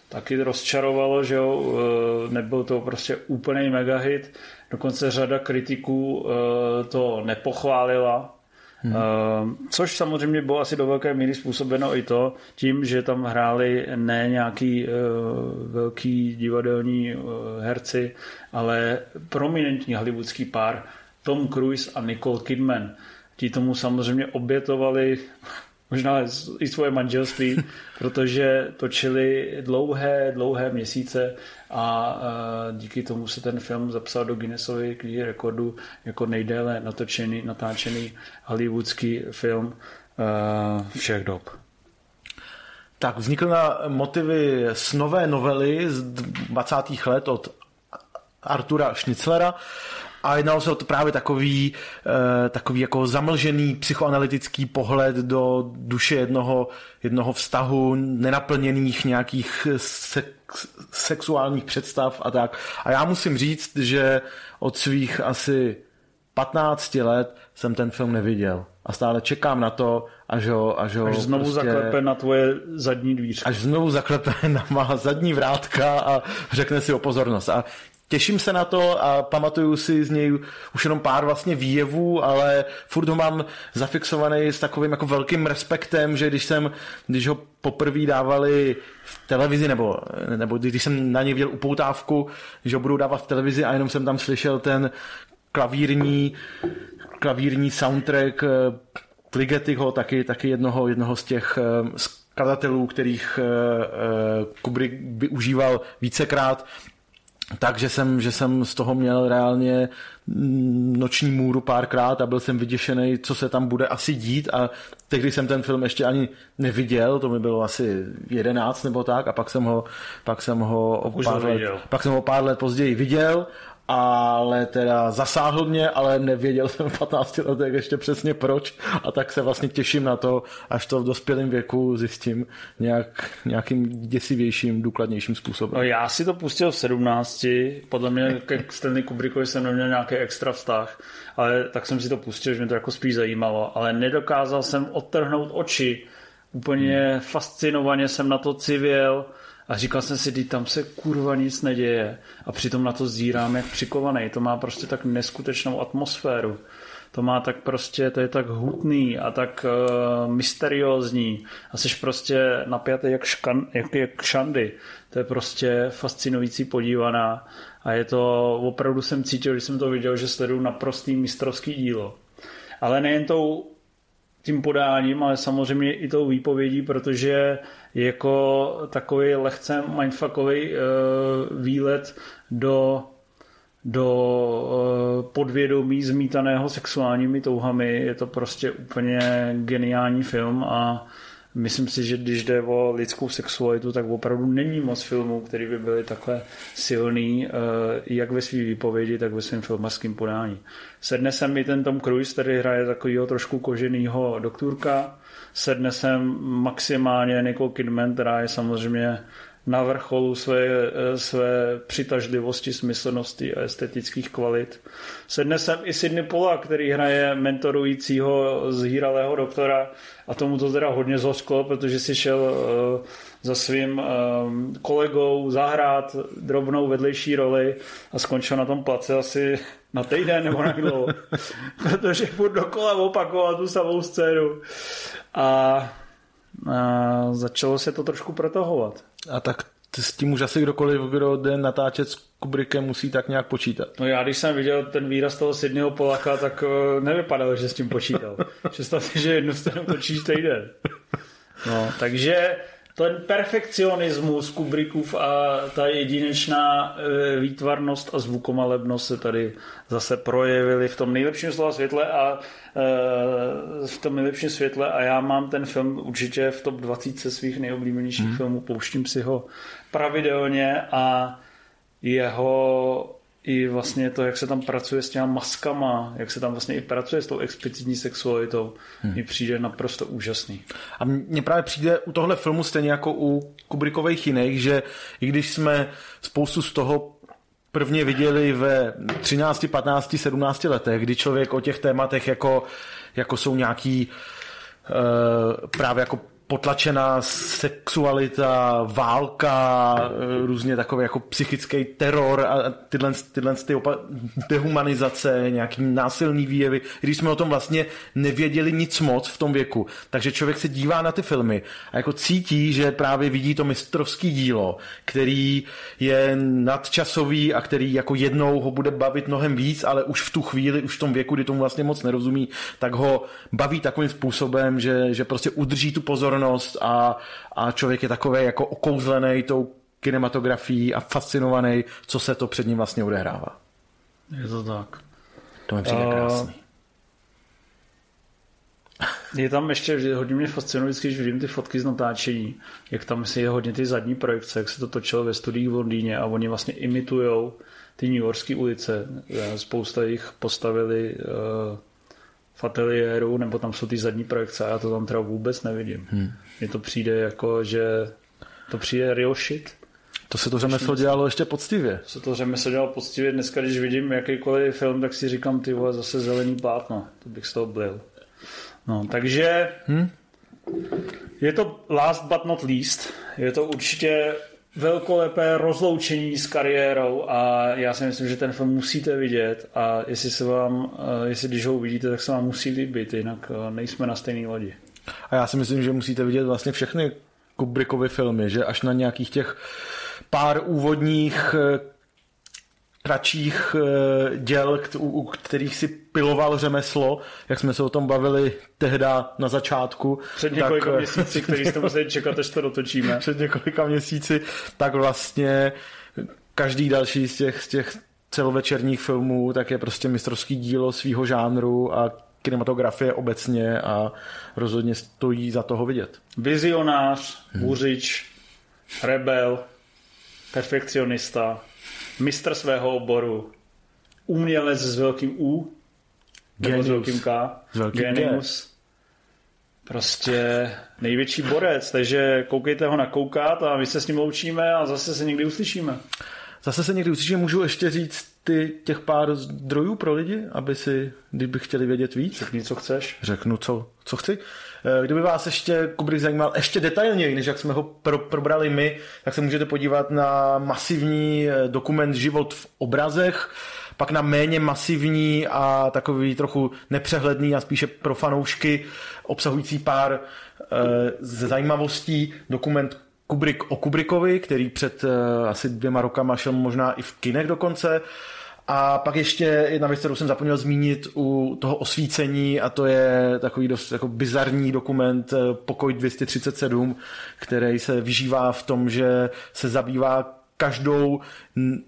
taky rozčarovalo, že jo, e, nebyl to prostě úplný megahit. Dokonce řada kritiků e, to nepochválila, Hmm. Což samozřejmě bylo asi do velké míry způsobeno i to tím, že tam hráli ne nějaký uh, velký divadelní uh, herci, ale prominentní hollywoodský pár Tom Cruise a Nicole Kidman. Ti tomu samozřejmě obětovali možná i svoje manželství, protože točili dlouhé, dlouhé měsíce a díky tomu se ten film zapsal do Guinnessovy knihy rekordu jako nejdéle natočený, natáčený hollywoodský film všech dob. Tak vznikl na motivy z nové novely z 20. let od Artura Schnitzlera A jednalo se o to právě takový, uh, takový jako zamlžený psychoanalytický pohled do duše jednoho, jednoho vztahu, nenaplněných nějakých sex, sexuálních představ a tak. A já musím říct, že od svých asi 15 let jsem ten film neviděl. A stále čekám na to, až ho... Až, ho až znovu prostě, zaklepe na tvoje zadní dvířka. Až znovu zaklepe na má zadní vrátka a řekne si o pozornost. A těším se na to a pamatuju si z něj už jenom pár vlastně výjevů, ale furt ho mám zafixovaný s takovým jako velkým respektem, že když jsem, když ho poprvé dávali v televizi, nebo, nebo když jsem na něj viděl upoutávku, že ho budou dávat v televizi a jenom jsem tam slyšel ten klavírní, klavírní soundtrack Kligetyho, taky, taky jednoho, jednoho z těch eh, skladatelů, kterých eh, eh, Kubrick využíval vícekrát, takže jsem, že jsem z toho měl reálně mm, noční můru párkrát a byl jsem vyděšený, co se tam bude asi dít. A tehdy jsem ten film ještě ani neviděl, to mi bylo asi jedenáct nebo tak a pak jsem ho, pak jsem ho, o pár, let, pak jsem ho pár let později viděl ale teda zasáhl mě, ale nevěděl jsem v 15 letech ještě přesně proč. A tak se vlastně těším na to, až to v dospělém věku zjistím nějak, nějakým děsivějším, důkladnějším způsobem. No, já si to pustil v 17, podle mě ke Stanley Kubrickovi jsem neměl nějaký extra vztah, ale tak jsem si to pustil, že mě to jako spíš zajímalo, ale nedokázal jsem odtrhnout oči, úplně hmm. fascinovaně jsem na to civěl, a říkal jsem si, tam se kurva nic neděje. A přitom na to zírám jak přikovaný. To má prostě tak neskutečnou atmosféru. To má tak prostě, to je tak hutný a tak uh, mysteriózní. A jsi prostě napjatý jak, škan, jak, jak šandy. To je prostě fascinující podívaná. A je to, opravdu jsem cítil, když jsem to viděl, že sleduju naprostý mistrovský dílo. Ale nejen tou tím podáním, ale samozřejmě i tou výpovědí, protože jako takový lehce mindfuckový uh, výlet do do uh, podvědomí zmítaného sexuálními touhami. Je to prostě úplně geniální film a myslím si, že když jde o lidskou sexualitu, tak opravdu není moc filmů, který by byly takhle silný, uh, jak ve své výpovědi, tak ve svém filmarském podání. Sedne se mi ten Tom Cruise, který hraje takového trošku koženýho doktorka, sedne sem maximálně Nicole Kidman, která je samozřejmě na vrcholu své, své přitažlivosti, smyslnosti a estetických kvalit. Sedne sem i Sidney Pola, který hraje mentorujícího zhýralého doktora a tomu to teda hodně zosklo, protože si šel uh, za svým um, kolegou zahrát drobnou vedlejší roli a skončil na tom place asi na týden nebo na kdo, protože furt dokola opakoval tu samou scénu a, a začalo se to trošku protahovat. A tak s tím už asi kdokoliv, kdo jde natáčet s Kubrickem, musí tak nějak počítat. No já, když jsem viděl ten výraz toho Sydneyho Polaka, tak uh, nevypadalo, že s tím počítal. Představ si, že jednu scénu točíš týden. No, takže ten perfekcionismus Kubrickův a ta jedinečná e, výtvarnost a zvukomalebnost se tady zase projevily v tom nejlepším slova světle a e, v tom nejlepším světle a já mám ten film určitě v top 20 svých nejoblíbenějších hmm. filmů, pouštím si ho pravidelně a jeho i vlastně to, jak se tam pracuje s těma maskama, jak se tam vlastně i pracuje s tou explicitní sexualitou, hmm. mi přijde naprosto úžasný. A mně právě přijde u tohle filmu stejně jako u Kubrickových jiných, že i když jsme spoustu z toho prvně viděli ve 13, 15, 17 letech, kdy člověk o těch tématech jako, jako jsou nějaký uh, právě jako potlačená sexualita, válka, eh, různě takový jako psychický teror a tyhle, tyhle ty opa- dehumanizace, nějaký násilný výjevy, když jsme o tom vlastně nevěděli nic moc v tom věku. Takže člověk se dívá na ty filmy a jako cítí, že právě vidí to mistrovský dílo, který je nadčasový a který jako jednou ho bude bavit mnohem víc, ale už v tu chvíli, už v tom věku, kdy tomu vlastně moc nerozumí, tak ho baví takovým způsobem, že, že prostě udrží tu pozornost pozornost a, a člověk je takový jako okouzlený tou kinematografií a fascinovaný, co se to před ním vlastně odehrává. Je to tak. To mi přijde uh, krásný. Je tam ještě, hodně mě fascinuje, když vidím ty fotky z natáčení, jak tam si je hodně ty zadní projekce, jak se to točilo ve studiích v Londýně a oni vlastně imitujou ty New Yorkské ulice. Spousta jich postavili uh, v ateliéru, nebo tam jsou ty zadní projekce a já to tam teda vůbec nevidím. Hmm. Mně to přijde jako, že to přijde real shit. To se to řemeslo dělalo ještě poctivě. Se to řemeslo dělalo poctivě. Dneska, když vidím jakýkoliv film, tak si říkám, ty vole, zase zelený plátno. To bych z toho byl. No, takže hmm? je to last but not least. Je to určitě velkolepé rozloučení s kariérou a já si myslím, že ten film musíte vidět a jestli se vám, eh, jestli když ho uvidíte, tak se vám musí líbit, jinak eh, nejsme na stejné lodi. A já si myslím, že musíte vidět vlastně všechny Kubrickovy filmy, že až na nějakých těch pár úvodních kratších eh, děl, u kterých si piloval řemeslo, jak jsme se o tom bavili tehda na začátku. Před několika tak, měsíci, který jste museli čekat, až to dotočíme. Před několika měsíci, tak vlastně každý další z těch, z těch celovečerních filmů, tak je prostě mistrovský dílo svého žánru a kinematografie obecně a rozhodně stojí za toho vidět. Vizionář, hmm. rebel, perfekcionista, mistr svého oboru, umělec s velkým U, nebo s velkým K, s velkým genius. G. Prostě největší borec, takže koukejte ho nakoukat a my se s ním loučíme a zase se někdy uslyšíme. Zase se někdy uslyšíme, můžu ještě říct ty těch pár zdrojů pro lidi, aby si, kdyby chtěli vědět víc. Řekni, co chceš. Řeknu, co, co chci. Eh, kdyby vás ještě Kubrick zajímal ještě detailněji, než jak jsme ho pro, probrali my, tak se můžete podívat na masivní eh, dokument Život v obrazech, pak na méně masivní a takový trochu nepřehledný a spíše pro fanoušky obsahující pár e, zajímavostí dokument Kubrick o Kubrickovi, který před e, asi dvěma rokama šel možná i v kinech dokonce. A pak ještě jedna věc, kterou jsem zapomněl zmínit u toho osvícení a to je takový dost jako bizarní dokument eh, Pokoj 237, který se vyžívá v tom, že se zabývá každou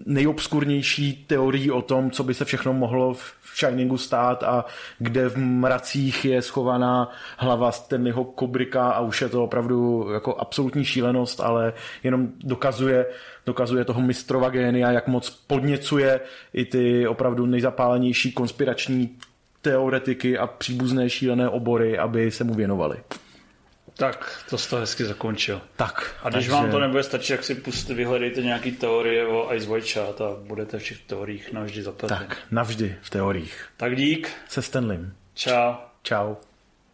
nejobskurnější teorií o tom, co by se všechno mohlo v Shiningu stát a kde v mracích je schovaná hlava Stanleyho Kubricka a už je to opravdu jako absolutní šílenost, ale jenom dokazuje, dokazuje toho mistrova génia, jak moc podněcuje i ty opravdu nejzapálenější konspirační teoretiky a příbuzné šílené obory, aby se mu věnovali. Tak, to jste hezky zakončil. Tak. A když takže... vám to nebude stačit, jak si pustit, vyhledejte nějaký teorie o Ice White Chat a budete v těch teoriích navždy zapadli. Tak, navždy v teoriích. Tak dík. Se Stanleym. Čau. Čau.